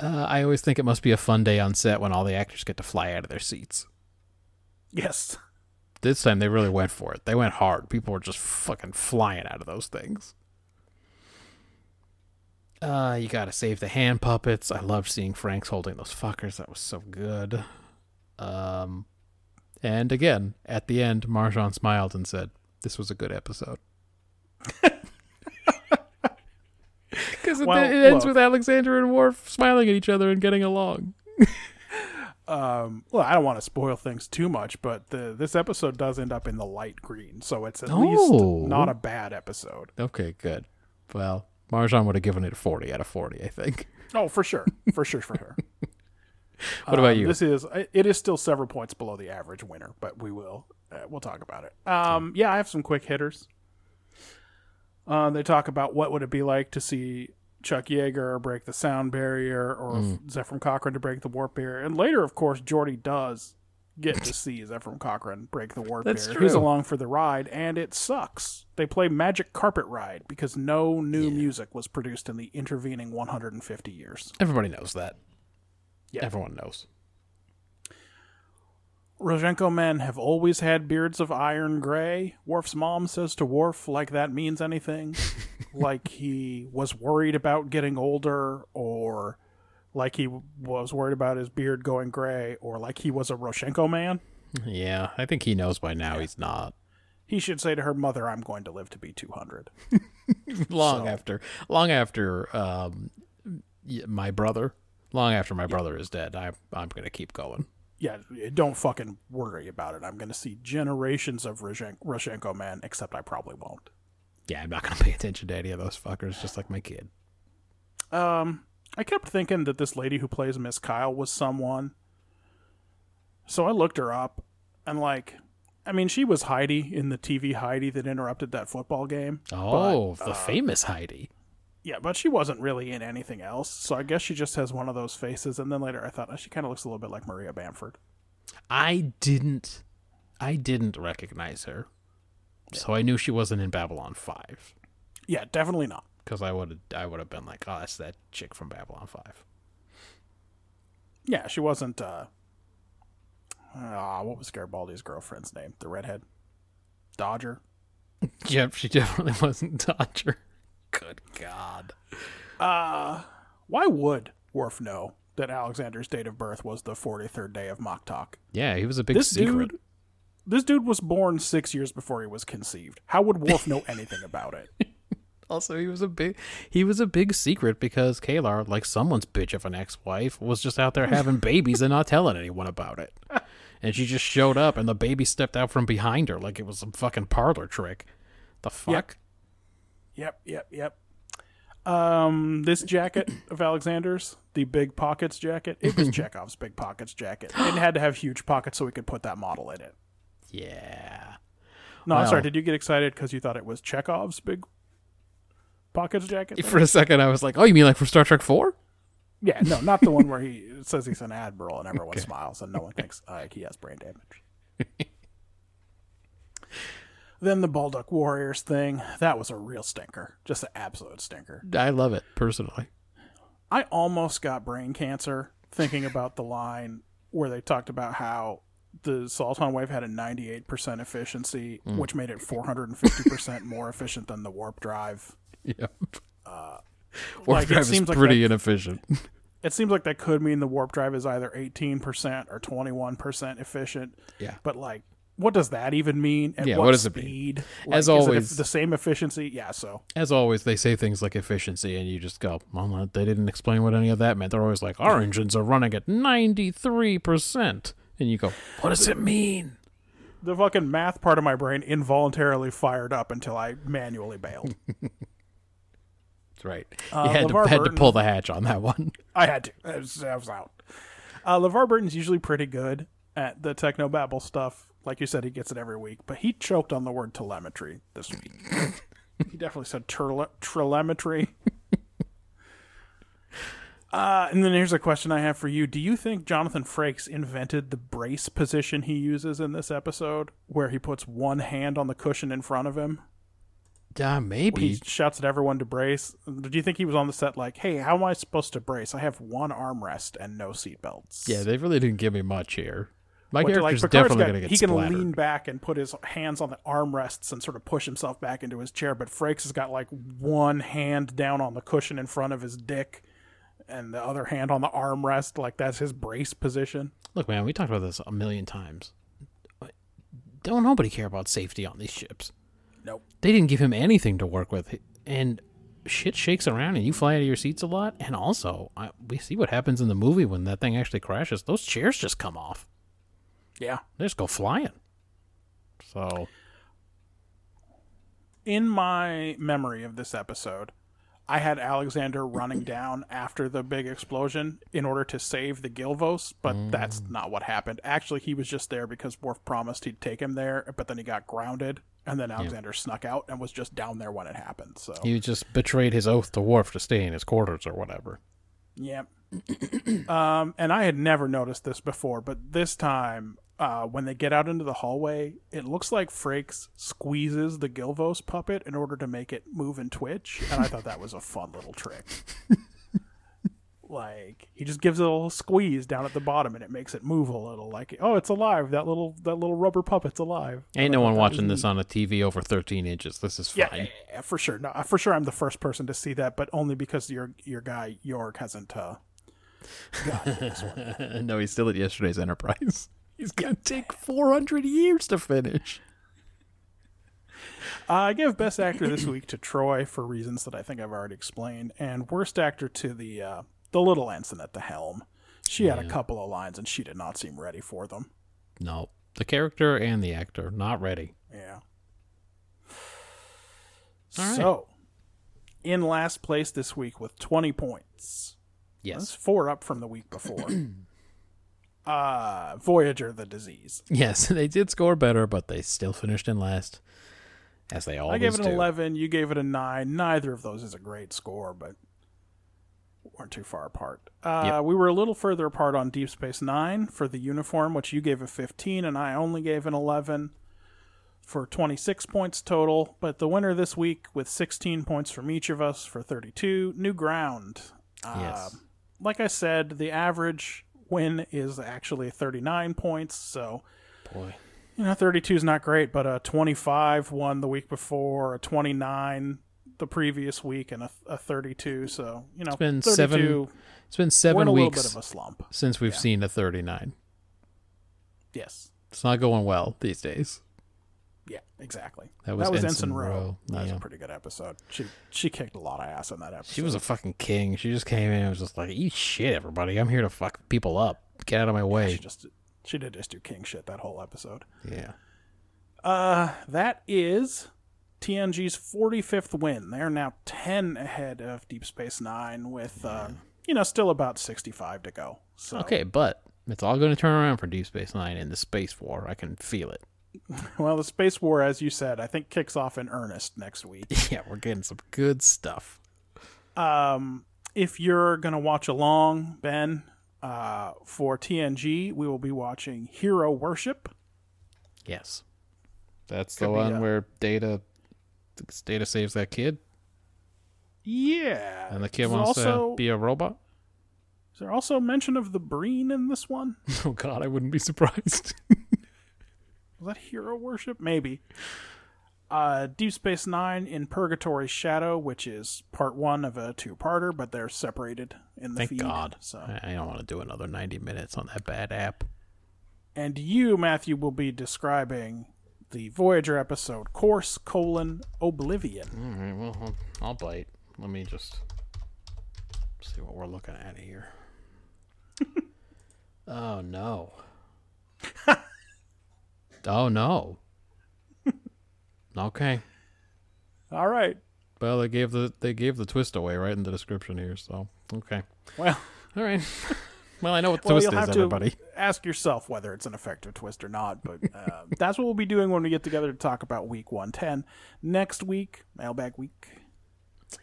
Uh, I always think it must be a fun day on set when all the actors get to fly out of their seats. yes. This time they really went for it. They went hard. People were just fucking flying out of those things. Uh, you gotta save the hand puppets. I loved seeing Frakes holding those fuckers. That was so good. Um, and again, at the end, Marjan smiled and said, "This was a good episode." Because Isn't Well, it, it ends look. with Alexander and Worf smiling at each other and getting along. Um, well, I don't want to spoil things too much, but the, this episode does end up in the light green, so it's at Oh. least not a bad episode. Okay, good. Well, Marjan would have given it a 40 out of 40, I think. Oh, for sure, for sure, for sure. What about Um, you? This is it is still several points below the average winner, but we will uh, we'll talk about it. Um, yeah, I have some quick hitters. Uh, they talk about what would it be like to see Chuck Yeager break the sound barrier, or Mm. Zefram Cochrane to break the warp barrier, and later, of course, Geordi does get to see Zefram Cochrane break the warp That's barrier. He's along for the ride, and it sucks. They play Magic Carpet Ride because no new music was produced in the intervening 150 years. Everybody knows that. Yeah. Everyone knows. Rozhenko men have always had beards of iron gray. Worf's mom says to Worf like that means anything. like he was worried about getting older, or like he was worried about his beard going gray, or like he was a Rozhenko man. Yeah, I think he knows by now he's not. He should say to her mother, I'm going to live to be 200. long So- after long after um my brother long after my brother is dead i i'm going to keep going Yeah, don't fucking worry about it. I'm going to see generations of Roshen- Rozhenko men, except I probably won't. yeah i'm not going to pay attention to any of those fuckers just like my kid Um, I kept thinking that this lady who plays Miss Kyle was someone. So I looked her up, and like, I mean, she was Heidi in the TV Heidi that interrupted that football game. oh But, the uh, famous heidi Yeah, but she wasn't really in anything else. So I guess she just has one of those faces. And then later I thought oh, she kind of looks a little bit like Maria Bamford. i didn't i didn't recognize her so i knew she wasn't in babylon 5 Yeah, definitely not. because i would have i would have been like oh that's that chick from babylon 5 Yeah, she wasn't. uh Ah, what was Garibaldi's girlfriend's name? The redhead, Dodger. yep she definitely wasn't dodger good god Uh, why would Worf know that Alexander's date of birth was the 43rd day of Maktag? yeah he was a big This secret dude, this dude was born six years before he was conceived. How would Worf know anything about it? Also, he was a big he was a big secret because K'Ehleyr, like someone's bitch of an ex-wife, was just out there having babies and not telling anyone about it. And she just showed up, and the baby stepped out from behind her like it was some fucking parlor trick. The fuck? Yep, yep, yep. Um, this jacket of Alexander's, the big pockets jacket, it was Chekhov's big pockets jacket. It had to have huge pockets so we could put that model in it. Yeah. No, I'm sorry. Did you get excited because you thought it was Chekov's big pockets jacket? For a second, I was like, "Oh, you mean like from Star Trek 4? Yeah, no, not the one where he says he's an admiral and everyone smiles and no one thinks uh, he has brain damage. Then the Balduk Warriors thing, that was a real stinker. Just an absolute stinker. I love it personally. I almost got brain cancer thinking about the line where they talked about how the Soliton Wave had a 98% efficiency, mm. which made it 450% more efficient than the warp drive. Yep. Uh, like, Warp it drive is seems like pretty that- inefficient. It seems like that could mean the warp drive is either 18% or 21% efficient. Yeah. But like, what does that even mean? At Yeah, what, what does it mean? speed? As Like, is it always- the same efficiency. Yeah. So As always, they say things like efficiency, and you just go, well, they didn't explain what any of that meant. They're always like, our engines are running at 93%. And you go, what does it mean? the fucking math part of my brain involuntarily fired up until I manually bailed. That's right. Uh, you had, to, had to pull the hatch on that one. I had to. I was, I was out. Uh, LeVar Burton's usually pretty good at the technobabble stuff. Like you said, he gets it every week, but he choked on the word telemetry this week. he definitely said terle- telemetry. Uh, and then here's a question I have for you. Do you think Jonathan Frakes invented the brace position he uses in this episode, where he puts one hand on the cushion in front of him? Yeah, maybe. He shouts at everyone to brace. Do you think he was on the set like, "Hey, how am I supposed to brace? I have one armrest and no seatbelts." Yeah, they really didn't give me much here. My character's Picard's definitely going to get he can splattered. lean back and put his hands on the armrests and sort of push himself back into his chair, but Frakes has got like one hand down on the cushion in front of his dick and the other hand on the armrest, like that's his brace position. Look, man, we talked about this a million times. Don't nobody care about safety on these ships. Nope. They didn't give him anything to work with, and shit shakes around and you fly out of your seats a lot. And also, I, we see what happens in the movie when that thing actually crashes. Those chairs just come off. Yeah. They just go flying. So In my memory of this episode, I had Alexander running down after the big explosion in order to save the Gilvos, but that's not what happened. Actually, he was just there because Worf promised he'd take him there, but then he got grounded, and then Alexander snuck out and was just down there when it happened. So, he just betrayed his oath to Worf to stay in his quarters or whatever. yeah. um, and I had never noticed this before, but this time, uh, when they get out into the hallway, it looks like Frakes squeezes the Gilvos puppet in order to make it move and twitch, and I thought that was a fun little trick. like he just gives it a little squeeze down at the bottom, and it makes it move a little. Like oh, it's alive. That little that little rubber puppet's alive. Ain't no one thought that was watching this neat. on a TV over 13 inches. This is Yeah, fine. yeah, yeah, for sure. No, for sure. I'm the first person to see that, but only because your your guy York hasn't. Uh, gotten this one. no, he's still at yesterday's Enterprise. He's gonna take 400 years to finish. Uh, I give Best Actor this week to Troi for reasons that I think I've already explained, and Worst Actor to the uh, the little ensign at the helm. She had a couple of lines, and she did not seem ready for them. No, the character and the actor not ready. Yeah. Right. So, in last place this week with 20 points. That's Yes, four up from the week before. uh, Voyager the Disease. yes, they did score better, but they still finished in last, as they always I gave it an do. 11. You gave it a 9. Neither of those is a great score, but weren't too far apart. Uh, Yep. We were a little further apart on Deep Space Nine for the uniform, which you gave a 15, and I only gave an 11 for 26 points total. But the winner this week, with 16 points from each of us for 32, New Ground. Yes. Uh, like I said, the average win is actually 39 points, so Boy, you know, 32 is not great, but a 25 won the week before, a 29 the previous week, and a, a 32. So, you know, it's been 32, seven it's been seven a weeks bit of a slump. since we've seen a 39. Yes. It's not going well these days. Yeah, exactly. That was Ensign, Ensign Ro. Ro, That was a pretty good episode. She she kicked a lot of ass in that episode. She was a fucking king. She just came in and was just like, "Eat shit, everybody! I'm here to fuck people up. Get out of my way." She just she did just do king shit that whole episode. Yeah. Uh, that is TNG's 45th win. They are now 10 ahead of Deep Space Nine with, uh, you know, still about 65 to go. So, Okay, but it's all going to turn around for Deep Space Nine in the space war. I can feel it. Well, the Space War, as you said, I think kicks off in earnest next week. Yeah, we're getting some good stuff. Um, if you're going to watch along, Ben, uh, for TNG, we will be watching Hero Worship. Yes, that's Could the one uh, where Data, Data saves that kid, Yeah. and the kid Is wants also, to be a robot. Is there also mention of the Breen in this one? Oh God, I wouldn't be surprised. Was that hero worship? Maybe. Uh, Deep Space Nine in Purgatory's Shadow, which is part one of a two-parter, but they're separated in the Thank feed. God. So, I don't want to do another ninety minutes on that bad app. and you, Matthew, will be describing the Voyager episode "Course colon Oblivion." All right, well, I'll, I'll bite. Let me just see what we're looking at here. oh no. oh no. okay. All right. Well, they gave the they gave the twist away right in the description here, so okay. Well, All right. well, I know what the well, twist you'll is, have everybody. to ask yourself whether it's an effective twist or not. But uh, that's what we'll be doing when we get together to talk about Week One Ten next week, Mailbag Week.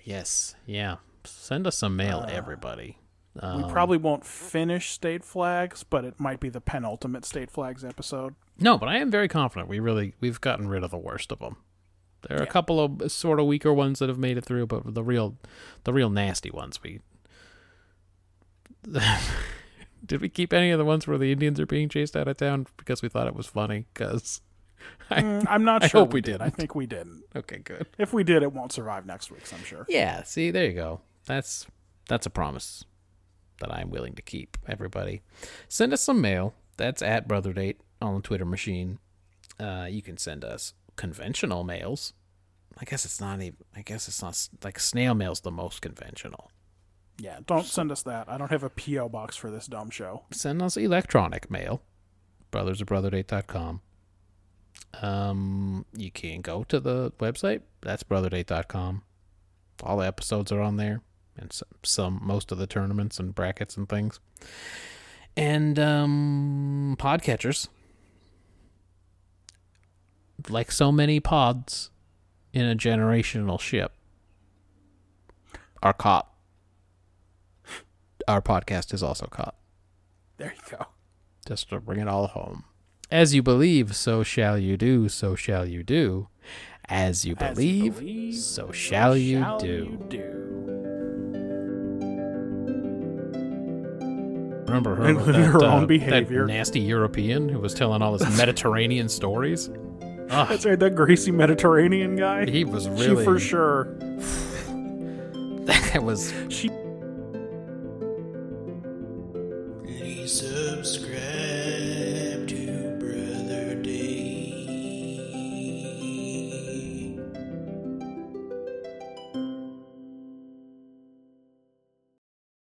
Yes. Yeah. Send us some mail, everybody. Um, We probably won't finish State Flags, but it might be the penultimate State Flags episode. No, but I am very confident. We really we've gotten rid of the worst of them. There are a couple of sort of weaker ones that have made it through, but the real, the real nasty ones we. Did we keep any of the ones where the Indians are being chased out of town because we thought it was funny? Because Mm, I'm not I sure I hope we did. I think we didn't. okay, good. If we did, it won't survive next week's. I'm sure. Yeah, see, there you go. That's that's a promise that I'm willing to keep. Everybody, send us some mail. That's at Brother Date on the Twitter machine. Uh, you can send us conventional mails. I guess it's not even. I guess it's not like snail mail's the most conventional. Yeah, don't send us that. I don't have a PO box for this dumb show. Send us electronic mail, brothers of brotherdate.com. Um, you can go to the website. That's brotherdate.com. All the episodes are on there, and some, some most of the tournaments and brackets and things. And um, podcatchers, like so many pods in a generational ship, are caught. Our podcast is also caught There you go. just to bring it all home. As you believe, so shall you do, so shall you do. As you As you believe, believe, so shall you do. you do. Remember her, that, her uh, own that behavior. nasty European who was telling all his Mediterranean stories? Ugh, That's right, that greasy Mediterranean guy. he was really She for sure. That was She